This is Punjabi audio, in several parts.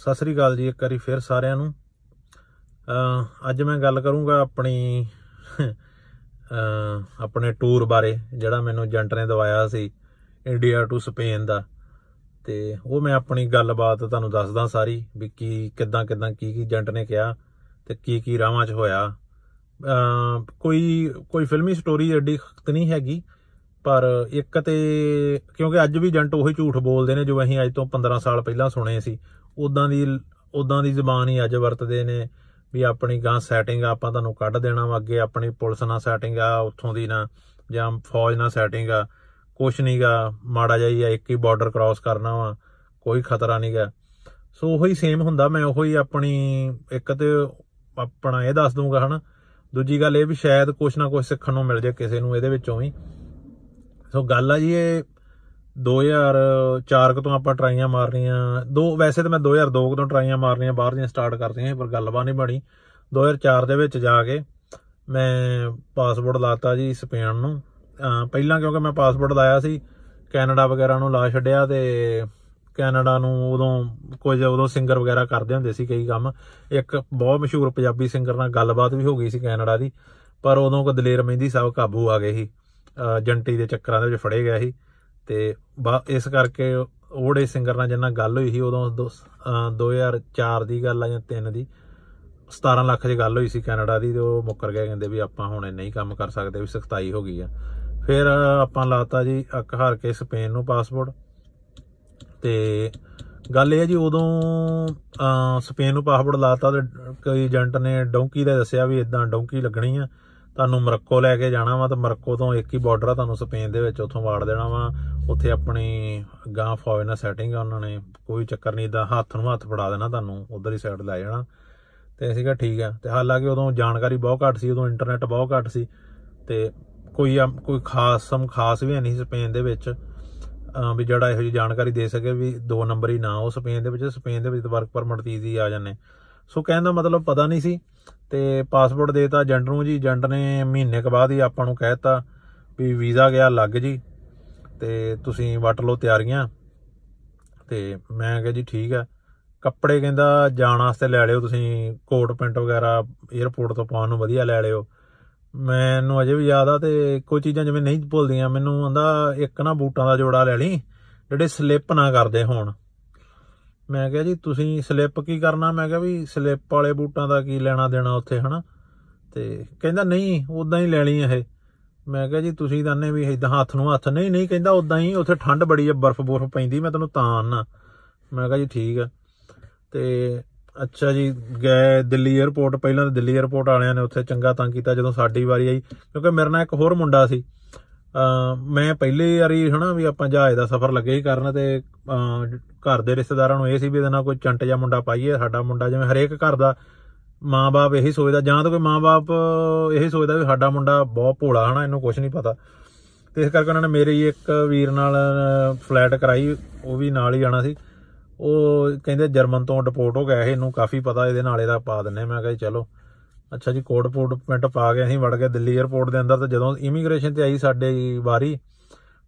ਸਤਿ ਸ੍ਰੀ ਅਕਾਲ ਜੀ, ਇੱਕ ਵਾਰੀ ਫਿਰ ਸਾਰਿਆਂ ਨੂੰ। ਅ ਅੱਜ ਮੈਂ ਗੱਲ ਕਰੂੰਗਾ ਆਪਣੀ ਅ ਆਪਣੇ ਟੂਰ ਬਾਰੇ, ਜਿਹੜਾ ਮੈਨੂੰ ਏਜੰਟ ਨੇ ਦਵਾਇਆ ਸੀ, ਇੰਡੀਆ ਟੂ ਸਪੇਨ ਦਾ। ਤੇ ਉਹ ਮੈਂ ਆਪਣੀ ਗੱਲਬਾਤ ਤੁਹਾਨੂੰ ਦੱਸਦਾ ਸਾਰੀ, ਵੀ ਕੀ, ਕਿੱਦਾਂ ਕਿੱਦਾਂ, ਕੀ ਕੀ ਏਜੰਟ ਨੇ ਕਿਹਾ, ਤੇ ਕੀ ਕੀ ਰਾਵਾਂ 'ਚ ਹੋਇਆ। ਅ ਕੋਈ ਕੋਈ ਫਿਲਮੀ ਸਟੋਰੀ ਐਡੀ ਖਤ ਨਹੀਂ ਹੈਗੀ, ਪਰ ਇੱਕ ਤੇ, ਕਿਉਂਕਿ ਅੱਜ ਵੀ ਏਜੰਟ ਉਹੀ ਝੂਠ ਬੋਲਦੇ ਨੇ, ਜੋ ਅਸੀਂ ਅੱਜ ਤੋਂ 15 ਸਾਲ ਪਹਿਲਾਂ ਸੁਣੇ ਸੀ। ਉਦਾਂ ਦੀ ਉਦਾਂ ਦੀ ਜ਼ਬਾਨ ਹੀ ਅੱਜ ਵਰਤਦੇ ਨੇ ਵੀ ਆਪਣੀ ਗਾਂ ਸੈਟਿੰਗ ਆਪਾਂ ਤੁਹਾਨੂੰ ਕੱਢ ਦੇਣਾ ਵਾ, ਅੱਗੇ ਆਪਣੀ ਪੁਲਿਸ ਨਾਲ ਸੈਟਿੰਗ ਆ, ਉੱਥੋਂ ਦੀ ਨਾ, ਜਾਂ ਫੌਜ ਨਾਲ ਸੈਟਿੰਗ ਆ, ਕੁਛ ਨਹੀਂਗਾ ਮਾੜਾ ਜਾਈ ਆ, ਇੱਕ ਹੀ ਬਾਰਡਰ ਕ੍ਰਾਸ ਕਰਨਾ ਵਾ, ਕੋਈ ਖਤਰਾ ਨਹੀਂਗਾ ਸੋ ਉਹੀ ਸੇਮ ਹੁੰਦਾ, ਮੈਂ ਉਹੀ ਆਪਣੀ ਇੱਕ ਤੇ ਆਪਣਾ ਇਹ ਦੱਸ ਦੂੰਗਾ ਹਨਾ, ਦੂਜੀ ਗੱਲ ਇਹ ਵੀ ਸ਼ਾਇਦ ਕੁਛ ਨਾ ਕੁਛ ਸਿੱਖਣ ਨੂੰ ਮਿਲ ਜੇ ਕਿਸੇ ਨੂੰ ਇਹਦੇ ਵਿੱਚੋਂ ਵੀ। ਸੋ ਗੱਲ ਆ ਜੀ ਇਹ 2004 ਤੋਂ ਆਪਾਂ ਟਰਾਈਆਂ ਮਾਰਨੀਆਂ। ਦੋ, ਵੈਸੇ ਤਾਂ ਮੈਂ 2002 ਤੋਂ ਟਰਾਈਆਂ ਮਾਰਨੀਆਂ ਬਾਹਰ ਦੀਆਂ ਸਟਾਰਟ ਕਰਤੀਆਂ ਪਰ ਗੱਲਬਾਤ ਨਹੀਂ ਬਣੀ। 2004 ਦੇ ਵਿੱਚ ਜਾ ਕੇ ਮੈਂ ਪਾਸਪੋਰਟ ਲਾਤਾ ਜੀ ਸਪੇਨ ਨੂੰ। ਪਹਿਲਾਂ ਕਿਉਂਕਿ ਮੈਂ ਪਾਸਪੋਰਟ ਲਾਇਆ ਸੀ, ਕੈਨੇਡਾ ਵਗੈਰਾ ਨੂੰ ਲਾ ਛੱਡਿਆ ਤੇ ਕੈਨੇਡਾ ਨੂੰ ਉਦੋਂ ਕੁਝ ਉਦੋਂ ਸਿੰਗਰ ਵਗੈਰਾ ਕਰਦੇ ਹੁੰਦੇ ਸੀ ਕਈ ਕੰਮ। ਇੱਕ ਬਹੁਤ ਮਸ਼ਹੂਰ ਪੰਜਾਬੀ ਸਿੰਗਰ ਨਾਲ ਗੱਲਬਾਤ ਵੀ ਹੋ ਗਈ ਸੀ ਕੈਨੇਡਾ ਦੀ, ਪਰ ਉਦੋਂ ਕੋ ਦਲੇਰ ਮਹਿੰਦੀ ਸਾਹਿਬ ਕਾਬੂ ਆ ਗਏ ਸੀ। ਜੰਟੀ ਦੇ ਚੱਕਰਾਂ ਦੇ ਵਿੱਚ ਫੜੇ ਗਿਆ ਸੀ। ਤੇ ਇਸ ਕਰਕੇ ਉਹੜੇ ਸਿੰਗਰ ਨਾਲ ਜਿੰਨਾ ਗੱਲ ਹੋਈ ਸੀ, ਉਦੋਂ 2004 ਦੀ ਗੱਲ ਆ ਜਾਂ 3 ਦੀ 17 ਲੱਖ ਦੀ ਗੱਲ ਹੋਈ ਸੀ ਕੈਨੇਡਾ ਦੀ ਤੇ ਉਹ ਮੁੱਕਰ ਗਏ, ਕਹਿੰਦੇ ਵੀ ਆਪਾਂ ਹੁਣ ਨਹੀਂ ਕੰਮ ਕਰ ਸਕਦੇ, ਵੀ ਸਖਤਾਈ ਹੋ ਗਈ ਆ। ਫਿਰ ਆਪਾਂ ਲਾਤਾ ਜੀ ਅੱਕ ਹਾਰ ਕੇ ਸਪੇਨ ਨੂੰ ਪਾਸਪੋਰਟ ਤੇ ਗੱਲ ਇਹ ਹੈ ਜੀ ਉਦੋਂ ਸਪੇਨ ਨੂੰ ਪਾਸਪੋਰਟ ਲਾਤਾ ਤੇ ਕੋਈ ਏਜੰਟ ਨੇ ਡੌਂਕੀ ਦਾ ਦੱਸਿਆ ਵੀ ਇਦਾਂ ਡੌਂਕੀ ਲੱਗਣੀ ਆ। ਤੁਹਾਨੂੰ ਮਰੱਕੋ ਲੈ ਕੇ ਜਾਣਾ ਵਾ ਤੇ ਮਰੱਕੋ ਤੋਂ ਇੱਕ ਹੀ ਬਾਰਡਰ ਆ ਤੁਹਾਨੂੰ ਸਪੇਨ ਦੇ ਵਿੱਚ, ਉੱਥੋਂ ਵਾੜ ਦੇਣਾ ਵਾ। ਉੱਥੇ ਆਪਣੀ ਗਾਂ ਫੌਜ ਨਾਲ ਸੈਟਿੰਗ ਆ ਉਹਨਾਂ ਨੇ। ਕੋਈ ਚੱਕਰ ਨਹੀਂ ਇਦਾਂ ਹੱਥ ਨੂੰ ਹੱਥ ਫੜਾ ਦੇਣਾ ਤੁਹਾਨੂੰ, ਉਧਰ ਹੀ ਸਾਈਡ ਲੈ ਜਾਣਾ। ਤੇ ਅਸੀਂ ਕਿਹਾ ਠੀਕ ਆ। ਤੇ ਹਾਲਾਂਕਿ ਉਦੋਂ ਜਾਣਕਾਰੀ ਬਹੁਤ ਘੱਟ ਸੀ, ਉਦੋਂ ਇੰਟਰਨੈਟ ਬਹੁਤ ਘੱਟ ਸੀ। ਤੇ ਕੋਈ ਕੋਈ ਖਾਸ, ਸਮ ਖਾਸ ਵੀ ਨਹੀਂ ਸਪੇਨ ਦੇ ਵਿੱਚ। ਵੀ ਜਿਹੜਾ ਇਹੋ ਜਿਹੀ ਜਾਣਕਾਰੀ ਦੇ ਸਕੇ ਵੀ ਦੋ ਨੰਬਰ ਹੀ ਨਾ ਉਹ ਸਪੇਨ ਦੇ ਵਿੱਚ, ਸਪੇਨ ਦੇ ਵਿੱਚ ਵਰਕ ਪਰਮਿਟ ਦੀ ਆ ਜਾਂਦੇ। ਸੋ ਕਹਿਣ ਦਾ ਮਤਲਬ ਪਤਾ ਨਹੀਂ ਸੀ ਤੇ ਪਾਸਪੋਰਟ ਦੇਤਾ ਏਜੰਟ ਨੂੰ ਜੀ। ਏਜੰਟ ਨੇ ਮਹੀਨੇ ਕੁ ਬਾਅਦ ਹੀ ਆਪਾਂ ਨੂੰ ਕਹਿਤਾ ਵੀ ਵੀਜ਼ਾ ਗਿਆ, ਲੱਗ ਜੀ। ਤੇ ਤੁਸੀਂ ਵਟ ਲਓ ਤਿਆਰੀਆਂ। ਤੇ ਮੈਂ ਕਿਹਾ ਜੀ ਠੀਕ ਆ। ਕੱਪੜੇ ਕਹਿੰਦਾ ਜਾਣ ਵਾਸਤੇ ਲੈ ਲਿਓ ਤੁਸੀਂ, ਕੋਟ ਪੈਂਟ ਵਗੈਰਾ 에어ਪੋਰਟ ਤੋਂ ਪਾਉਣ ਨੂੰ ਵਧੀਆ ਲੈ ਲਿਓ। ਮੈਨੂੰ ਅਜੇ ਵੀ ਯਾਦ ਆ ਤੇ ਕੋਈ ਚੀਜ਼ਾਂ ਜਿਵੇਂ ਨਹੀਂ ਭੁੱਲਦੀਆਂ, ਮੈਨੂੰ ਆਂਦਾ ਇੱਕ ਨਾ ਬੂਟਾਂ ਦਾ ਜੋੜਾ ਲੈ ਲਈ, ਜਿਹੜੇ ਸਲਿੱਪ ਨਾ ਕਰਦੇ ਹੋਣ। ਮੈਂ ਕਿਹਾ ਜੀ, ਤੁਸੀਂ ਸਲਿੱਪ ਕੀ ਕਰਨਾ? ਮੈਂ ਕਿਹਾ ਵੀ ਸਲਿੱਪ ਵਾਲੇ ਬੂਟਾਂ ਦਾ ਕੀ ਲੈਣਾ ਦੇਣਾ ਉੱਥੇ, ਹਨਾ? ਤੇ ਕਹਿੰਦਾ, ਨਹੀਂ ਉਦਾਂ ਹੀ ਲੈਣੀ ਇਹ। ਮੈਂ ਕਿਹਾ ਜੀ, ਤੁਸੀਂ ਦੰਨੇ ਵੀ ਇਦਾਂ ਹੱਥ ਨੂੰ ਹੱਥ। ਨਹੀਂ ਨਹੀਂ, ਕਹਿੰਦਾ ਉਦਾਂ ਹੀ ਉੱਥੇ ਠੰਡ ਬੜੀ ਹੈ ਬਰਫ਼ ਬਰਫ਼ ਪੈਂਦੀ, ਮੈਂ ਤੈਨੂੰ ਤਾਂ ਆਣਾ ਮੈਂ ਕਿਹਾ ਜੀ, ਠੀਕ ਆ। ਤੇ ਅੱਛਾ ਜੀ, ਗਏ ਦਿੱਲੀ 에ਅਰਪੋਰਟ ਪਹਿਲਾਂ ਤਾਂ ਦਿੱਲੀ 에ਅਰਪੋਰਟ ਵਾਲਿਆਂ ਨੇ ਉੱਥੇ ਚੰਗਾ ਤੰਗ ਕੀਤਾ ਜਦੋਂ ਸਾਡੀ ਵਾਰੀ ਆਈ, ਕਿਉਂਕਿ ਮੇਰੇ ਨਾਲ ਇੱਕ ਹੋਰ ਮੁੰਡਾ ਸੀ। ਮੈਂ ਪਹਿਲੀ ਵਾਰੀ ਹਨਾ ਵੀ ਆਪਾਂ ਜਹਾਜ਼ ਦਾ ਸਫ਼ਰ ਲੱਗੇ ਹੀ ਕਰਨ ਤੇ ਘਰ ਦੇ ਰਿਸ਼ਤੇਦਾਰਾਂ ਨੂੰ ਇਹ ਸੀ ਵੀ ਇਹਦੇ ਨਾਲ ਕੋਈ ਚੰਟ ਜਾਂ ਮੁੰਡਾ ਪਾਈਏ, ਸਾਡਾ ਮੁੰਡਾ ਜਿਵੇਂ ਹਰੇਕ ਘਰ ਦਾ ਮਾਂ-ਬਾਪ ਇਹੀ ਸੋਚਦਾ, ਜਾਂ ਤਾਂ ਕੋਈ ਮਾਂ-ਬਾਪ ਇਹੀ ਸੋਚਦਾ ਵੀ ਸਾਡਾ ਮੁੰਡਾ ਬਹੁਤ ਭੋਲਾ ਹਨਾ, ਇਹਨੂੰ ਕੁਝ ਨਹੀਂ ਪਤਾ। ਤੇ ਇਸ ਕਰਕੇ ਉਹਨਾਂ ਨੇ ਮੇਰੇ ਹੀ ਇੱਕ ਵੀਰ ਨਾਲ ਫਲੈਟ ਕਰਾਈ, ਉਹ ਵੀ ਨਾਲ ਹੀ ਜਾਣਾ ਸੀ। ਉਹ ਕਹਿੰਦੇ ਜਰਮਨ ਤੋਂ ਡਿਪੋਰਟ ਹੋ ਗਿਆ ਇਹ ਇਹਨੂੰ ਕਾਫੀ ਪਤਾ, ਇਹਦੇ ਨਾਲ ਇਹਦਾ ਪਾ ਦਿੰਨੇ ਮੈਂ ਕਿਹਾ ਚਲੋ। ਅੱਛਾ ਜੀ ਕੋਡ ਪੋਰਟਮੈਂਟ ਪਾ ਕੇ ਅਸੀਂ ਵੜ ਗਏ ਦਿੱਲੀ 에ਅਰਪੋਰਟ ਦੇ ਅੰਦਰ ਤੇ ਜਦੋਂ ਇਮੀਗ੍ਰੇਸ਼ਨ ਤੇ ਆਈ ਸਾਡੇ ਵਾਰੀ,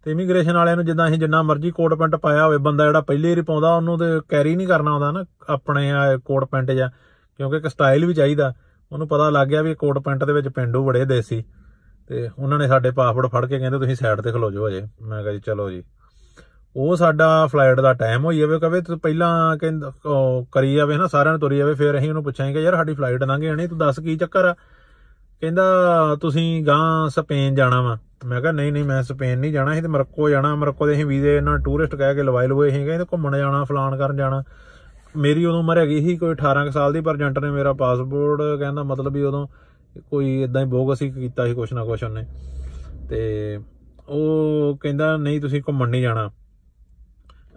ਤੇ ਇਮੀਗ੍ਰੇਸ਼ਨ ਵਾਲਿਆਂ ਨੂੰ ਜਿੱਦਾਂ ਅਸੀਂ ਜਿੰਨਾ ਮਰਜ਼ੀ ਕੋਟ ਪੈਂਟ ਪਾਇਆ ਹੋਵੇ, ਬੰਦਾ ਜਿਹੜਾ ਪਹਿਲੀ ਵਾਰੀ ਪਾਉਂਦਾ, ਉਹਨੂੰ ਤੇ ਕੈਰੀ ਨਹੀਂ ਕਰਨਾ ਆਉਂਦਾ ਨਾ, ਆਪਣੇ ਕੋਟ ਪੈਂਟ ਜਾਂ, ਕਿਉਂਕਿ ਇੱਕ ਸਟਾਈਲ ਵੀ ਚਾਹੀਦਾ। ਉਹਨੂੰ ਪਤਾ ਲੱਗ ਗਿਆ ਵੀ ਕੋਟ ਪੈਂਟ ਦੇ ਵਿੱਚ ਪਿੰਡੂ ਬੜੇ ਦੇਸੀ, ਤੇ ਉਹਨਾਂ ਨੇ ਸਾਡੇ ਪਾਸਪੋਰਟ ਫੜ ਕੇ ਕਹਿੰਦੇ ਤੁਸੀਂ ਸਾਈਡ ਤੇ ਖਲੋ ਜਾਓ ਅਜੇ ਮੈਂ ਕਿਹਾ ਜੀ, ਚਲੋ ਜੀ। ਉਹ ਸਾਡਾ ਫਲਾਈਟ ਦਾ ਟਾਈਮ ਹੋਈ ਜਾਵੇ, ਕਵੇ ਤੂੰ ਪਹਿਲਾਂ ਕਹਿੰਦਾ ਕਰੀ ਜਾਵੇ ਨਾ ਸਾਰਿਆਂ ਨੂੰ ਤੁਰੀ ਜਾਵੇ, ਫਿਰ ਅਸੀਂ ਉਹਨੂੰ ਪੁੱਛਾਂਗੇ ਯਾਰ ਸਾਡੀ ਫਲਾਈਟ ਲੰਘ ਜਾਣੀ ਤੂੰ ਦੱਸ ਕੀ ਚੱਕਰ ਆ? ਕਹਿੰਦਾ, ਤੁਸੀਂ ਗਾਂ ਸਪੇਨ ਜਾਣਾ ਵਾ। ਮੈਂ ਕਿਹਾ, ਨਹੀਂ ਨਹੀਂ, ਮੈਂ ਸਪੇਨ ਨਹੀਂ ਜਾਣਾ, ਅਸੀਂ ਤੇ ਮਰੱਕੋ ਜਾਣਾ, ਮਰੱਕੋ ਦੇ ਅਸੀਂ ਵੀਜ਼ੇ ਇਹਨਾਂ ਟੂਰਿਸਟ ਕਹਿ ਕੇ ਲਵਾਈ ਲਵੇ ਅਸੀਂ ਕਹਿੰਦੇ ਘੁੰਮਣ ਜਾਣਾ ਫਲਾਨ ਕਰਨ ਜਾਣਾ। ਮੇਰੀ ਉਦੋਂ ਉਮਰ ਹੈਗੀ ਸੀ, ਕੋਈ 18 ਸਾਲ ਦੀ, ਪਰ ਏਜੰਟ ਨੇ ਮੇਰਾ ਪਾਸਪੋਰਟ ਕਹਿੰਦਾ ਮਤਲਬ ਵੀ ਉਦੋਂ ਕੋਈ ਇਦਾਂ ਹੀ ਬੋਗਸ ਹੀ ਕੀਤਾ ਸੀ, ਕੁਛ ਨਾ ਕੁਛ ਉਹਨੇ। ਤੇ ਉਹ ਕਹਿੰਦਾ, ਨਹੀਂ, ਤੁਸੀਂ ਘੁੰਮਣ ਨਹੀਂ ਜਾਣਾ।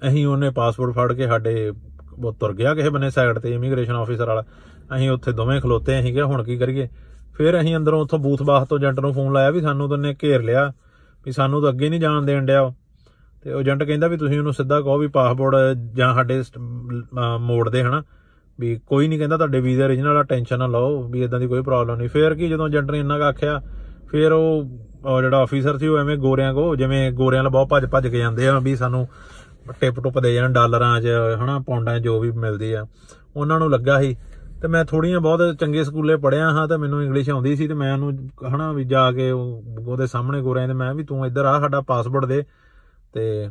ਅਸੀਂ ਉਹਨੇ ਪਾਸਪੋਰਟ ਫੜ ਕੇ ਸਾਡੇ ਉਹ ਤੁਰ ਗਿਆ ਕਿਸੇ ਬੰਨੇ ਸਾਈਡ ਤੇ ਇਮੀਗ੍ਰੇਸ਼ਨ ਆਫੀਸਰ ਵਾਲਾ। ਅਸੀਂ ਉੱਥੇ ਦੋਵੇਂ ਖਲੋਤੇ, ਅਸੀਂ ਕਿਹਾ, ਹੁਣ ਕੀ ਕਰੀਏ? ਫਿਰ ਅਸੀਂ ਅੰਦਰੋਂ ਉੱਥੋਂ ਬੂਥ ਬਾਸ ਤੋਂ ਏਜੰਟ ਨੂੰ ਫੋਨ ਲਾਇਆ ਵੀ ਸਾਨੂੰ ਤਾਂ ਨੇ ਘੇਰ ਲਿਆ, ਵੀ ਸਾਨੂੰ ਤਾਂ ਅੱਗੇ ਨਹੀਂ ਜਾਣ ਦੇਣ ਡਿਆ ਤੇ ਉਹ ਏਜੰਟ ਕਹਿੰਦਾ ਵੀ ਤੁਸੀਂ ਉਹਨੂੰ ਸਿੱਧਾ ਕਹੋ ਵੀ ਪਾਸਪੋਰਟ ਜਾਂ ਸਾਡੇ ਮੋੜ ਦੇ ਹਨਾ। ਵੀ ਕੋਈ ਨਹੀਂ ਕਹਿੰਦਾ ਤੁਹਾਡੇ ਵੀਜ਼ਾ origignal ਆ, ਟੈਨਸ਼ਨ ਨਾ ਲਓ, ਵੀ ਇਦਾਂ ਦੀ ਕੋਈ ਪ੍ਰੋਬਲਮ ਨਹੀਂ ਫੇਰ ਕੀ ਜਦੋਂ ਏਜੰਟ ਨੇ ਇੰਨਾ ਆਖਿਆ, ਫਿਰ ਉਹ ਜਿਹੜਾ ਆਫੀਸਰ ਸੀ ਉਹ ਐਵੇਂ ਗੋਰਿਆਂ ਕੋ, ਜਿਵੇਂ ਗੋਰਿਆਂ ਨਾਲ ਬਹੁਤ ਭੱਜ ਭੱਜ ਕੇ ਜਾਂਦੇ ਆ ਵੀ ਸਾਨੂੰ ਟਿਪ ਟੁਪ ਦੇ ਜਾਣ, ਡਾਲਰਾਂ 'ਚ, ਹਨਾ, ਪੌਂਡਾਂ 'ਚ ਜੋ ਵੀ ਮਿਲਦੀ ਆ। ਉਹਨਾਂ ਨੂੰ ਲੱਗਾ ਸੀ। ਤੇ ਮੈਂ ਥੋੜੀਆਂ ਬਹੁਤ ਚੰਗੇ ਸਕੂਲੇ ਪੜਿਆ ਹਾਂ ਤੇ ਮੈਨੂੰ ਇੰਗਲਿਸ਼ ਆਉਂਦੀ ਸੀ ਤੇ ਮੈਂ ਉਹਨੂੰ, ਹਨਾ, ਵੀ ਜਾ ਕੇ ਉਹ- ਉਹਦੇ ਸਾਹਮਣੇ ਗੋਰਿਆਂ ਦੇ ਮੈਂ ਵੀ ਤੂੰ ਇੱਧਰ ਆ, ਸਾਡਾ ਪਾਸਪੋਰਟ ਦੇ। ਤੇ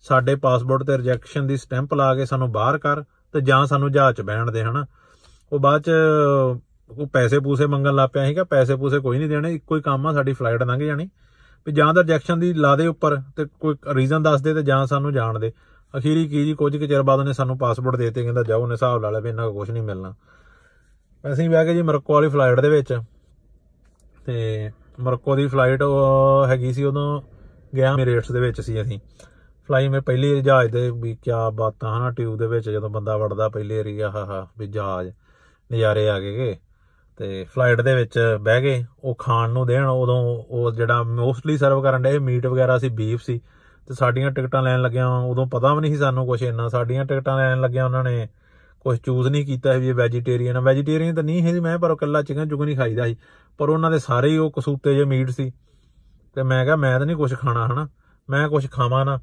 ਸਾਡੇ ਪਾਸਪੋਰਟ ਤੇ ਰਿਜੈਕਸ਼ਨ ਦੀ ਸਟੈਂਪ ਲਾ ਕੇ ਸਾਨੂੰ ਬਾਹਰ ਕਰ ਤੇ ਜਾਂ ਸਾਨੂੰ ਜਹਾਜ਼ 'ਚ ਬਹਿਣ ਦੇ, ਹਨਾ। ਉਹ ਬਾਅਦ 'ਚ ਉਹ ਪੈਸੇ ਪੂਸੇ ਮੰਗਣ ਲੱਗ ਪਿਆ ਸੀਗਾ। ਪੈਸੇ ਪੂਸੇ ਕੋਈ ਨਹੀਂ ਦੇਣੇ, ਇੱਕੋ ਹੀ ਕੰਮ ਆ, ਸਾਡੀ ਫਲਾਈਟ ਲੰਘ ਜਾਣੀ। ਵੀ ਜਾਂ ਤਾਂ ਰਿਜੈਕਸ਼ਨ ਦੀ ਲਾ ਦੇ ਉੱਪਰ ਤੇ ਕੋਈ ਰੀਜ਼ਨ ਦੱਸ ਦੇ ਤੇ ਜਾਂ ਸਾਨੂੰ ਜਾਣ ਦੇ। ਅਖੀਰੀ ਕੀ ਜੀ, ਕੁਝ ਕੁ ਚਿਰ ਬਾਅਦ ਉਹਨੇ ਸਾਨੂੰ ਪਾਸਪੋਰਟ ਦੇ ਦਿੱਤੇ, ਕਹਿੰਦਾ ਜਾਓ, ਉਹਨੇ ਹਿਸਾਬ ਲਾ ਲਿਆ ਵੀ ਇਹਨਾਂ ਕੁਝ ਨਹੀਂ ਮਿਲਣਾ। ਅਸੀਂ ਬਹਿ ਗਏ ਜੀ ਮਰੱਕੋ ਵਾਲੀ ਫਲਾਈਟ ਦੇ ਵਿੱਚ ਤੇ ਮਰੱਕੋ ਦੀ ਫਲਾਈਟ ਹੈਗੀ ਸੀ, ਉਦੋਂ ਗਿਆ ਮੇਰੇਟਸ ਦੇ ਵਿੱਚ ਸੀ ਅਸੀਂ। ਫਲਾਈ ਮੈਂ ਪਹਿਲੀ ਜਹਾਜ਼ ਦੇ ਵੀ ਕਿਆ ਬਾਤਾਂ ਹਨਾ, ਟਿਊਬ ਦੇ ਵਿੱਚ ਜਦੋਂ ਬੰਦਾ ਵੜਦਾ, ਪਹਿਲੀ ਵਾਰੀ ਆਹ ਹਾ ਵੀ ਜਹਾਜ਼, ਨਜ਼ਾਰੇ ਆ ਗਏ ਤੇ ਫਲਾਈਟ ਦੇ ਵਿੱਚ ਬਹਿ ਗਏ, ਉਹ ਖਾਣ ਨੂੰ ਦੇਣ, ਉਦੋਂ ਉਹ ਜਿਹੜਾ ਮੋਸਟਲੀ ਸਰਵ ਕਰਨ ਦੇ ਮੀਟ ਵਗੈਰਾ ਸੀ ਬੀਫ ਸੀ, ਤੇ ਸਾਡੀਆਂ ਟਿਕਟਾਂ ਲੈਣ ਲੱਗਿਆ, ਉਦੋਂ ਪਤਾ ਵੀ ਨਹੀਂ ਸੀ ਸਾਨੂੰ ਕੁਝ ਇੰਨਾ, ਸਾਡੀਆਂ ਟਿਕਟਾਂ ਲੈਣ ਲੱਗਿਆ ਉਹਨਾਂ ਨੇ ਕੁਝ ਚੂਜ਼ ਨਹੀਂ ਕੀਤਾ ਵੀ ਇਹ ਵੈਜੀਟੇਰੀਅਨ ਆ। ਵੈਜੀਟੇਰੀਅਨ ਤਾਂ ਨਹੀਂ ਸੀ ਮੈਂ, ਪਰ ਉਹ ਕੱਲਾ ਚਿਕਨ ਚੁਕਨ ਨਹੀਂ ਖਾਈਦਾ ਸੀ, ਪਰ ਉਹਨਾਂ ਦੇ ਸਾਰੇ ਹੀ ਉਹ ਕਸੂਤੇ ਜੇ ਮੀਟ ਸੀ, ਤੇ ਮੈਂ ਕਿਹਾ ਮੈਂ ਤਾਂ ਨਹੀਂ ਕੁਝ ਖਾਣਾ, ਹਨਾ, ਮੈਂ ਕੁਝ ਖਾਵਾਂ ਨਾ,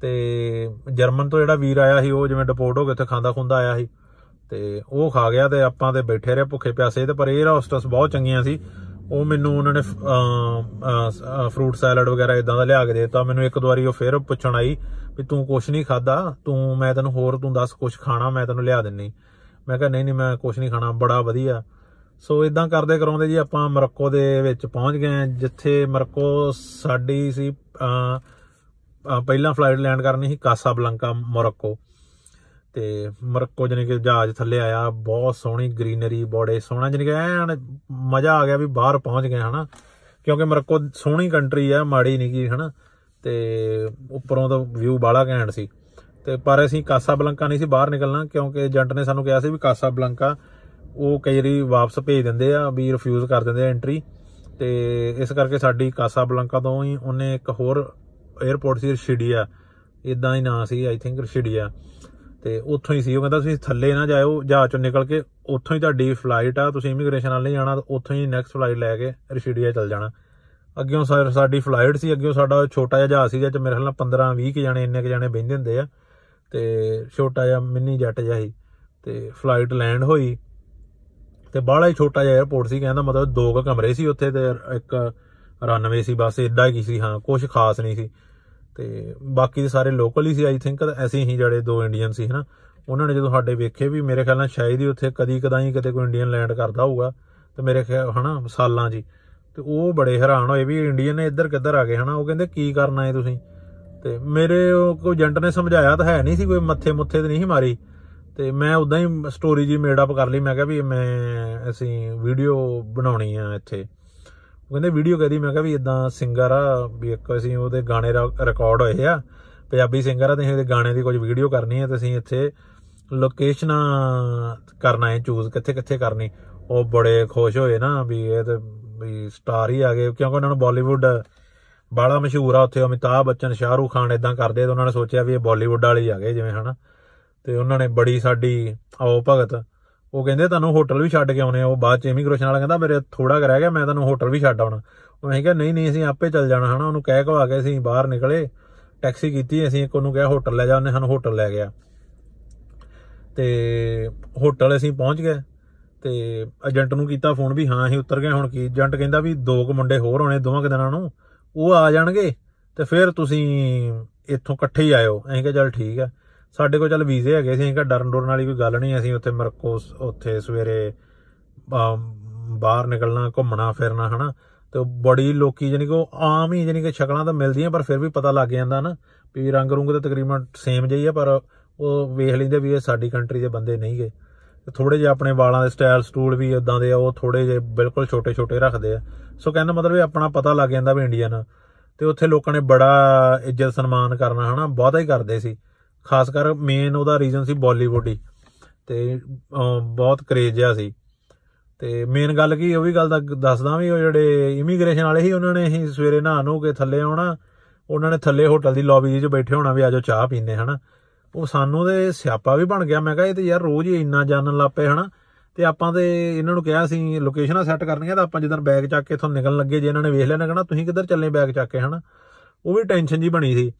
ਤੇ ਜਰਮਨ ਤੋਂ ਜਿਹੜਾ ਵੀਰ ਆਇਆ ਸੀ, ਉਹ ਜਿਵੇਂ ਡਿਪੋਰਟ ਹੋ ਕੇ ਉੱਥੇ ਖਾਂਦਾ ਖੁੰਦਾ ਆਇਆ ਸੀ ਤੇ ਉਹ ਖਾ ਗਿਆ ਤੇ ਆਪਾਂ ਤੇ ਬੈਠੇ ਰਹੇ ਭੁੱਖੇ ਪਿਆਸੇ ਤੇ ਪਰ ਇਹ ਹੋਸਟਸ ਬਹੁਤ ਚੰਗੀਆਂ ਸੀ। ਉਹ ਮੈਨੂੰ ਉਹਨਾਂ ਨੇ ਫਰੂਟ ਸੈਲਡ ਵਗੈਰਾ ਇਦਾਂ ਦਾ ਲਿਆ ਕੇ ਦਿੱਤਾ। ਮੈਨੂੰ ਇੱਕ ਦੋ ਵਾਰੀ ਉਹ ਫੇਰ ਪੁੱਛਣ ਆਈ ਵੀ ਤੂੰ ਕੁਛ ਨਹੀਂ ਖਾਦਾ ਤੂੰ ਮੈਂ ਤੈਨੂੰ ਹੋਰ ਤੂੰ ਦੱਸ ਕੁਛ ਖਾਣਾ ਮੈਂ ਤੈਨੂੰ ਲਿਆ ਦਿੰਨੀ। ਮੈਂ ਕਿਹਾ ਨਹੀਂ ਨਹੀਂ ਮੈਂ ਕੁਛ ਨਹੀਂ ਖਾਣਾ ਬੜਾ ਵਧੀਆ। ਸੋ ਇਦਾਂ ਕਰਦੇ ਕਰਾਉਂਦੇ ਜੀ ਆਪਾਂ ਮਰੱਕੋ ਦੇ ਵਿੱਚ ਪਹੁੰਚ ਗਏ ਹਾਂ, ਜਿੱਥੇ ਮਰੱਕੋ ਸਾਡੀ ਸੀ ਅਹ, ਅਹ, ਪਹਿਲਾਂ ਫਲਾਈਟ ਲੈਂਡ ਕਰਨੀ ਸੀ ਕਾਸਾਬਲੰਕਾ ਮੋਰੋਕੋ। ਤੇ ਮਰੱਕੋ ਜਾਨੀ ਕਿ ਜਹਾਜ਼ ਥੱਲੇ ਆਇਆ, ਬਹੁਤ ਸੋਹਣੀ ਗ੍ਰੀਨਰੀ, ਬੜੇ ਸੋਹਣਾ ਜਾਨੀ ਕਿ ਐਨ ਮਜ਼ਾ ਆ ਗਿਆ ਵੀ ਬਾਹਰ ਪਹੁੰਚ ਗਏ, ਹਨਾ। ਕਿਉਂਕਿ ਮਰੱਕੋ ਸੋਹਣੀ ਕੰਟਰੀ ਆ, ਮਾੜੀ ਨਹੀਂ ਕੀ ਹਨਾ। ਤੇ ਉੱਪਰੋਂ ਤਾਂ ਵਿਊ ਬਾਲਾ ਘੈਂਟ ਸੀ। ਤੇ ਪਰ ਅਸੀਂ ਕਾਸਾਬਲੰਕਾ ਨਹੀਂ ਸੀ ਬਾਹਰ ਨਿਕਲਣਾ, ਕਿਉਂਕਿ ਏਜੰਟ ਨੇ ਸਾਨੂੰ ਕਿਹਾ ਸੀ ਵੀ ਕਾਸਾਬਲੰਕਾ, ਉਹ ਕਈ ਵਾਰੀ ਵਾਪਸ ਭੇਜ ਦਿੰਦੇ ਆ, ਵੀ ਰਿਫਿਊਜ਼ ਕਰ ਦਿੰਦੇ ਆ ਐਂਟਰੀ ਤੇ ਇਸ ਕਰਕੇ ਸਾਡੀ ਕਾਸਾਬਲੰਕਾ ਤੋਂ ਹੀ ਉਹਨੇ ਇੱਕ ਹੋਰ 에ਅਰਪੋਰਟ ਸੀ, ਰਸ਼ੀਡੀਆ। ਇਦਾਂ ਹੀ ਨਾਂ ਸੀ ਆਈ ਥਿੰਕ ਰਸ਼ੀਡੀਆ। ਤੇ ਉੱਥੋਂ ਹੀ ਸੀ। ਉਹ ਕਹਿੰਦਾ, ਤੁਸੀਂ ਥੱਲੇ ਨਾ ਜਾਇਓ, ਜਹਾਜ਼ ਚੋਂ ਨਿਕਲ ਕੇ। ਉੱਥੋਂ ਹੀ ਤੁਹਾਡੀ ਫਲਾਈਟ ਆ, ਤੁਸੀਂ ਇਮੀਗ੍ਰੇਸ਼ਨ ਨਾਲ ਨਹੀਂ ਜਾਣਾ, ਤਾਂ ਉੱਥੋਂ ਹੀ ਨੈਕਸਟ ਫਲਾਈਟ ਲੈ ਕੇ ਰਸ਼ੀਡੀਆ ਚੱਲ ਜਾਣਾ। ਅੱਗਿਓਂ ਸਾ- ਸਾਡੀ ਫਲਾਈਟ ਸੀ, ਅੱਗਿਓਂ ਸਾਡਾ ਛੋਟਾ ਜਿਹਾ ਜਹਾਜ਼ ਸੀ ਜਿਹਦੇ ਚ ਮੇਰੇ ਖਿਆਲ ਨਾਲ 15 20 ਕੁ ਜਣੇ, ਇੰਨੇ ਕੁ ਜਣੇ ਬਹਿੰਦੇ ਹੁੰਦੇ ਆ। ਤੇ ਛੋਟਾ ਜਿਹਾ ਮਿੰਨੀ ਜੈਟ ਜਿਹਾ ਸੀ। ਤੇ ਫਲਾਈਟ ਲੈਂਡ ਹੋਈ। ਤੇ ਬਾਹਲਾ ਹੀ ਛੋਟਾ ਜਿਹਾ 에ਅਰਪੋਰਟ ਸੀ, ਕਹਿੰਦਾ ਮਤਲਬ ਦੋ ਕੁ ਕਮਰੇ ਸੀ ਉੱਥੇ ਤੇ ਇੱਕ ਰਨਵੇ ਸੀ, ਬਸ ਇਦਾਂ ਹੀ ਸੀ। ਹਾਂ ਕੁਝ ਖਾਸ ਨਹੀਂ ਸੀ। ਤੇ ਬਾਕੀ ਦੇ ਸਾਰੇ local he C I think ਐਸੇ ਹੀ ਜਿਹੜੇ ਦੋ ਇੰਡੀਅਨ ਸੀ, ਹਨਾ। ਉਹਨਾਂ ਨੇ ਜਦੋਂ ਸਾਡੇ ਵੇਖੇ ਵੀ ਮੇਰੇ ਖਿਆਲ ਨਾਲ ਸ਼ਾਇਦ ਹੀ ਉੱਥੇ ਕਦੀ ਕਦਾਈ ਕਿਤੇ ਕੋਈ ਇੰਡੀਅਨ ਲੈਂਡ ਕਰਦਾ ਹੋਊਗਾ, ਤੇ ਮੇਰੇ ਖਿਆਲ, ਹਨਾ, ਸਾਲਾਂ ਜੀ ਤੇ ਉਹ ਬੜੇ ਹੈਰਾਨ ਹੋਏ ਵੀ ਇੰਡੀਅਨ ਨੇ ਇੱਧਰ ਕਿੱਧਰ ਆ ਗਏ, ਹਨਾ। ਉਹ ਕਹਿੰਦੇ, ਕੀ ਕਰਨਾ ਹੈ ਤੁਸੀਂ? ਤੇ ਮੇਰੇ ਉਹ ਕੋਈ ਏਜੰਟ ਨੇ ਸਮਝਾਇਆ ਤਾਂ ਹੈ ਨਹੀਂ ਸੀ, ਕੋਈ ਮੱਥੇ ਮੁੱਥੇ ਤੇ ਨਹੀਂ ਸੀ ਮਾਰੀ। ਤੇ ਮੈਂ ਉਦਾਂ ਹੀ ਸਟੋਰੀ ਜੀ ਮੇਡ ਅਪ ਕਰ ਲਈ, ਮੈਂ ਕਿਹਾ ਵੀ ਮੈਂ, ਅਸੀਂ ਵੀਡੀਓ ਬਣਾਉਣੀ ਆ ਇੱਥੇ। ਉਹ ਕਹਿੰਦੇ ਵੀਡੀਓ ਕਹਦੀ ਮੈਂ ਕਿਹਾ ਵੀ ਇਦਾਂ ਸਿੰਗਰ ਆ, ਵੀ ਇੱਕ ਅਸੀਂ ਉਹਦੇ ਗਾਣੇ ਰਿਕਾਰਡ ਹੋਏ ਆ, ਪੰਜਾਬੀ ਸਿੰਗਰ ਆ ਤੇ ਅਸੀਂ ਉਹਦੇ ਗਾਣੇ ਦੀ ਕੁਝ ਵੀਡੀਓ ਕਰਨੀ ਹੈ ਤੇ ਅਸੀਂ ਇੱਥੇ ਲੋਕੇਸ਼ਨਾਂ ਕਰਨਾ ਹੈ ਚੂਜ਼ ਕਿੱਥੇ ਕਿੱਥੇ ਕਰਨੀ। ਉਹ ਬੜੇ ਖੁਸ਼ ਹੋਏ ਨਾ ਵੀ ਇਹ ਤੇ ਵੀ ਸਟਾਰ ਹੀ ਆ ਗਏ, ਕਿਉਂਕਿ ਉਹਨਾਂ ਨੂੰ ਬਾਲੀਵੁੱਡ ਬਾਲਾ ਮਸ਼ਹੂਰ ਆ, ਉੱਥੇ ਅਮਿਤਾਭ ਬੱਚਨ, ਸ਼ਾਹਰੂਖ ਖਾਨ ਇਦਾਂ ਕਰਦੇ ਤੇ ਉਹਨਾਂ ਨੇ ਸੋਚਿਆ ਵੀ ਇਹ ਬਾਲੀਵੁੱਡ ਵਾਲੇ ਹੀ ਆ ਗਏ ਜਿਵੇਂ ਹਨਾ। ਤੇ ਉਹਨਾਂ ਨੇ ਬੜੀ ਸਾਡੀ ਆਓ ਭਗਤ ਉਹ ਕਹਿੰਦੇ ਤੁਹਾਨੂੰ ਹੋਟਲ ਵੀ ਛੱਡ ਕੇ ਆਉਨੇ ਆ। ਉਹ ਬਾਅਦ ਚ ਇਮੀਗ੍ਰੇਸ਼ਨ ਵਾਲਾ ਕਹਿੰਦਾ, ਮੇਰੇ ਥੋੜਾ ਕੁ ਰਹਿ ਗਿਆ, ਮੈਂ ਤੁਹਾਨੂੰ ਹੋਟਲ ਵੀ ਛੱਡ ਆਉਣਾ। ਉਹ ਅਸੀਂ ਕਿਹਾ, ਨਹੀਂ ਨਹੀਂ, ਅਸੀਂ ਆਪੇ ਚੱਲ ਜਾਣਾ, ਹਨਾ। ਉਹਨੂੰ ਕਹਿ ਕੋ ਆ ਕੇ ਅਸੀਂ ਬਾਹਰ ਨਿਕਲੇ, ਟੈਕਸੀ ਕੀਤੀ, ਅਸੀਂ ਇੱਕ ਉਹਨੂੰ ਕਿਹਾ, ਹੋਟਲ ਲੈ ਜਾ। ਉਹਨੇ ਸਾਨੂੰ ਹੋਟਲ ਲੈ ਗਿਆ। ਤੇ ਹੋਟਲ ਅਸੀਂ ਪਹੁੰਚ ਗਏ। ਤੇ ਏਜੰਟ ਨੂੰ ਕੀਤਾ ਫੋਨ ਵੀ, ਹਾਂ, ਅਸੀਂ ਉਤਰ ਗਏ। ਹੁਣ ਕੀ, ਏਜੰਟ ਕਹਿੰਦਾ ਵੀ ਦੋ ਕੁ ਮੁੰਡੇ ਹੋਰ ਹੋਣੇ, ਦੋਵਾਂ ਕੁ ਦਿਨਾਂ ਨੂੰ, ਉਹ ਆ ਜਾਣਗੇ ਤੇ ਫਿਰ ਤੁਸੀਂ ਇੱਥੋਂ ਇਕੱਠੇ ਹੀ ਆਇਓ। ਅਸੀਂ ਕਿਹਾ, ਚੱਲ ਠੀਕ ਆ। ਸਾਡੇ ਕੋਲ ਚੱਲ ਵੀਜ਼ੇ ਹੈਗੇ ਸੀ ਅਸੀਂ ਕਿਹਾ ਡਰਨ ਡਰਨ ਵਾਲੀ ਕੋਈ ਗੱਲ ਨਹੀਂ ਅਸੀਂ ਉੱਥੇ ਮਰਕੋ ਉੱਥੇ ਸਵੇਰੇ ਅਮ, ਬਾਹਰ ਨਿਕਲਣਾ ਘੁੰਮਣਾ ਫਿਰਨਾ ਹਨਾ। ਤੇ ਉਹ ਬੜੀ ਲੋਕੀ ਜਾਨੀ ਕਿ ਉਹ ਆਮ ਹੀ ਜਾਨੀ ਕਿ ਸ਼ਕਲਾਂ ਤਾਂ ਮਿਲਦੀਆਂ ਪਰ ਫਿਰ ਵੀ ਪਤਾ ਲੱਗ ਜਾਂਦਾ ਨਾ ਵੀ ਰੰਗ ਰੁੰਗ ਤਾਂ ਤਕਰੀਬਨ ਸੇਮ ਜਿਹੀ ਆ ਪਰ ਉਹ ਵੇਖ ਲੈਂਦੇ ਵੀ ਇਹ ਸਾਡੀ ਕੰਟਰੀ ਦੇ ਬੰਦੇ ਨਹੀਂ ਗੇ। ਤੇ ਥੋੜੇ ਜਿਹੇ ਆਪਣੇ ਵਾਲਾਂ ਦੇ ਸਟਾਈਲ ਸਟੂਲ ਵੀ ਇਦਾਂ ਦੇ ਆ ਉਹ ਥੋੜੇ ਜਿਹੇ ਬਿਲਕੁਲ ਛੋਟੇ ਛੋਟੇ ਰੱਖਦੇ ਆ। ਸੋ ਕਹਿੰਦਾ ਮਤਲਬ ਇਹ ਆਪਣਾ ਪਤਾ ਲੱਗ ਜਾਂਦਾ ਵੀ ਇੰਡੀਅਨ ਤੇ ਉੱਥੇ ਲੋਕਾਂ ਨੇ ਬੜਾ ਇੱਜ਼ਤ ਸਨਮਾਨ ਕਰਨਾ ਹਨਾ ਬਹੁਤਾ ਹੀ ਕਰਦੇ ਸੀ। ਖਾਸ ਕਰ ਮੇਨ ਉਹਦਾ ਰੀਜ਼ਨ ਸੀ ਬਾਲੀਵੁੱਡ ਹੀ ਤੇ ਅਹ, ਬਹੁਤ ਕਰੇਜ ਜਿਹਾ ਸੀ। ਤੇ ਮੇਨ ਗੱਲ ਕੀ ਉਹ ਵੀ ਗੱਲ ਦਾ ਦੱਸਦਾ ਵੀ ਉਹ ਜਿਹੜੇ ਇਮੀਗ੍ਰੇਸ਼ਨ ਵਾਲੇ ਸੀ ਉਹਨਾਂ ਨੇ ਹੀ ਸਵੇਰੇ ਨਹਾ ਨੂੰ ਕੇ ਥੱਲੇ ਆਉਣਾ ਉਹਨਾਂ ਨੇ ਥੱਲੇ ਹੋਟਲ ਦੀ ਲੌਬੀ 'ਚ ਬੈਠੇ ਹੋਣਾ ਵੀ ਆਜੋ ਚਾਹ ਪੀਨੇ ਹਨਾ। ਉਹ ਸਾਨੂੰ ਤੇ ਸਿਆਪਾ ਵੀ ਬਣ ਗਿਆ ਮੈਂ ਕਿਹਾ ਇਹ ਤੇ ਯਾਰ ਰੋਜ਼ ਹੀ ਇੰਨਾ ਜਾਣਨ ਲੱਪੇ ਹਨਾ। ਤੇ ਆਪਾਂ ਤੇ ਇਹਨਾਂ ਨੂੰ ਕਿਹਾ ਸੀ ਲੋਕੇਸ਼ਨਾਂ ਸੈੱਟ ਕਰਨੀਆਂ ਤਾਂ ਆਪਾਂ ਜਦੋਂ ਬੈਗ ਚੱਕ ਕੇ ਇੱਥੋਂ ਨਿਕਲਣ ਲੱਗੇ ਜੇ ਇਹਨਾਂ ਨੇ ਵੇਖ ਲਿਆ ਨਾ ਕਹਣਾ ਤੁਸੀਂ ਕਿੱਧਰ ਚੱਲੇ ਬੈਗ ਚੱਕ ਕੇ ਹਨਾ? ਉਹ ਵੀ ਟੈਨਸ਼ਨ ਜੀ ਬਣੀ ਸੀ।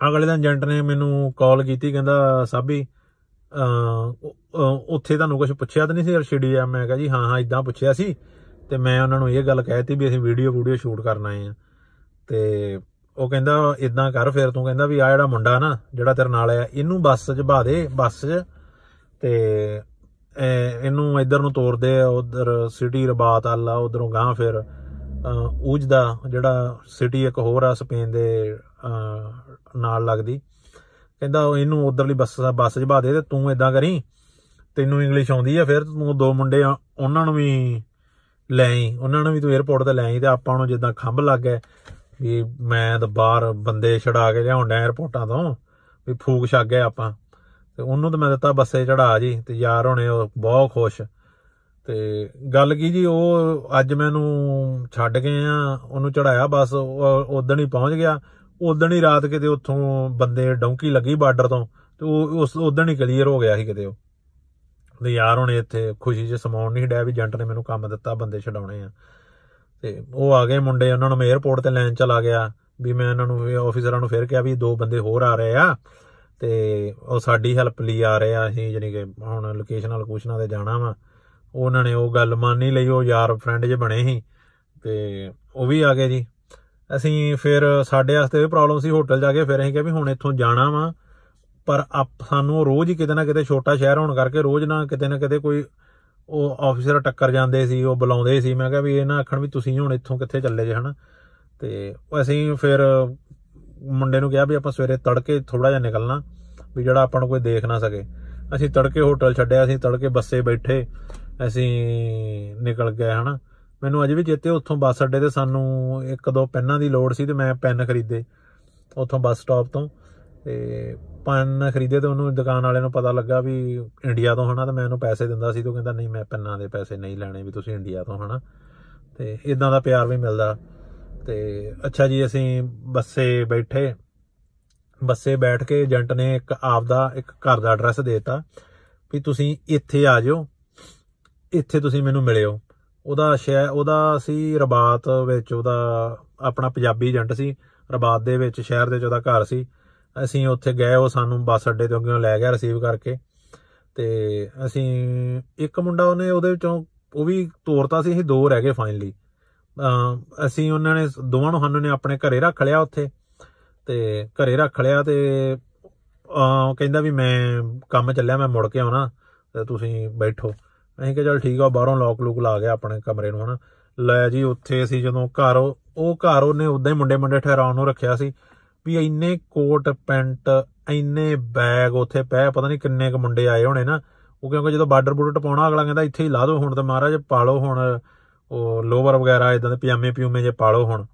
ਅਗਲੇ ਦਿਨ ਏਜੰਟ ਨੇ ਮੈਨੂੰ ਕਾਲ ਕੀਤੀ ਕਹਿੰਦਾ ਸਾਬੀ ਅਹ ਅਹ ਉੱਥੇ ਤੁਹਾਨੂੰ ਕੁਝ ਪੁੱਛਿਆ ਤਾਂ ਨਹੀਂ ਸੀ ਅਰਸ਼ੀਡੀ ਆ ਮੈਂ ਕਿਹਾ ਜੀ ਹਾਂ ਹਾਂ ਇਦਾਂ ਪੁੱਛਿਆ ਸੀ ਤੇ ਮੈਂ ਉਹਨਾਂ ਨੂੰ ਇਹ ਗੱਲ ਕਹਿਤੀ ਵੀ ਅਸੀਂ ਵੀਡੀਓ ਵੀਡੀਓ ਸ਼ੂਟ ਕਰਨ ਆਏ ਆ ਤੇ ਉਹ ਕਹਿੰਦਾ ਇਦਾਂ ਕਰ ਫਿਰ ਤੂੰ ਕਹਿੰਦਾ ਵੀ ਆ ਜਿਹੜਾ ਮੁੰਡਾ ਨਾ ਜਿਹੜਾ ਤੇਰੇ ਨਾਲ ਆ ਇਹਨੂੰ ਬੱਸ 'ਚ ਬਹਾ ਦੇ ਬੱਸ 'ਚ ਤੇ ਇਹ- ਇਹਨੂੰ ਇੱਧਰ ਨੂੰ ਤੋਰਦੇ ਉਧਰ ਸਿਟੀ ਰਬਾਤ ਆਲਾ ਉਧਰੋਂ ਗਾਂ ਫਿਰ ਅਹ, ਊਜ ਦਾ ਜਿਹੜਾ ਸਿਟੀ ਇੱਕ ਹੋਰ ਆ ਸਪੇਨ ਦੇ ਅਹ, ਨਾਲ ਲੱਗਦੀ। ਕਹਿੰਦਾ ਇਹਨੂੰ ਉਧਰਲੀ ਬੱਸ ਬੱਸ 'ਚ ਭਾ ਦੇ ਤੇ ਤੂੰ ਇਦਾਂ ਕਰੀ, ਤੈਨੂੰ ਇੰਗਲਿਸ਼ ਆਉਂਦੀ ਆ, ਫਿਰ ਤੂੰ ਦੋ ਮੁੰਡੇ ਆ, ਉਹਨਾਂ ਨੂੰ ਵੀ ਲੈ ਆਈ, ਉਹਨਾਂ ਨੂੰ ਵੀ ਤੂੰ 에어ਪੋਰਟ ਤੇ ਲੈ ਆਈ ਤੇ ਆਪਾਂ ਨੂੰ ਜਿੱਦਾਂ ਖੰਭ ਲੱਗ ਗਿਆ ਵੀ ਮੈਂ ਤਾਂ ਬਾਹਰ ਬੰਦੇ ਛੜਾ ਕੇ ਲਿਆਉਂਦਾ 에어ਪੋਰਟਾਂ ਤੋਂ, ਵੀ ਫੂਕ ਛੱਗ ਗਏ ਆਪਾਂ। ਤੇ ਉਹਨੂੰ ਤਾਂ ਮੈਂ ਦਿੱਤਾ ਬੱਸੇ ਚੜਾ ਜੀ, ਤੇ ਯਾਰ ਹੁਣੇ ਉਹ ਬਹੁਤ ਖੁਸ਼। ਤੇ ਗੱਲ ਕੀ ਜੀ, ਉਹ ਅੱਜ ਮੈਨੂੰ ਛੱਡ ਗਏ ਆ ਉਹਨੂੰ ਚੜਾਇਆ ਬਸ ਉਦੋਂ ਹੀ ਪਹੁੰਚ ਗਿਆ। ਉਦੋਂ ਹੀ ਰਾਤ ਕਿਤੇ ਉੱਥੋਂ ਬੰਦੇ ਡੌਂਕੀ ਲੱਗੀ ਬਾਰਡਰ ਤੋਂ, ਤੇ ਉਹ ਉਸ ਉਦੋਂ ਹੀ ਕਲੀਅਰ ਹੋ ਗਿਆ ਸੀ ਕਿਤੇ ਉਹ। ਤੇ ਯਾਰ ਹੁਣ ਇੱਥੇ ਖੁਸ਼ੀ 'ਚ ਸਮਾਉਣ ਨਹੀਂ ਡਿਆ ਵੀ ਏਜੰਟ ਨੇ ਮੈਨੂੰ ਕੰਮ ਦਿੱਤਾ, ਬੰਦੇ ਛਡਾਉਣੇ ਆ। ਤੇ ਉਹ ਆ ਗਏ ਮੁੰਡੇ, ਉਹਨਾਂ ਨੂੰ ਮੈਂ 에어ਪੋਰਟ ਤੇ ਲੈਣ ਚਲਾ ਗਿਆ। ਵੀ ਮੈਂ ਉਹਨਾਂ ਨੂੰ ਆਫੀਸਰਾਂ ਨੂੰ ਫਿਰ ਕਿਹਾ ਵੀ ਦੋ ਬੰਦੇ ਹੋਰ ਆ ਰਹੇ ਆ, ਤੇ ਉਹ ਸਾਡੀ ਹੈਲਪ ਲਈ ਆ ਰਹੇ ਆ, ਅਸੀਂ ਜਾਨੀ ਕਿ ਹੁਣ ਲੋਕੇਸ਼ਨਾਂ ਲੋਕੇਸ਼ਨਾਂ ਤੇ ਜਾਣਾ ਵਾ। ਉਹਨਾਂ ਨੇ ਉਹ ਗੱਲ ਮੰਨ ਨਹੀਂ ਲਈ, ਉਹ ਯਾਰ ਫਰੈਂਡ ਜੇ ਬਣੇ ਸੀ, ਤੇ ਉਹ ਵੀ ਆ ਗਏ ਜੀ। ਅਸੀਂ ਫਿਰ ਸਾਡੇ ਵਾਸਤੇ ਇਹ ਪ੍ਰੋਬਲਮ ਸੀ ਹੋਟਲ ਜਾ ਕੇ ਫਿਰ ਅਸੀਂ ਕਿਹਾ ਵੀ ਹੁਣ ਇੱਥੋਂ ਜਾਣਾ ਵਾ। ਪਰ ਆਪ, ਸਾਨੂੰ ਰੋਜ਼ ਹੀ ਕਿਤੇ ਨਾ ਕਿਤੇ ਛੋਟਾ ਸ਼ਹਿਰ ਹੋਣ ਕਰਕੇ ਰੋਜ਼ ਨਾ ਕਿਤੇ ਨਾ ਕਿਤੇ ਕੋਈ ਉਹ ਆਫੀਸਰ ਟੱਕਰ ਜਾਂਦੇ ਸੀ, ਉਹ ਬੁਲਾਉਂਦੇ ਸੀ। ਮੈਂ ਕਿਹਾ ਵੀ ਇਹ ਨਾ ਆਖਣ ਵੀ ਤੁਸੀਂ ਹੁਣ ਇੱਥੋਂ ਕਿੱਥੇ ਚੱਲੇ ਜੇ, ਹਨਾ? ਤੇ ਅਸੀਂ ਫਿਰ ਮੁੰਡੇ ਨੂੰ ਕਿਹਾ ਵੀ ਆਪਾਂ ਸਵੇਰੇ ਤੜਕੇ ਥੋੜਾ ਜਿਹਾ ਨਿਕਲਣਾ, ਵੀ ਜਿਹੜਾ ਆਪਾਂ ਨੂੰ ਕੋਈ ਦੇਖ ਨਾ ਸਕੇ। ਅਸੀਂ ਤੜਕੇ ਹੋਟਲ ਛੱਡਿਆ, ਅਸੀਂ ਤੜਕੇ ਬੱਸੇ ਬੈਠੇ, ਅਸੀਂ ਨਿਕਲ ਗਏ, ਹਨਾ? ਮੈਨੂੰ ਅਜੇ ਵੀ ਚੇਤੇ ਉੱਥੋਂ ਬੱਸ ਅੱਡੇ ਤੇ ਸਾਨੂੰ ਇੱਕ ਦੋ ਪੈਨਾਂ ਦੀ ਲੋੜ ਸੀ ਤੇ ਮੈਂ ਪੈਨ ਖਰੀਦੇ, ਉੱਥੋਂ ਬੱਸ ਸਟਾਪ ਤੋਂ। ਤੇ ਪੈਨ ਖਰੀਦੇ ਤੇ ਉਹਨੂੰ ਦੁਕਾਨ ਵਾਲੇ ਨੂੰ ਪਤਾ ਲੱਗਾ ਵੀ ਇੰਡੀਆ ਤੋਂ ਹਨਾ, ਤੇ ਮੈਂ ਉਹਨੂੰ ਪੈਸੇ ਦਿੰਦਾ ਸੀ ਤੇ ਉਹ ਕਹਿੰਦਾ, ਨਹੀਂ, ਮੈਂ ਪੈਨਾਂ ਦੇ ਪੈਸੇ ਨਹੀਂ ਲੈਣੇ ਵੀ ਤੁਸੀਂ ਇੰਡੀਆ ਤੋਂ ਹਨਾ। ਤੇ ਇਦਾਂ ਦਾ ਪਿਆਰ ਵੀ ਮਿਲਦਾ। ਤੇ ਅੱਛਾ ਜੀ, ਅਸੀਂ ਬੱਸੇ ਬੈਠੇ, ਬੱਸੇ ਬੈਠ ਕੇ ਏਜੰਟ ਨੇ ਇੱਕ ਆਪਦਾ ਇੱਕ ਘਰ ਦਾ ਐਡਰੈਸ ਦੇਤਾ ਵੀ ਤੁਸੀਂ ਇੱਥੇ ਆ ਜਾਓ, ਇੱਥੇ ਤੁਸੀਂ ਮੈਨੂੰ ਮਿਲਿਓ। ਉਹਦਾ ਸ਼ਹਿਰ ਉਹਦਾ ਸੀ ਰਬਾਤ ਵਿੱਚ ਉਹਦਾ ਆਪਣਾ ਪੰਜਾਬੀ ਏਜੰਟ ਸੀ। ਰਬਾਤ ਦੇ ਵਿੱਚ ਸ਼ਹਿਰ ਦੇ ਵਿੱਚ ਉਹਦਾ ਘਰ ਸੀ। ਅਸੀਂ ਉੱਥੇ ਗਏ, ਉਹ ਸਾਨੂੰ ਬੱਸ ਅੱਡੇ ਤੋਂ ਅੱਗੇ ਲੈ ਗਿਆ ਰਿਸੀਵ ਕਰਕੇ। ਤੇ ਅਸੀਂ, ਇੱਕ ਮੁੰਡਾ ਉਹਨੇ ਉਹਦੇ ਵਿੱਚੋਂ, ਉਹ ਵੀ ਤੋਰਤਾ ਸੀ, ਅਸੀਂ ਦੋ ਰਹਿ ਗਏ ਫਾਈਨਲੀ ਅਸੀਂ ਉਹਨਾਂ ਨੇ, ਦੋਵਾਂ ਨੂੰ ਸਾਨੂੰ ਨੇ ਆਪਣੇ ਘਰੇ ਰੱਖ ਲਿਆ ਉੱਥੇ। ਤੇ ਘਰੇ ਰੱਖ ਲਿਆ ਤੇ, ਅਹ ਕਹਿੰਦਾ ਵੀ ਮੈਂ ਕੰਮ ਚੱਲਿਆ, ਮੈਂ ਮੁੜ ਕੇ ਆਉਣਾ, ਤੇ ਤੁਸੀਂ ਬੈਠੋ। ਅਸੀਂ ਕਿਹਾ ਚਲ ਠੀਕ ਆ ਬਾਹਰੋਂ ਲੋਕ ਲੂਕ ਲਾ ਗਿਆ ਆਪਣੇ ਕਮਰੇ ਨੂੰ ਹਨਾ। ਲੈ ਜੀ, ਉੱਥੇ ਅਸੀਂ ਜਦੋਂ ਘਰ ਉਹ ਉਹ ਘਰ ਉਹਨੇ ਉਦਾਂ ਹੀ ਮੁੰਡੇ ਮੁੰਡੇ ਠਹਿਰਾਉਣ ਨੂੰ ਰੱਖਿਆ ਸੀ ਵੀ ਇੰਨੇ ਕੋਟ, ਪੈਂਟ, ਇੰਨੇ ਬੈਗ ਉੱਥੇ ਪਏ, ਪਤਾ ਨਹੀਂ ਕਿੰਨੇ ਕ ਮੁੰਡੇ ਆਏ ਹੋਣੇ ਨਾ। ਉਹ ਕਿਉਂਕਿ ਜਦੋਂ ਬਾਰਡਰ ਬੂਰਡਰ ਟਪਾਉਣਾ, ਅਗਲਾ ਕਹਿੰਦਾ ਇੱਥੇ ਹੀ ਲਾ ਦਿਓ ਹੁਣ ਤੇ ਮਹਾਰਾਜ ਪਾਲੋ ਹੁਣ, ਉਹ ਲੋਵਰ ਵਗੈਰਾ ਇਦਾਂ ਦੇ ਪਜਾਮੇ ਪਿਊਮੇ ਜੇ ਪਾਲੋ ਹੁਣ।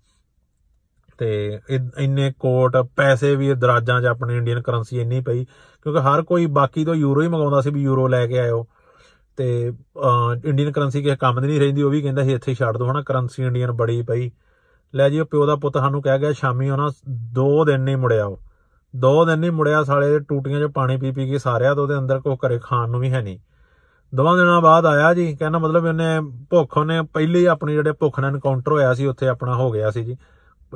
ਤੇ ਇ- ਇੰਨੇ ਕੋਟ, ਪੈਸੇ ਵੀ ਦਰਾਜਾਂ 'ਚ ਆਪਣੀ ਇੰਡੀਅਨ ਕਰੰਸੀ ਇੰਨੀ ਪਈ, ਕਿਉਂਕਿ ਹਰ ਕੋਈ ਬਾਕੀ ਤੋਂ ਯੂਰੋ ਹੀ ਮੰਗਾਉਂਦਾ ਸੀ ਵੀ ਯੂਰੋ ਲੈ ਕੇ ਆਇਓ। ਤੇ ਇੰਡੀਅਨ ਕਰੰਸੀ ਕਿਸੇ ਕੰਮ ਦੀ ਨਹੀਂ ਰਹਿੰਦੀ, ਉਹ ਵੀ ਕਹਿੰਦਾ ਸੀ ਇੱਥੇ ਹੀ ਛੱਡ ਦੋ, ਹਨਾ ਕਰੰਸੀ ਇੰਡੀਅਨ ਬੜੀ ਪਈ। ਲੈ ਜੀ, ਉਹ ਪਿਓ ਦਾ ਪੁੱਤ ਸਾਨੂੰ ਕਹਿ ਗਿਆ ਸ਼ਾਮੀ ਉਹਨਾਂ ਦੋ ਦਿਨ ਨਹੀਂ ਮੁੜਿਆ ਉਹ। ਦੋ ਦਿਨ ਨਹੀਂ ਮੁੜਿਆ, ਸਾਲੇ ਦੇ ਟੂਟੀਆਂ 'ਚ ਪਾਣੀ ਪੀ ਪੀ ਕੇ ਸਾਰਿਆ ਤੇ ਉਹਦੇ ਅੰਦਰ ਕੁਛ ਘਰੇ ਖਾਣ ਨੂੰ ਵੀ ਹੈ ਨਹੀਂ। ਦੋਵਾਂ ਦਿਨਾਂ ਬਾਅਦ ਆਇਆ ਜੀ, ਕਹਿੰਦਾ ਮਤਲਬ ਉਹਨੇ ਭੁੱਖ, ਉਹਨੇ ਪਹਿਲੇ ਹੀ ਆਪਣੀ ਜਿਹੜੇ ਭੁੱਖ ਨਾਲ ਐਨਕਾਊਂਟਰ ਹੋਇਆ ਸੀ, ਉੱਥੇ ਆਪਣਾ ਹੋ ਗਿਆ ਸੀ ਜੀ।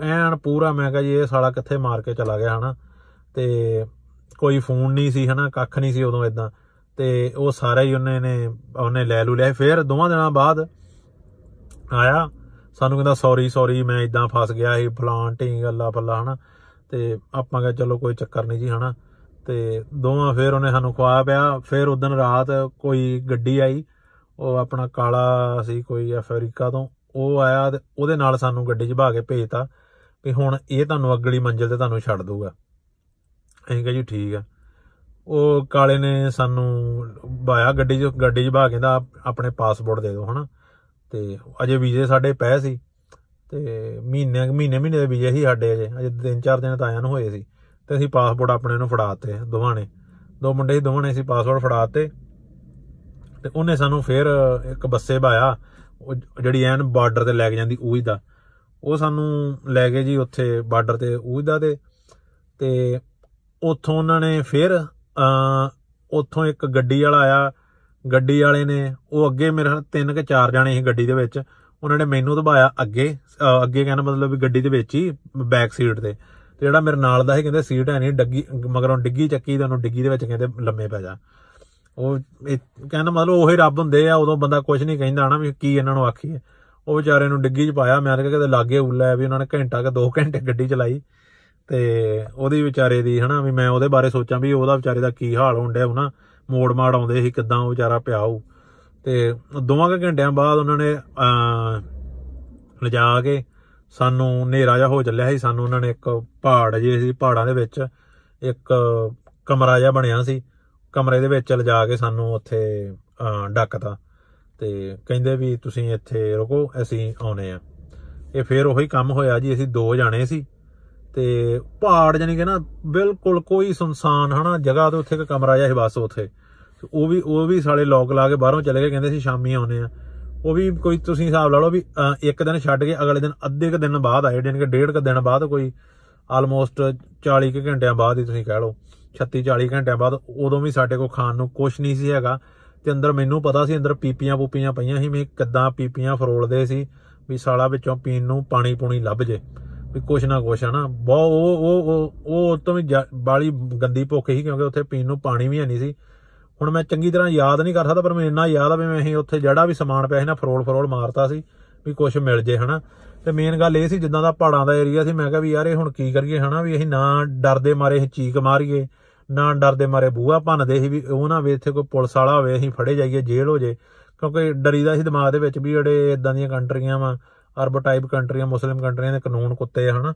ਐਨ ਪੂਰਾ ਮੈਂ ਕਿਹਾ ਜੀ, ਇਹ ਸਾਲਾ ਕਿੱਥੇ ਮਾਰ ਕੇ ਚਲਾ ਗਿਆ, ਹਨਾ। ਤੇ ਕੋਈ ਫੋਨ ਨਹੀਂ ਸੀ, ਹਨਾ, ਕੱਖ ਨਹੀਂ ਸੀ ਉਦੋਂ ਇਦਾਂ ਤੇ ਉਹ ਸਾਰਾ ਹੀ ਉਹਨੇ ਨੇ, ਉਹਨੇ ਲੈ ਲੂ ਲਿਆ ਫਿਰ ਦੋਵਾਂ ਦਿਨਾਂ ਬਾਅਦ ਆਇਆ, ਸਾਨੂੰ ਕਹਿੰਦਾ ਸੌਰੀ ਸੌਰੀ ਮੈਂ ਇਦਾਂ ਫਸ ਗਿਆ ਸੀ ਫਲਾਂ ਢੀਂਗ ਗੱਲਾ ਪੱਲਾ ਹਨਾ? ਤੇ ਆਪਾਂ ਕਿਹਾ, ਚਲੋ, ਕੋਈ ਚੱਕਰ ਨਹੀਂ ਜੀ, ਹਨਾ? ਤੇ ਦੋਵਾਂ ਫਿਰ ਉਹਨੇ ਸਾਨੂੰ ਖਵਾਇਆ ਪਿਆ। ਫਿਰ ਉਦੋਂ ਰਾਤ ਕੋਈ ਗੱਡੀ ਆਈ, ਉਹ ਆਪਣਾ ਕਾਲਾ ਸੀ, ਕੋਈ ਅਫਰੀਕਾ ਤੋਂ। ਉਹ ਆਇਆ ਤੇ ਉਹਦੇ ਨਾਲ ਸਾਨੂੰ ਗੱਡੀ 'ਚ ਭਾ ਕੇ ਭੇਜਤਾ ਵੀ ਹੁਣ ਇਹ ਤੁਹਾਨੂੰ ਅਗਲੀ ਮੰਜ਼ਿਲ ਤੇ ਤੁਹਾਨੂੰ ਛੱਡ ਦੂਗਾ ਅਸੀਂ ਕਿਹਾ ਜੀ, ਠੀਕ ਆ। ਉਹ ਕਾਲੇ ਨੇ ਸਾਨੂੰ ਬਾਇਆ ਗੱਡੀ 'ਚ ਗੱਡੀ 'ਚ ਭਾ ਕੇ ਦਾ ਆਪਣੇ ਪਾਸਪੋਰਟ ਦੇ ਦਿਓ, ਹਨਾ। ਤੇ ਅਜੇ ਵੀਜ਼ੇ ਸਾਡੇ ਪਏ ਸੀ। ਤੇ ਮਹੀਨੇ ਮਹੀਨੇ ਮਹੀਨੇ ਦੇ ਵੀਜ਼ੇ ਸੀ ਸਾਡੇ ਅਜੇ। ਅਜੇ ਤਿੰਨ, ਚਾਰ ਦਿਨ ਤਾਂ ਆਇਆਂ ਨੂੰ ਹੋਏ ਸੀ। ਤੇ ਅਸੀਂ ਪਾਸਪੋਰਟ ਆਪਣੇ ਨੂੰ ਫੜਾਤੇ ਦੋਵਾਂ ਨੇ। ਦੋ ਮੁੰਡੇ ਸੀ, ਦੋਵਾਂ ਨੇ ਅਸੀਂ ਪਾਸਪੋਰਟ ਫੜਾਤੇ ਤੇ ਉਹਨੇ ਸਾਨੂੰ ਫਿਰ ਇੱਕ ਬੱਸੇ ਭਾਇਆ ਉਹ ਜਿਹੜੀ ਐਨ ਬਾਰਡਰ ਤੇ ਲੈ ਕੇ ਜਾਂਦੀ ਉਹੀ ਦਾ। ਉਹ ਸਾਨੂੰ ਲੈ ਗਏ ਜੀ ਉੱਥੇ ਬਾਰਡਰ ਤੇ ਉਹੀ ਦਾ ਤੇ ਤੇ ਉੱਥੋਂ ਉਹਨਾਂ ਨੇ ਫਿਰ ਅ ਉੱਥੋਂ ਇੱਕ ਗੱਡੀ ਵਾਲਾ ਆਇਆ। ਗੱਡੀ ਵਾਲੇ ਨੇ ਉਹ ਅੱਗੇ ਮੇਰੇ ਨਾਲ ਤਿੰਨ ਕਿ ਚਾਰ ਜਾਣੇ ਸੀ ਗੱਡੀ ਦੇ ਵਿੱਚ। ਉਹਨਾਂ ਨੇ ਮੈਨੂੰ ਦਬਾਇਆ ਅੱਗੇ। ਅ, ਅੱਗੇ ਕਹਿੰਦਾ ਮਤਲਬ ਵੀ ਗੱਡੀ ਦੇ ਵਿੱਚ ਹੀ ਬੈਕ ਸੀਟ ਤੇ। ਤੇ ਜਿਹੜਾ ਮੇਰੇ ਨਾਲ ਦਾ ਸੀ ਕਹਿੰਦੇ ਸੀਟ ਹੈ ਨਹੀਂ ਡੱਗੀ ਮਗਰੋਂ ਡਿੱਗੀ ਚੱਕੀ ਤੇ ਉਹਨੂੰ ਡਿੱਗੀ ਦੇ ਵਿੱਚ ਕਹਿੰਦੇ ਲੰਮੇ ਪੈ ਜਾ। ਉਹ ਇਹ ਕਹਿੰਦਾ ਮਤਲਬ ਉਹੀ ਰੱਬ ਹੁੰਦੇ ਆ ਉਦੋਂ ਬੰਦਾ ਕੁਝ ਨਹੀਂ ਕਹਿੰਦਾ ਨਾ ਵੀ ਕੀ ਇਹਨਾਂ ਨੂੰ ਆਖੀਏ। ਉਹ ਵਿਚਾਰੇ ਨੂੰ ਡਿੱਗੀ 'ਚ ਪਾਇਆ ਮੈਂ ਕਿਹਾ ਕਿਤੇ ਲਾਗੇ ਉੱਲਾ ਵੀ ਉਹਨਾਂ ਨੇ ਘੰਟਾ ਕਿ 2 ਘੰਟੇ ਗੱਡੀ ਚਲਾਈ। ਤੇ ਉਹਦੀ ਵਿਚਾਰੇ ਦੀ ਹਨਾ ਵੀ ਮੈਂ ਉਹਦੇ ਬਾਰੇ ਸੋਚਾਂ ਵੀ ਉਹਦਾ ਵਿਚਾਰੇ ਦਾ ਕੀ ਹਾਲ ਹੋਣ ਡਿਆ ਹੋਣਾ ਮੋੜ ਮਾੜ ਆਉਂਦੇ ਸੀ ਕਿਦਾਂ ਉਹ ਵਿਚਾਰਾ ਪਿਆ ਹੋਊ। ਤੇ ਦੋਵਾਂ ਕੁ ਘੰਟਿਆਂ ਬਾਅਦ ਉਹਨਾਂ ਨੇ ਅ ਲਿਜਾ ਕੇ ਸਾਨੂੰ ਹਨੇਰਾ ਜਿਹਾ ਹੋ ਚੱਲਿਆ ਸੀ ਸਾਨੂੰ ਉਹਨਾਂ ਨੇ ਇੱਕ ਪਹਾੜ ਜੇ ਸੀ ਪਹਾੜਾਂ ਦੇ ਵਿੱਚ ਇੱਕ ਕਮਰਾ ਜਿਹਾ ਬਣਿਆ ਸੀ ਕਮਰੇ ਦੇ ਵਿੱਚ ਲਿਜਾ ਕੇ ਸਾਨੂੰ ਉੱਥੇ ਅ, ਡੱਕਤਾ। ਤੇ ਕਹਿੰਦੇ ਵੀ ਤੁਸੀਂ ਇੱਥੇ ਰੁਕੋ ਅਸੀਂ ਆਉਨੇ ਆ। ਇਹ ਫੇਰ ਉਹੀ ਕੰਮ ਹੋਇਆ ਜੀ ਅਸੀਂ ਦੋ ਜਾਣੇ ਸੀ। ਤੇ ਪਹਾੜ ਜਾਨੀ ਕਿ ਨਾ ਬਿਲਕੁਲ ਕੋਈ ਸੁਨਸਾਨ ਹਨਾ ਜਗ੍ਹਾ ਤੇ ਉੱਥੇ ਇੱਕ ਕਮਰਾ ਜਿਹਾ ਸੀ ਬਸ ਉੱਥੇ। ਤੇ ਉਹ ਵੀ ਉਹ ਵੀ ਸਾਲੇ ਲੋਕ ਲਾ ਕੇ ਬਾਹਰੋਂ ਚਲੇ ਗਏ ਕਹਿੰਦੇ ਸੀ ਸ਼ਾਮੀ ਆਉਨੇ ਆ ਉਹ ਵੀ ਕੋਈ ਤੁਸੀਂ ਹਿਸਾਬ ਲਾ ਲਓ ਵੀ ਅ, ਇੱਕ ਦਿਨ ਛੱਡ ਕੇ ਅਗਲੇ ਦਿਨ ਅੱਧੇ ਕ ਦਿਨ ਬਾਅਦ ਆਏ ਜਾਨੀ ਕਿ ਡੇਢ ਕ ਦਿਨ ਬਾਅਦ ਕੋਈ ਆਲਮੋਸਟ 40 ਕੁ ਘੰਟਿਆਂ ਬਾਅਦ ਹੀ ਤੁਸੀਂ ਕਹਿ ਲਓ 36 40 ਘੰਟਿਆਂ ਬਾਅਦ ਉਦੋਂ ਵੀ ਸਾਡੇ ਕੋਲ ਖਾਣ ਨੂੰ ਕੁਝ ਨਹੀਂ ਸੀ ਹੈਗਾ। ਤੇ ਅੰਦਰ ਮੈਨੂੰ ਪਤਾ ਸੀ ਅੰਦਰ ਪੀਪੀਆਂ ਪੂਪੀਆਂ ਪਈਆਂ ਸੀ ਵੀ ਕਿੱਦਾਂ ਪੀਪੀਆਂ ਫਰੋਲਦੇ ਸੀ ਵੀ ਸਾਲਾ ਵਿੱਚੋਂ ਪੀਣ ਨੂੰ ਪਾਣੀ ਪੂਣੀ ਲੱਭ ਜੇ। ਵੀ ਕੁਛ ਨਾ ਕੁਛ ਹਨਾ ਬਹੁਤ ਉਹ ਉਹ ਉਹ ਉਹ ਤੋਂ ਵੀ ਜਾ- ਬਾਲੀ ਗੰਦੀ ਭੁੱਖ ਸੀ ਕਿਉਂਕਿ ਉੱਥੇ ਪੀਣ ਨੂੰ ਪਾਣੀ ਵੀ ਹੈ ਨਹੀਂ ਸੀ। ਹੁਣ ਮੈਂ ਚੰਗੀ ਤਰ੍ਹਾਂ ਯਾਦ ਨਹੀਂ ਕਰ ਸਕਦਾ, ਪਰ ਮੈਨੂੰ ਇੰਨਾ ਯਾਦ ਆ ਵੀ ਮੈਂ ਅਸੀਂ ਉੱਥੇ ਜਿਹੜਾ ਵੀ ਸਮਾਨ ਪਿਆ ਸੀ ਨਾ ਫਰੋਲ ਫਰੋਲ ਮਾਰਤਾ ਸੀ ਵੀ ਕੁਛ ਮਿਲ ਜੇ, ਹਨਾ। ਤੇ ਮੇਨ ਗੱਲ ਇਹ ਸੀ ਜਿੱਦਾਂ ਦਾ ਪਹਾੜਾਂ ਦਾ ਏਰੀਆ ਸੀ, ਮੈਂ ਕਿਹਾ ਵੀ ਯਾਰ ਇਹ ਹੁਣ ਕੀ ਕਰੀਏ, ਹਨਾ, ਵੀ ਅਸੀਂ ਨਾ ਡਰਦੇ ਮਾਰੇ ਅਸੀਂ ਚੀਕ ਮਾਰੀਏ, ਨਾ ਡਰਦੇ ਮਾਰੇ ਬੂਹਾ ਭੰਨਦੇ ਸੀ ਵੀ ਉਹ ਨਾ ਵੀ ਇੱਥੇ ਕੋਈ ਪੁਲਿਸ ਵਾਲਾ ਹੋਵੇ, ਅਸੀਂ ਫੜੇ ਜਾਈਏ, ਜੇਲ੍ਹ ਹੋ ਜੇ। ਕਿਉਂਕਿ ਡਰੀਦਾ ਸੀ ਦਿਮਾਗ ਦੇ ਵਿੱਚ ਵੀ ਜਿਹੜੇ ਇਦਾਂ ਦੀਆਂ ਕੰਟਰੀਆਂ ਵਾ ਅਰਬ ਟਾਈਪ ਕੰਟਰੀਆਂ ਮੁਸਲਿਮ ਕੰਟਰੀਆਂ ਦੇ ਕਾਨੂੰਨ ਕੁੱਤੇ ਆ ਹਨਾ।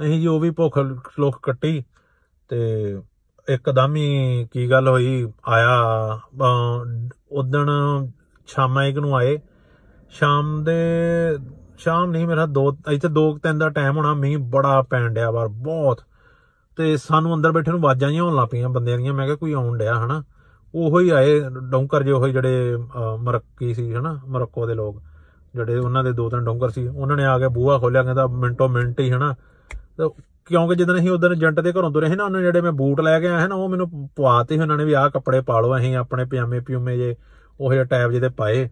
ਅਸੀਂ ਜੀ ਉਹ ਵੀ ਭੁੱਖ ਲੋਕ ਕੱਟੀ ਤੇ ਇੱਕਦਮ ਹੀ ਕੀ ਗੱਲ ਹੋਈ? ਆਇਆ ਉਦਣ ਸ਼ਾਮਾਂ ਇੱਕ ਨੂੰ ਆਏ। ਸ਼ਾਮ ਦੇ ਸ਼ਾਮ ਨਹੀਂ ਮੇਰਾ ਦੋ ਇੱਥੇ ਦੋ ਕੁ ਤਿੰਨ ਦਾ ਟਾਈਮ ਹੋਣਾ ਮੀਂਹ ਬੜਾ ਪੈਣ ਡਿਆ ਵਾਰ ਬਹੁਤ। ਤੇ ਸਾਨੂੰ ਅੰਦਰ ਬੈਠੇ ਨੂੰ ਆਵਾਜ਼ਾਂ ਜਿਹੀਆਂ ਹੋਣ ਲੱਗ ਪਈਆਂ ਬੰਦਿਆਂ ਦੀਆਂ ਮੈਂ ਕਿਹਾ ਕੋਈ ਆਉਣ ਡਿਆ ਹਨਾ। ਉਹੋ ਹੀ ਆਏ ਡੌਂਕਰ ਜਿਹੇ ਉਹੀ ਜਿਹੜੇ ਅਹ, ਮਰੱਕੀ ਸੀ ਹਨਾ ਮਰੱਕੋ ਦੇ ਲੋਕ। ਜਿਹੜੇ ਉਹਨਾਂ ਦੇ ਦੋ ਤਿੰਨ ਡੌਂਕਰ ਸੀ, ਉਹਨਾਂ ਨੇ ਆ ਕੇ ਬੂਹਾ ਖੋਲਿਆ ਕਹਿੰਦਾ ਮਿੰਟੋ ਮਿੰਟ ਹੀ, ਹਨਾ? ਤੇ ਕਿਉਂਕਿ ਜਦੋਂ ਅਸੀਂ ਉਦੋਂ ਏਜੰਟ ਦੇ ਘਰੋਂ ਤੁਰੇ ਸੀ ਨਾ, ਉਹਨਾਂ ਜਿਹੜੇ ਮੈਂ ਬੂਟ ਲੈ ਕੇ ਆਇਆ ਸੀ ਨਾ, ਉਹ ਮੈਨੂੰ ਪਵਾਤੇ ਸੀ, ਉਹਨਾਂ ਨੇ ਵੀ ਆਹ ਕੱਪੜੇ ਪਾ ਲਓ, ਅਸੀਂ ਆਪਣੇ ਪਜਾਮੇ ਪਿਉਮੇ ਜੇ ਉਹ ਜਿਹੇ ਟੈਬ ਜਿਹੇ ਪਾਏ।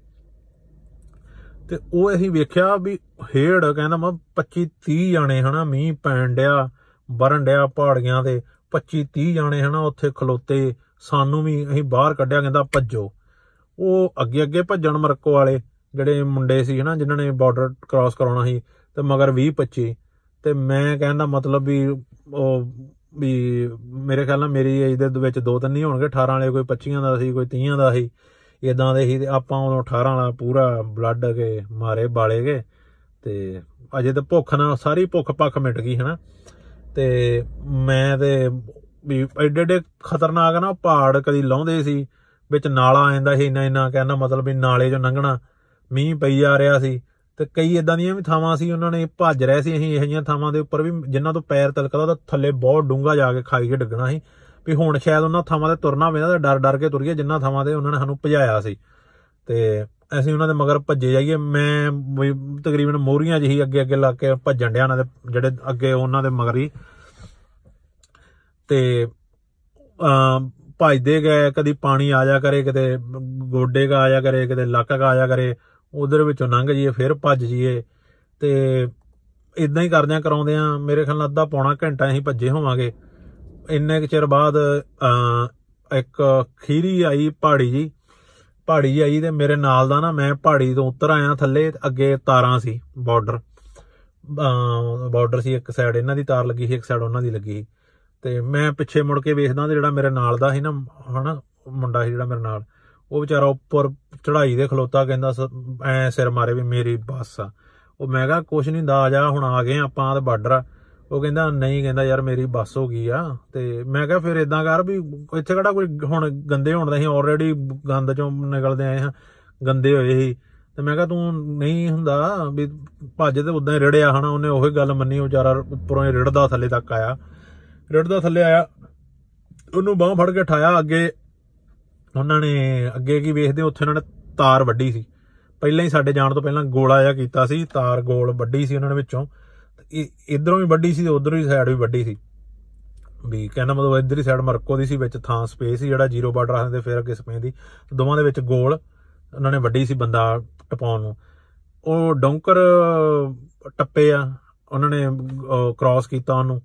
ਤੇ ਉਹ ਅਸੀਂ ਵੇਖਿਆ ਵੀ ਹੇੜ, ਕਹਿੰਦਾ ਮੈਂ 25 30 ਜਾਣੇ, ਹਨਾ, ਮੀਂਹ ਪੈਣ ਡਿਆ, ਵਰਨ ਡਿਆ ਪਹਾੜੀਆਂ ਤੇ 25 30 ਜਾਣੇ, ਹਨਾ, ਉੱਥੇ ਖਲੋਤੇ, ਸਾਨੂੰ ਵੀ ਅਸੀਂ ਬਾਹਰ ਕੱਢਿਆ, ਕਹਿੰਦਾ ਭੱਜੋ। ਉਹ ਅੱਗੇ ਅੱਗੇ ਭੱਜਣ ਮਰਕੋ ਵਾਲੇ ਜਿਹੜੇ ਮੁੰਡੇ ਸੀ ਹਨਾ, ਜਿਨ੍ਹਾਂ ਨੇ ਬਾਰਡਰ ਕ੍ਰਾਸ ਕਰਾਉਣਾ ਸੀ, ਤੇ ਮਗਰ 20 25 ਤੇ ਮੈਂ ਕਹਿੰਦਾ ਮਤਲਬ ਵੀ ਉਹ ਵੀ ਮੇਰੇ ਖਿਆਲ ਨਾਲ ਮੇਰੀ ਏਜ ਦੇ ਵਿੱਚ ਦੋ ਤਿੰਨ ਨਹੀਂ ਹੋਣਗੇ। 18 ਵਾਲੇ ਕੋਈ 25 ਦਾ ਸੀ, ਕੋਈ 30 ਦਾ ਸੀ। ਇਦਾਂ ਦੇ ਸੀ ਤੇ ਆਪਾਂ ਉਦੋਂ 18 ਵਾਲਾ ਪੂਰਾ ਬਲੱਡ ਕੇ ਮਾਰੇ, ਬਾਲੇ ਗਏ ਤੇ ਅਜੇ ਤਾਂ ਭੁੱਖ ਨਾਲ ਸਾਰੀ ਭੁੱਖ ਪੱਖ ਮਿਟ ਗਈ ਹਨਾ। ਤੇ ਮੈਂ ਤੇ ਵੀ ਐਡੇ ਐਡੇ ਖਤਰਨਾਕ ਨਾ ਪਹਾੜ ਕਦੀ ਲਾਉਂਦੇ ਸੀ, ਵਿੱਚ ਨਾਲਾ ਆਂਦਾ ਸੀ, ਇੰਨਾ ਇੰਨਾ ਕਹਿੰਦਾ ਮਤਲਬ ਵੀ ਨਾਲੇ ਚੋਂ ਲੰਘਣਾ। ਮੀਂਹ ਪਈ ਜਾ ਰਿਹਾ ਸੀ ਤੇ ਕਈ ਇਦਾਂ ਦੀਆਂ ਵੀ ਥਾਵਾਂ ਸੀ, ਉਹਨਾਂ ਨੇ ਭੱਜ ਰਹੇ ਸੀ ਅਸੀਂ ਇਹੋ ਜਿਹੀਆਂ ਥਾਵਾਂ ਦੇ ਉੱਪਰ ਵੀ, ਜਿਨ੍ਹਾਂ ਤੋਂ ਪੈਰ ਤਿਲਕਦਾ ਤਾਂ ਥੱਲੇ ਬਹੁਤ ਡੂੰਘਾ ਜਾ ਕੇ ਖਾਈ ਕੇ ਡਿੱਗਣਾ ਸੀ। ਵੀ ਹੁਣ ਸ਼ਾਇਦ ਉਹਨਾਂ ਥਾਵਾਂ ਤੇ ਤੁਰਨਾ ਪੈਂਦਾ ਤਾਂ ਡਰ ਡਰ ਕੇ ਤੁਰੀਏ, ਜਿੰਨਾ ਥਾਵਾਂ ਤੇ ਉਹਨਾਂ ਨੇ ਸਾਨੂੰ ਭਜਾਇਆ ਸੀ। ਤੇ ਅਸੀਂ ਉਹਨਾਂ ਦੇ ਮਗਰ ਭੱਜੇ ਜਾਈਏ। ਮੈਂ ਵੀ ਤਕਰੀਬਨ ਮੋਰੀਆਂ ਜਿਹੀ ਅੱਗੇ ਅੱਗੇ ਲੱਗ ਕੇ ਭੱਜਣ ਡਿਆ ਉਹਨਾਂ ਦੇ, ਜਿਹੜੇ ਅੱਗੇ ਉਹਨਾਂ ਦੇ ਮਗਰ ਹੀ। ਤੇ ਅਮ ਭੱਜਦੇ ਗਏ, ਕਦੀ ਪਾਣੀ ਆ ਜਾ ਕਰੇ, ਕਿਤੇ ਗੋਡੇ ਕਾ ਆ ਜਾ ਕਰੇ, ਕਿਤੇ ਲੱਕ ਕਾ ਆ ਜਾ ਕਰੇ। ਉਧਰ ਵਿੱਚੋਂ ਲੰਘ ਜੀਏ ਫਿਰ ਭੱਜ ਜੀਏ ਤੇ ਇਦਾਂ ਹੀ ਕਰਦਿਆਂ ਕਰਾਉਂਦਿਆਂ ਮੇਰੇ ਖਿਆਲ ਨਾਲ ਅੱਧਾ ਪੌਣਾ ਘੰਟਾ ਅਸੀਂ ਭੱਜੇ ਹੋਵਾਂਗੇ। ਇੰਨੇ ਕੁ ਚਿਰ ਬਾਅਦ ਅ ਇੱਕ ਖੀਰੀ ਆਈ ਪਹਾੜੀ ਜੀ। ਪਹਾੜੀ ਜੀ ਆਈ ਤੇ ਮੇਰੇ ਨਾਲ ਦਾ ਨਾ ਮੈਂ ਪਹਾੜੀ ਤੋਂ ਉਤਰ ਆਇਆ ਥੱਲੇ, ਤੇ ਅੱਗੇ ਤਾਰਾਂ ਸੀ ਬਾਰਡਰ ਬਾਰਡਰ ਸੀ ਇੱਕ ਸਾਈਡ ਇਹਨਾਂ ਦੀ ਤਾਰ ਲੱਗੀ ਸੀ, ਇੱਕ ਸਾਈਡ ਉਹਨਾਂ ਦੀ ਲੱਗੀ ਸੀ। ਤੇ ਮੈਂ ਪਿੱਛੇ ਮੁੜ ਕੇ ਵੇਖਦਾ ਤੇ ਜਿਹੜਾ ਮੇਰੇ ਨਾਲ ਦਾ ਸੀ ਨਾ, ਹਨਾ, ਮੁੰਡਾ ਸੀ ਜਿਹੜਾ ਮੇਰੇ ਨਾਲ। ਉਹ ਵਿਚਾਰਾ ਉੱਪਰ ਚੜ੍ਹਾਈ ਦੇ ਖਲੋਤਾ ਕਹਿੰਦਾ ਸ- ਐ ਸਿਰ ਮਾਰੇ ਵੀ ਮੇਰੀ ਬੱਸ ਆ। ਉਹ ਮੈਂ ਕਿਹਾ, ਕੁਛ ਨਹੀਂ ਦਾ ਆ ਜਾ ਹੁਣ ਆ ਗਏ ਆਪਾਂ ਤੇ ਬਾਰਡਰ ਆ। ਉਹ ਕਹਿੰਦਾ, ਨਹੀਂ ਕਹਿੰਦਾ, ਯਾਰ ਮੇਰੀ ਬੱਸ ਹੋ ਗਈ ਆ। ਤੇ ਮੈਂ ਕਿਹਾ, ਫਿਰ ਇਦਾਂ ਕਰ ਵੀ ਇੱਥੇ ਕਿਹੜਾ ਕੋਈ ਹੁਣ ਗੰਦੇ ਹੋਣ ਦਾ ਅਸੀਂ ਆਲਰੇਡੀ ਗੰਦ ਚੋਂ ਨਿਕਲਦੇ ਆਏ ਹਾਂ। ਗੰਦੇ ਹੋਏ ਸੀ। ਤੇ ਮੈਂ ਕਿਹਾ, ਤੂੰ ਨਹੀਂ ਹੁੰਦਾ ਵੀ ਭੱਜ ਤੇ ਉਦਾਂ ਹੀ ਰੜਿਆ ਹਨਾ, ਉਹਨੇ ਉਹੀ ਗੱਲ ਮੰਨੀ, ਉਹ ਵਿਚਾਰਾ ਉੱਪਰੋਂ ਹੀ ਰਿੜਦਾ ਥੱਲੇ ਤੱਕ ਆਇਆ। ਰਿੜਦਾ ਥੱਲੇ ਆਇਆ, ਉਹਨੂੰ ਬਾਹ ਫੜ ਕੇ ਠਾਇਆ, ਅੱਗੇ ਉਹਨਾਂ ਨੇ ਅੱਗੇ ਕੀ ਵੇਖਦੇ, ਉੱਥੇ ਉਹਨਾਂ ਨੇ ਤਾਰ ਵੱਢੀ ਸੀ। ਪਹਿਲਾਂ ਹੀ ਸਾਡੇ ਜਾਣ ਤੋਂ ਪਹਿਲਾਂ ਗੋਲਾ ਜਿਹਾ ਕੀਤਾ ਸੀ, ਤਾਰ ਗੋਲ ਵੱਢੀ ਸੀ ਉਹਨਾਂ ਨੇ ਵਿੱਚੋਂ। ਤੇ ਇਧਰੋਂ ਵੀ ਵੱਢੀ ਸੀ ਤੇ ਉਧਰੋਂ ਹੀ ਸਾਈਡ ਵੀ ਵੱਢੀ ਸੀ। ਵੀ ਕਹਿੰਦਾ ਮਤਲਬ ਇਧਰ ਹੀ ਸਾਈਡ ਮਰਕੋ ਦੀ ਸੀ, ਵਿੱਚ ਥਾਂ ਸਪੇਸ ਸੀ ਜਿਹੜਾ ਜ਼ੀਰੋ ਬਾਰਡਰ ਆਖਦੇ ਫਿਰ ਅੱਗੇ ਸਪੇਸ ਦੀ। ਦੋਵਾਂ ਦੇ ਵਿੱਚ ਗੋਲ ਉਹਨਾਂ ਨੇ ਵੱਢੀ ਸੀ ਬੰਦਾ ਟਪਾਉਣ ਨੂੰ। ਉਹ ਡੌਂਕਰ ਟੱਪੇ ਆ, ਉਹਨਾਂ ਨੇ ਕ੍ਰਾਸ ਕੀਤਾ ਉਹਨੂੰ।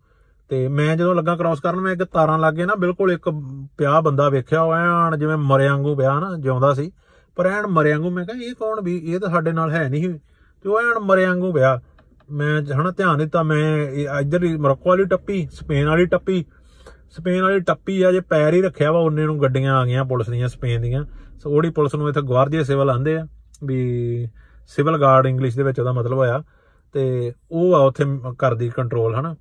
ਤੇ ਮੈਂ ਜਦੋਂ ਲੱਗਾ ਕ੍ਰਾਸ ਕਰਨ, ਮੈਂ ਇੱਕ ਤਾਰਾਂ ਲੱਗੇ ਨਾ, ਬਿਲਕੁਲ ਇੱਕ ਪਿਆ ਬੰਦਾ ਵੇਖਿਆ ਉਹ ਐਨ ਜਿਵੇਂ ਮਰੇ ਵਾਂਗੂ ਪਿਆ ਨਾ, ਜਿਉਂਦਾ ਸੀ। ਪਰ ਐਨ ਮਰੇ ਵਾਂਗੂ ਮੈਂ ਕਿਹਾ, ਇਹ ਕੌਣ ਵੀ, ਇਹ ਤਾਂ ਸਾਡੇ ਨਾਲ ਹੈ ਨਹੀਂ। ਤੇ ਉਹ ਐਨ ਮਰੇ ਵਾਂਗੂ ਪਿਆ। ਮੈਂ ਹਨਾ ਧਿਆਨ ਦਿੱਤਾ, ਮੈਂ ਇਹ ਇੱਧਰ ਹੀ ਮਰੋਕੋ ਵਾਲੀ ਟੱਪੀ, ਸਪੇਨ ਵਾਲੀ ਟੱਪੀ। ਸਪੇਨ ਵਾਲੀ ਟੱਪੀ ਆ, ਜੇ ਪੈਰ ਹੀ ਰੱਖਿਆ ਵਾ, ਉਹਨੇ ਨੂੰ ਗੱਡੀਆਂ ਆ ਗਈਆਂ, ਪੁਲਿਸ ਦੀਆਂ, ਸਪੇਨ ਦੀਆਂ। ਸੋ ਉਹੜੀ ਪੁਲਿਸ ਨੂੰ ਇੱਥੇ ਗਵਾਰਡੀਆ ਸਿਵਲ ਆਂਦੇ ਆ, ਵੀ ਸਿਵਲ ਗਾਰਡ ਇੰਗਲਿਸ਼ ਦੇ ਵਿੱਚ ਉਹਦਾ ਮਤਲਬ ਹੋਇਆ। ਤੇ ਉਹ ਆ, ਉੱਥੇ ਕਰਦੀ ਕੰਟਰੋਲ ਹਨਾ।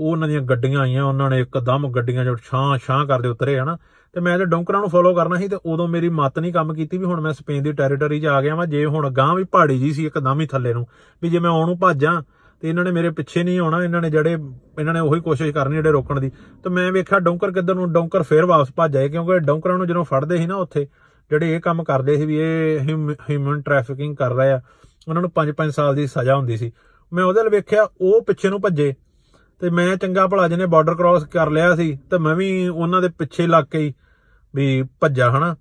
ਉਹ ਉਹਨਾਂ ਦੀਆਂ ਗੱਡੀਆਂ ਆਈਆਂ, ਉਹਨਾਂ ਨੇ ਇੱਕਦਮ ਗੱਡੀਆਂ ਜੋ ਛਾਂ ਛਾਂ ਕਰਦੇ ਉਤਰੇ, ਹਨਾ। ਤੇ ਮੈਂ ਤੇ ਡੌਂਕਰਾਂ ਨੂੰ ਫੋਲੋ ਕਰਨਾ ਸੀ ਤੇ ਉਦੋਂ ਮੇਰੀ ਮੱਤ ਨਹੀਂ ਕੰਮ ਕੀਤੀ ਵੀ ਹੁਣ ਮੈਂ ਸਪੇਨ ਦੀ ਟੈਰੀਟਰੀ 'ਚ ਆ ਗਿਆ ਵਾਂ, ਜੇ ਹੁਣ ਗਾਂ ਵੀ ਪਹਾੜੀ ਜੀ ਸੀ ਇੱਕਦਮ ਹੀ ਥੱਲੇ ਨੂੰ, ਵੀ ਜੇ ਮੈਂ ਉਹਨੂੰ ਭਾਜਾਂ ਤੇ ਇਹਨਾਂ ਨੇ ਮੇਰੇ ਪਿੱਛੇ ਨਹੀਂ ਆਉਣਾ, ਇਹਨਾਂ ਨੇ ਜਿਹੜੇ, ਇਹਨਾਂ ਨੇ ਉਹੀ ਕੋਸ਼ਿਸ਼ ਕਰਨੀ ਜਿਹੜੇ ਰੋਕਣ ਦੀ। ਤੇ ਮੈਂ ਵੇਖਿਆ ਡੌਂਕਰ ਕਿੱਧਰ ਨੂੰ, ਡੌਂਕਰ ਫੇਰ ਵਾਪਸ ਭੱਜ ਆਏ, ਕਿਉਂਕਿ ਡੌਂਕਰਾਂ ਨੂੰ ਜਦੋਂ ਫੜਦੇ ਸੀ ਨਾ ਉੱਥੇ, ਜਿਹੜੇ ਇਹ ਕੰਮ ਕਰਦੇ ਸੀ ਵੀ ਇਹ ਹਿਊਮਨ ਟ੍ਰੈਫਿਕਿੰਗ ਕਰ ਰਹੇ ਆ, ਉਹਨਾਂ ਨੂੰ 5-5 ਸਾਲ ਦੀ ਸਜ਼ਾ ਹੁੰਦੀ ਸੀ। ਮੈਂ ਉਹਦੇ ਲਈ ਵੇਖਿਆ, ਉਹ ਪਿੱਛੇ ਨੂੰ ਭੱਜੇ ਤੇ ਮੈਂ ਚੰਗਾ ਭਲਾ ਜਿਹਨੇ ਬਾਰਡਰ ਕ੍ਰਾਸ ਕਰ ਲਿਆ ਸੀ, ਤੇ ਮੈਂ ਵੀ ਉਹਨਾਂ ਦੇ ਪਿੱਛੇ ਲੱਗ ਕੇ ਹੀ ਵੀ ਭੱਜਾ, ਹਨਾ?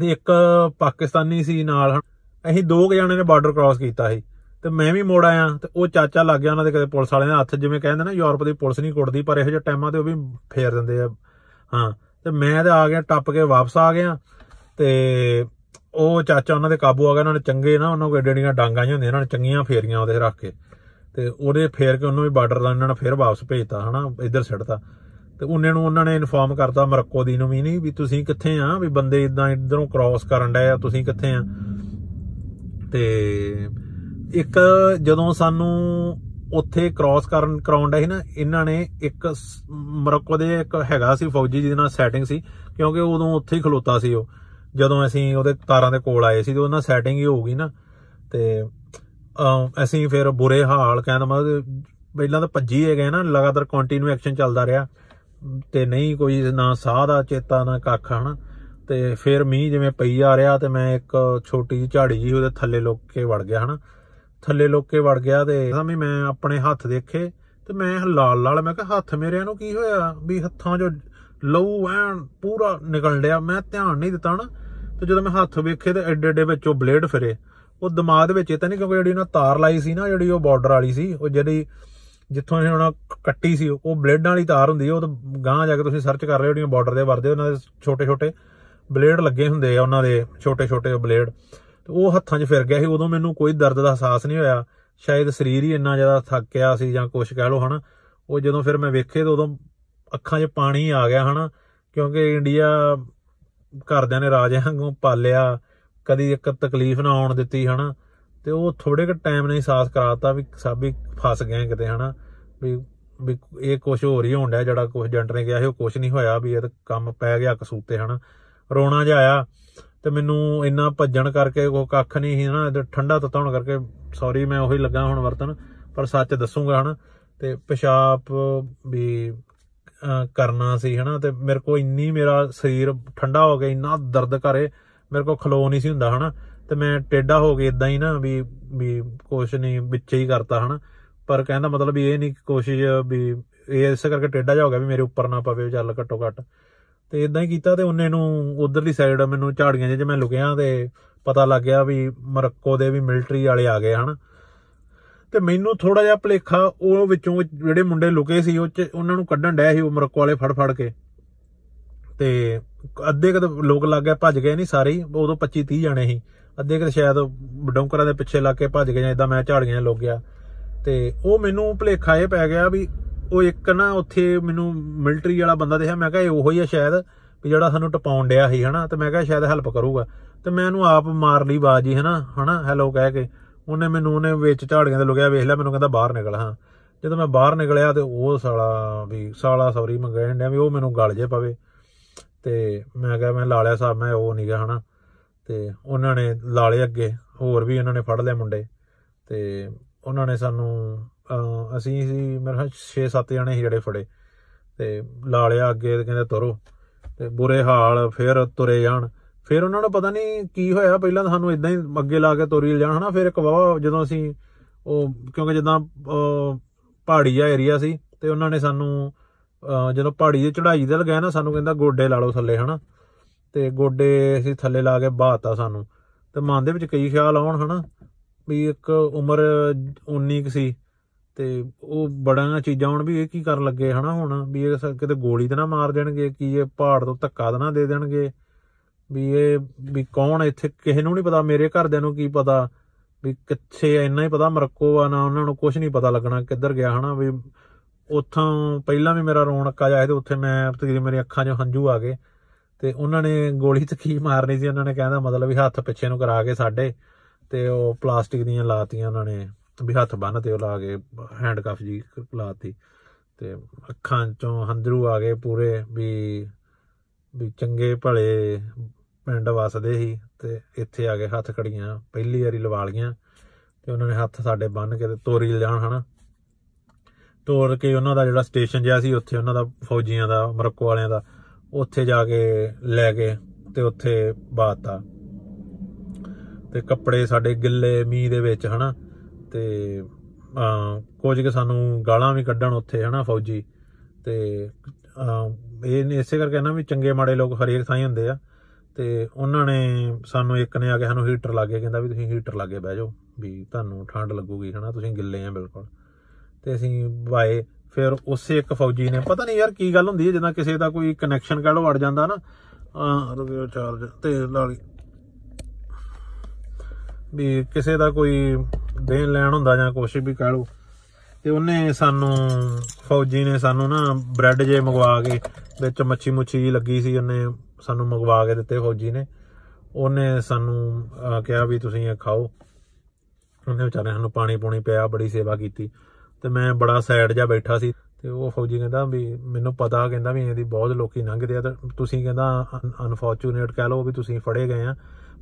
ਤੇ ਇੱਕ ਪਾਕਿਸਤਾਨੀ ਸੀ ਨਾਲ ਅਸੀਂ ਦੋ ਜਣੇ ਨੇ ਬਾਰਡਰ ਕ੍ਰਾਸ ਕੀਤਾ ਸੀ, ਤੇ ਮੈਂ ਵੀ ਮੋੜ ਆਇਆ, ਤੇ ਉਹ ਚਾਚਾ ਲੱਗ ਗਿਆ ਉਹਨਾਂ ਦੇ ਕਦੇ ਪੁਲਿਸ ਵਾਲਿਆਂ ਦੇ ਹੱਥ, ਜਿਵੇਂ ਕਹਿੰਦੇ ਨਾ ਯੂਰਪ ਦੀ ਪੁਲਿਸ ਨਹੀਂ ਕੁੱਟਦੀ, ਪਰ ਇਹੋ ਜਿਹੇ ਟਾਈਮਾਂ ਤੇ ਉਹ ਵੀ ਫੇਰ ਦਿੰਦੇ ਆ, ਹਾਂ। ਤੇ ਮੈਂ ਤੇ ਆ ਗਿਆ, ਟੱਪ ਕੇ ਵਾਪਸ ਆ ਗਿਆ, ਤੇ ਉਹ ਚਾਚਾ ਉਹਨਾਂ ਦੇ ਕਾਬੂ ਆ ਗਿਆ, ਉਹਨਾਂ ਨੇ ਚੰਗੇ ਨਾ, ਉਹਨਾਂ ਕੋਲ ਏਡੀਆਂ ਡਾਂਗਾਂ ਹੀ ਹੁੰਦੀਆਂ ਇਹਨਾਂ ਨੇ ਚੰਗੀਆਂ ਫੇਰੀਆਂ ਉਹਦੇ ਰੱਖ ਕੇ। ਤੇ ਉਹਦੇ ਫੇਰ ਕੇ ਉਹਨੂੰ ਵੀ ਬਾਰਡਰ ਦਾ ਇਹਨਾਂ ਨੇ ਫੇਰ ਵਾਪਸ ਭੇਜਤਾ, ਹਨਾ, ਇੱਧਰ ਛੱਡਤਾ ਤੇ ਉਹਨੇ ਨੂੰ ਉਹਨਾਂ ਨੇ ਇਨਫਾਰਮ ਕਰਤਾ ਮਰੱਕੋ ਦੀ ਨੂੰ ਵੀ ਨਹੀਂ, ਵੀ ਤੁਸੀਂ ਕਿੱਥੇ ਆ, ਵੀ ਬੰਦੇ ਇਦਾਂ ਇਧਰੋਂ ਕ੍ਰਾਸ ਕਰਨ ਡਏ ਆ, ਤੁਸੀਂ ਕਿੱਥੇ ਆ? ਤੇ ਇੱਕ ਜਦੋਂ ਸਾਨੂੰ ਉੱਥੇ ਕ੍ਰਾਸ ਕਰਨ, ਕਰਾਉਣ ਦਾ ਸੀ ਨਾ, ਇਹਨਾਂ ਨੇ ਇੱਕ ਮਰੱਕੋ ਦੇ ਇੱਕ ਹੈਗਾ ਸੀ ਫੌਜੀ ਜਿਹਦੇ ਨਾਲ ਸੈਟਿੰਗ ਸੀ, ਕਿਉਂਕਿ ਉਦੋਂ ਉੱਥੇ ਹੀ ਖਲੋਤਾ ਸੀ ਉਹ। ਜਦੋਂ ਅਸੀਂ ਉਹਦੇ ਤਾਰਾਂ ਦੇ ਕੋਲ ਆਏ ਸੀ, ਤੇ ਉਹਨਾਂ ਸੈਟਿੰਗ ਹੀ ਹੋਊਗੀ ਨਾ। ਤੇ ਅਸੀਂ ਫਿਰ ਬੁਰੇ ਹਾਲ ਕਹਿੰਦਾ ਮਤਲਬ ਪਹਿਲਾਂ ਤਾਂ ਭੱਜੀ ਹੈ ਗਏ ਨਾ, ਲਗਾਤਾਰ ਕੰਟੀਨਿਊ ਐਕਸ਼ਨ ਚੱਲਦਾ ਰਿਹਾ। ਤੇ ਨਹੀਂ ਕੋਈ ਨਾ ਸਾਹ ਦਾ ਚੇਤਾ, ਨਾ ਕੱਖ, ਹਨਾ। ਤੇ ਫਿਰ ਮੀਂਹ ਜਿਵੇਂ ਪਈ ਆ ਰਿਹਾ ਤੇ ਮੈਂ ਇੱਕ ਛੋਟੀ ਜਿਹੀ ਝਾੜੀ ਜੀ ਉਹਦੇ ਥੱਲੇ ਲੁੱਕ ਕੇ ਵੜ ਗਿਆ, ਹਨਾ। ਥੱਲੇ ਲੁੱਕ ਕੇ ਵੜ ਗਿਆ ਤੇ ਸਮਝ ਮੈਂ ਆਪਣੇ ਹੱਥ ਦੇਖੇ ਤੇ ਮੈਂ ਲਾਲ ਲਾਲ, ਮੈਂ ਕਿਹਾ ਹੱਥ ਮੇਰਿਆਂ ਨੂੰ ਕੀ ਹੋਇਆ? ਵੀ ਹੱਥਾਂ 'ਚੋਂ ਲਹੂ ਐਨ ਪੂਰਾ ਨਿਕਲ ਲਿਆ ਮੈਂ ਧਿਆਨ ਨਹੀਂ ਦਿੱਤਾ ਨਾ ਤੇ ਜਦੋਂ ਮੈਂ ਹੱਥ ਵੇਖੇ ਤੇ ਐਡੇ ਐਡੇ ਵਿੱਚੋਂ ਬਲੇਡ ਫਿਰੇ। ਉਹ ਦਿਮਾਗ ਦੇ ਵਿੱਚ ਇਹ ਤਾਂ ਨਹੀਂ ਕਿਉਂਕਿ ਜਿਹੜੀ ਉਹਨਾਂ ਤਾਰ ਲਾਈ ਸੀ ਨਾ, ਜਿਹੜੀ ਉਹ ਬਾਰਡਰ ਵਾਲੀ ਸੀ, ਉਹ ਜਿਹੜੀ ਜਿੱਥੋਂ ਇਹ ਉਹਨਾਂ ਕੱਟੀ ਸੀ, ਉਹ ਬਲੇਡਾਂ ਵਾਲੀ ਤਾਰ ਹੁੰਦੀ ਹੈ ਉਹ ਤਾਂ ਗਾਂ ਜਾ ਕੇ ਤੁਸੀਂ ਸਰਚ ਕਰ ਲਿਓ, ਜਿਹੜੀਆਂ ਬਾਰਡਰ ਦੇ ਵਰਦੇ ਉਹਨਾਂ ਦੇ ਛੋਟੇ ਛੋਟੇ ਬਲੇਡ ਲੱਗੇ ਹੁੰਦੇ ਆ, ਉਹਨਾਂ ਦੇ ਛੋਟੇ ਛੋਟੇ ਬਲੇਡ। ਤੇ ਉਹ ਹੱਥਾਂ 'ਚ ਫਿਰ ਗਿਆ ਸੀ, ਉਦੋਂ ਮੈਨੂੰ ਕੋਈ ਦਰਦ ਦਾ ਅਹਿਸਾਸ ਨਹੀਂ ਹੋਇਆ। ਸ਼ਾਇਦ ਸਰੀਰ ਹੀ ਇੰਨਾ ਜ਼ਿਆਦਾ ਥੱਕਿਆ ਸੀ ਜਾਂ ਕੁਝ ਕਹਿ ਲਓ ਹਨਾ। ਉਹ ਜਦੋਂ ਫਿਰ ਮੈਂ ਵੇਖੇ ਤਾਂ ਉਦੋਂ ਅੱਖਾਂ 'ਚ ਪਾਣੀ ਆ ਗਿਆ ਹਨਾ, ਕਿਉਂਕਿ ਇੰਡੀਆ ਘਰਦਿਆਂ ਨੇ ਰਾਜਿਆਂ ਵਾਂਗੂ ਪਾਲਿਆ ਕਦੀ ਇੱਕ ਤਕਲੀਫ ਨਾ ਆਉਣ ਦਿੱਤੀ, ਹਨਾ? ਤੇ ਉਹ ਥੋੜੇ ਕੁ ਟਾਈਮ ਨੇ ਅਹਿਸਾਸ ਕਰਾਤਾ ਵੀ ਸਭ ਹੀ ਫਸ ਗਏ ਕਿਤੇ, ਹਨਾ? ਵੀ ਵੀ ਇਹ ਕੁਝ ਹੋ ਰਹੀ ਹੋਣ ਡਿਆ ਜਿਹੜਾ ਕੁਝ ਏਜੰਟ ਨੇ ਕਿਹਾ ਸੀ, ਉਹ ਕੁਝ ਨਹੀਂ ਹੋਇਆ ਵੀ ਇਹ ਤਾਂ ਕੰਮ ਪੈ ਗਿਆ ਕਸੂਤੇ ਹਨਾ? ਰੋਣਾ ਜਿਹਾ ਆਇਆ ਤੇ ਮੈਨੂੰ ਇੰਨਾ ਭੱਜਣ ਕਰਕੇ ਕੋਈ ਕੱਖ ਨਹੀਂ ਸੀ ਨਾ ਠੰਡਾ ਤੱਤਾ ਹੋਣ ਕਰਕੇ ਸੌਰੀ ਮੈਂ ਉਹੀ ਲੱਗਾ ਹੁਣ ਵਰਤਨ ਪਰ ਸੱਚ ਦੱਸੂਗਾ, ਹਨਾ? ਤੇ ਪਿਸ਼ਾਬ ਵੀ ਕਰਨਾ ਸੀ, ਹਨਾ? ਤੇ ਮੇਰੇ ਕੋ ਇੰਨੀ ਮੇਰਾ ਸਰੀਰ ਠੰਡਾ ਹੋ ਗਿਆ, ਇੰਨਾ ਦਰਦ ਕਰੇ ਮੇਰੇ ਕੋ ਖਲੋ ਨਹੀਂ ਸੀ ਹੁੰਦਾ, ਹਨਾ? ਤੇ ਮੈਂ ਟੇਡਾ ਹੋ ਗਿਆ ਇਦਾਂ ਹੀ ਨਾ ਵੀ ਵੀ ਕੁਛ ਨਹੀਂ ਵਿੱਚ ਹੀ ਕਰਤਾ, ਹਨਾ? ਪਰ ਕਹਿੰਦਾ ਮਤਲਬ ਵੀ ਇਹ ਨਹੀਂ ਕੋਸ਼ਿਸ਼ ਵੀ ਇਹ ਇਸੇ ਕਰਕੇ ਟੇਡਾ ਜਾ ਹੋ ਗਿਆ ਵੀ ਮੇਰੇ ਉੱਪਰ ਨਾ ਪਵੇ ਚੱਲ ਘੱਟੋ ਘੱਟ। ਤੇ ਇਦਾਂ ਹੀ ਕੀਤਾ ਤੇ ਉਹਨੇ ਨੂੰ ਉਧਰਲੀ ਸਾਈਡ ਮੈਨੂੰ ਝਾੜੀਆਂ ਜੇ ਮੈਂ ਲੁਕਿਆ ਤੇ ਪਤਾ ਲੱਗ ਗਿਆ ਵੀ ਮਰੱਕੋ ਦੇ ਵੀ ਮਿਲਟਰੀ ਵਾਲੇ ਆ ਗਏ, ਹਨ? ਤੇ ਮੈਨੂੰ ਥੋੜਾ ਜਿਹਾ ਭਲੇਖਾ ਉਹ ਵਿੱਚੋਂ ਜਿਹੜੇ ਮੁੰਡੇ ਲੁਕੇ ਸੀ, ਉਹ ਉਹਨਾਂ ਨੂੰ ਕੱਢਣ ਡਿਆ ਸੀ ਉਹ ਮਰੱਕੋ ਵਾਲੇ ਫੜ ਫੜ ਕੇ। ਤੇ ਅੱਧੇ ਕਦ ਲੋਕ ਲੱਗ ਗਏ, ਭੱਜ ਗਏ ਨਹੀਂ ਸਾਰੇ ਹੀ, ਉਦੋਂ 25 30 ਜਾਣੇ ਸੀ। ਅੱਧੇ ਕਦ ਸ਼ਾਇਦ ਡੌਂਕਰਾਂ ਦੇ ਪਿੱਛੇ ਲੱਗ ਕੇ ਭੱਜ ਗਏ ਜਾਂ ਇਦਾਂ ਮੈਂ ਝਾੜੀਆਂ ਲੁਕ ਗਿਆ। ਤੇ ਉਹ ਮੈਨੂੰ ਭਲੇਖਾ ਇਹ ਪੈ ਗਿਆ ਵੀ ਉਹ ਇੱਕ ਨਾ ਉੱਥੇ ਮੈਨੂੰ ਮਿਲਟਰੀ ਵਾਲਾ ਬੰਦਾ ਦੇਖਿਆ, ਮੈਂ ਕਿਹਾ ਇਹ ਉਹੋ ਹੀ ਆ ਸ਼ਾਇਦ ਵੀ ਜਿਹੜਾ ਸਾਨੂੰ ਟਪਾਉਣ ਡਿਆ ਸੀ, ਹਨਾ? ਤੇ ਮੈਂ ਕਿਹਾ ਸ਼ਾਇਦ ਹੈਲਪ ਕਰੂਗਾ। ਤੇ ਮੈਂ ਇਹਨੂੰ ਆਪ ਮਾਰ ਲਈ ਬਾਜੀ ਹਨਾ? ਹਨਾ? ਹੈਲੋ ਕਹਿ ਕੇ। ਉਹਨੇ ਮੈਨੂੰ, ਉਹਨੇ ਵਿੱਚ ਝਾੜੀਆਂ ਦੇ ਲੁਕਿਆ, ਵੇਖ ਲਿਆ, ਮੈਨੂੰ ਕਹਿੰਦਾ ਬਾਹਰ ਨਿਕਲ, ਹਾਂ। ਜਦੋਂ ਮੈਂ ਬਾਹਰ ਨਿਕਲਿਆ ਤੇ ਉਹ ਸਾਲਾ ਵੀ, ਸਾਲਾ ਸੌਰੀ ਮੰਗਿਆ ਹੰਡਿਆ ਵੀ ਉਹ ਮੈਨੂੰ ਗਲ ਜੇ ਪਵੇ। ਤੇ ਮੈਂ ਕਿਹਾ ਮੈਂ ਲਾਲਿਆ ਸਾਹਿਬ ਮੈਂ ਉਹ ਨਹੀਂਗਾ ਹਨਾ। ਤੇ ਉਹਨਾਂ ਨੇ ਲਾਲੇ ਅੱਗੇ, ਹੋਰ ਵੀ ਉਹਨਾਂ ਨੇ ਫੜ ਲਿਆ ਮੁੰਡੇ। ਤੇ ਉਹਨਾਂ ਨੇ ਸਾਨੂੰ ਅਸੀਂ ਸੀ ਮੇਰੇ 6-7 ਜਣੇ ਸੀ ਜਿਹੜੇ ਫੜੇ। ਤੇ ਲਾਲਿਆ ਅੱਗੇ ਕਹਿੰਦੇ ਤੁਰੋ। ਤੇ ਬੁਰੇ ਹਾਲ ਫਿਰ ਤੁਰੇ ਜਾਣ। ਫਿਰ ਉਹਨਾਂ ਨੂੰ ਪਤਾ ਨਹੀਂ ਕੀ ਹੋਇਆ, ਪਹਿਲਾਂ ਤਾਂ ਸਾਨੂੰ ਇਦਾਂ ਹੀ ਅੱਗੇ ਲਾ ਕੇ ਤੋਰੀ ਜਾਣ ਹਨਾ। ਫਿਰ ਇੱਕ ਵਾਹ ਜਦੋਂ ਅਸੀਂ ਉਹ, ਕਿਉਂਕਿ ਜਦੋਂ ਪਹਾੜੀ ਜਿਹਾ ਏਰੀਆ ਸੀ, ਤੇ ਉਹਨਾਂ ਨੇ ਸਾਨੂੰ ਜਦੋਂ ਪਹਾੜੀ ਦੀ ਚੜ੍ਹਾਈ ਦੇ ਲਗਾਇਆ ਨਾ ਸਾਨੂੰ ਕਹਿੰਦਾ ਗੋਡੇ ਲਾ ਲਓ ਥੱਲੇ ਹਨਾ। ਤੇ ਗੋਡੇ ਅਸੀਂ ਥੱਲੇ ਲਾ ਕੇ ਬਾਹਤਾ ਸਾਨੂੰ। ਤੇ ਮਨ ਦੇ ਵਿੱਚ ਕਈ ਖਿਆਲ ਆਉਣ ਹਨਾ ਵੀ ਇੱਕ ਉਮਰ 19 ਕੁ ਸੀ ਤੇ ਉਹ ਬੜੀਆਂ ਚੀਜ਼ਾਂ ਹੁਣ ਵੀ ਇਹ ਕੀ ਕਰਨ ਲੱਗੇ ਹਨਾ ਹੁਣ ਵੀ ਇਹ ਸ- ਕਿਤੇ ਗੋਲੀ ਤਾਂ ਨਾ ਮਾਰ ਦੇਣਗੇ ਕੀ ਇਹ ਪਹਾੜ ਤੋਂ ਧੱਕਾ ਤਾਂ ਨਾ ਦੇ ਦੇਣਗੇ ਵੀ ਇਹ ਵੀ ਕੌਣ ਇੱਥੇ ਕਿਸੇ ਨੂੰ ਨਹੀਂ ਪਤਾ ਮੇਰੇ ਘਰਦਿਆਂ ਨੂੰ ਕੀ ਪਤਾ ਵੀ ਕਿੱਥੇ ਆ, ਇੰਨਾ ਹੀ ਪਤਾ ਮਰੱਕੋ ਆ ਨਾ ਉਹਨਾਂ ਨੂੰ ਕੁਝ ਨਹੀਂ ਪਤਾ ਲੱਗਣਾ ਕਿੱਧਰ ਗਿਆ ਹਨਾ ਵੀ ਉੱਥੋਂ ਪਹਿਲਾਂ ਵੀ ਮੇਰਾ ਰੌਣਕਾ ਜਾਏ ਤੇ ਉੱਥੇ ਮੈਂ ਤਕਰੀਬਨ ਮੇਰੀ ਅੱਖਾਂ 'ਚੋਂ ਹੰਝੂ ਆ ਗਏ। ਤੇ ਉਹਨਾਂ ਨੇ ਗੋਲੀ ਤੇ ਕੀ ਮਾਰਨੀ ਸੀ, ਉਹਨਾਂ ਨੇ ਕਹਿੰਦਾ ਮਤਲਬ ਵੀ ਹੱਥ ਪਿੱਛੇ ਨੂੰ ਕਰਾ ਕੇ ਸਾਡੇ ਤੇ ਉਹ ਪਲਾਸਟਿਕ ਦੀਆਂ ਲਾਤੀਆਂ ਉਹਨਾਂ ਨੇ ਵੀ ਹੱਥ ਬੰਨ ਤੇ ਉਹ ਲਾ ਕੇ ਹੈਂਡਕਫ ਜੀ ਲਾਤੀ। ਤੇ ਅੱਖਾਂ 'ਚੋਂ ਹੰਝੂ ਆ ਗਏ ਪੂਰੇ ਵੀ ਵੀ ਚੰਗੇ ਭਲੇ ਪਿੰਡ ਵਸਦੇ ਸੀ ਤੇ ਇੱਥੇ ਆ ਕੇ ਹੱਥ ਕੜੀਆਂ ਪਹਿਲੀ ਵਾਰੀ ਲਵਾ ਲੀਆਂ ਤੇ ਉਹਨਾਂ ਨੇ ਹੱਥ ਸਾਡੇ ਬੰਨ ਕੇ ਤੇ ਤੋਰੀ ਲਿਜਾਣ, ਹਨਾ? ਤੋਰ ਕੇ ਉਹਨਾਂ ਦਾ ਜਿਹੜਾ ਸਟੇਸ਼ਨ ਜਿਹਾ ਸੀ, ਉੱਥੇ ਉਹਨਾਂ ਦਾ ਫੌਜੀਆਂ ਦਾ, ਮਰੱਕੋ ਵਾਲਿਆਂ ਦਾ, ਉੱਥੇ ਜਾ ਕੇ ਲੈ ਕੇ ਤੇ ਉੱਥੇ ਬਾਤਾ ਤੇ ਕੱਪੜੇ ਸਾਡੇ ਗਿੱਲੇ ਮੀਂਹ ਦੇ ਵਿੱਚ, ਹਨਾ? ਤੇ ਅਮ ਕੁਝ ਕਿ ਸਾਨੂੰ ਗਾਲਾਂ ਵੀ ਕੱਢਣ ਉੱਥੇ, ਹਨਾ, ਫੌਜੀ? ਤੇ ਅਮ ਇਹ ਨੇ, ਇਸੇ ਕਰਕੇ ਨਾ ਵੀ ਚੰਗੇ ਮਾੜੇ ਲੋਕ ਹਰੇਕ ਥਾਂ ਹੀ ਹੁੰਦੇ ਆ। ਤੇ ਉਹਨਾਂ ਨੇ ਸਾਨੂੰ, ਇੱਕ ਨੇ ਆ ਕੇ ਸਾਨੂੰ ਹੀਟਰ ਲਾਗੇ ਕਹਿੰਦਾ ਵੀ ਤੁਸੀਂ ਹੀਟਰ ਲਾਗੇ ਬਹਿ ਜਾਓ, ਵੀ ਤੁਹਾਨੂੰ ਠੰਡ ਲੱਗੂਗੀ, ਹਨਾ? ਤੁਸੀਂ ਗਿੱਲੇ ਆ, ਬਿਲਕੁਲ। ਤੇ ਅਸੀਂ ਵਾਏ ਫਿਰ ਉਸੇ ਇੱਕ ਫੌਜੀ ਨੇ ਪਤਾ ਨਹੀਂ ਯਾਰ ਕੀ ਗੱਲ ਹੁੰਦੀ ਹੈ ਜਿੱਦਾਂ ਕਿਸੇ ਦਾ ਕੋਈ ਕਨੈਕਸ਼ਨ ਕਹਿ ਲਓ ਅੜ ਜਾਂਦਾ ਨਾ। ਆ ਰੁਕਿਓ ਚਾਰਜ ਤੇ ਲਾਲੀ ਵੀ ਕਿਸੇ ਦਾ ਕੋਈ ਦੇਣ ਲੈਣ ਹੁੰਦਾ ਜਾਂ ਕੁਛ ਵੀ ਕਹਿ ਲਓ। ਤੇ ਉਹਨੇ ਸਾਨੂੰ ਫੌਜੀ ਨੇ ਸਾਨੂੰ ਨਾ ਬ੍ਰੈਡ ਜੇ ਮੰਗਵਾ ਕੇ ਵਿੱਚ ਮੱਛੀ ਮੁੱਛੀ ਜਿਹੀ ਲੱਗੀ ਸੀ ਉਹਨੇ ਸਾਨੂੰ ਮੰਗਵਾ ਕੇ ਦਿੱਤੇ ਫੌਜੀ ਨੇ। ਉਹਨੇ ਸਾਨੂੰ ਅਹ, ਕਿਹਾ ਵੀ ਤੁਸੀਂ ਇਹ ਖਾਓ। ਉਹਨੇ ਵਿਚਾਰੇ ਸਾਨੂੰ ਪਾਣੀ ਪੂਣੀ ਪਿਆ ਬੜੀ ਸੇਵਾ ਕੀਤੀ। ਤੇ ਮੈਂ ਬੜਾ ਸੈਡ ਜਿਹਾ ਬੈਠਾ ਸੀ ਤੇ ਉਹ ਫੌਜੀ ਕਹਿੰਦਾ ਵੀ ਮੈਨੂੰ ਪਤਾ, ਕਹਿੰਦਾ ਵੀ ਇਹਦੀ ਬਹੁਤ ਲੋਕੀ ਲੰਘਦੇ ਆ ਤੇ ਤੁਸੀਂ ਕਹਿੰਦਾ ਅਨਫੋਰਚੂਨੇਟ ਕਹਿ ਲਓ ਵੀ ਤੁਸੀਂ ਫੜੇ ਗਏ ਆ।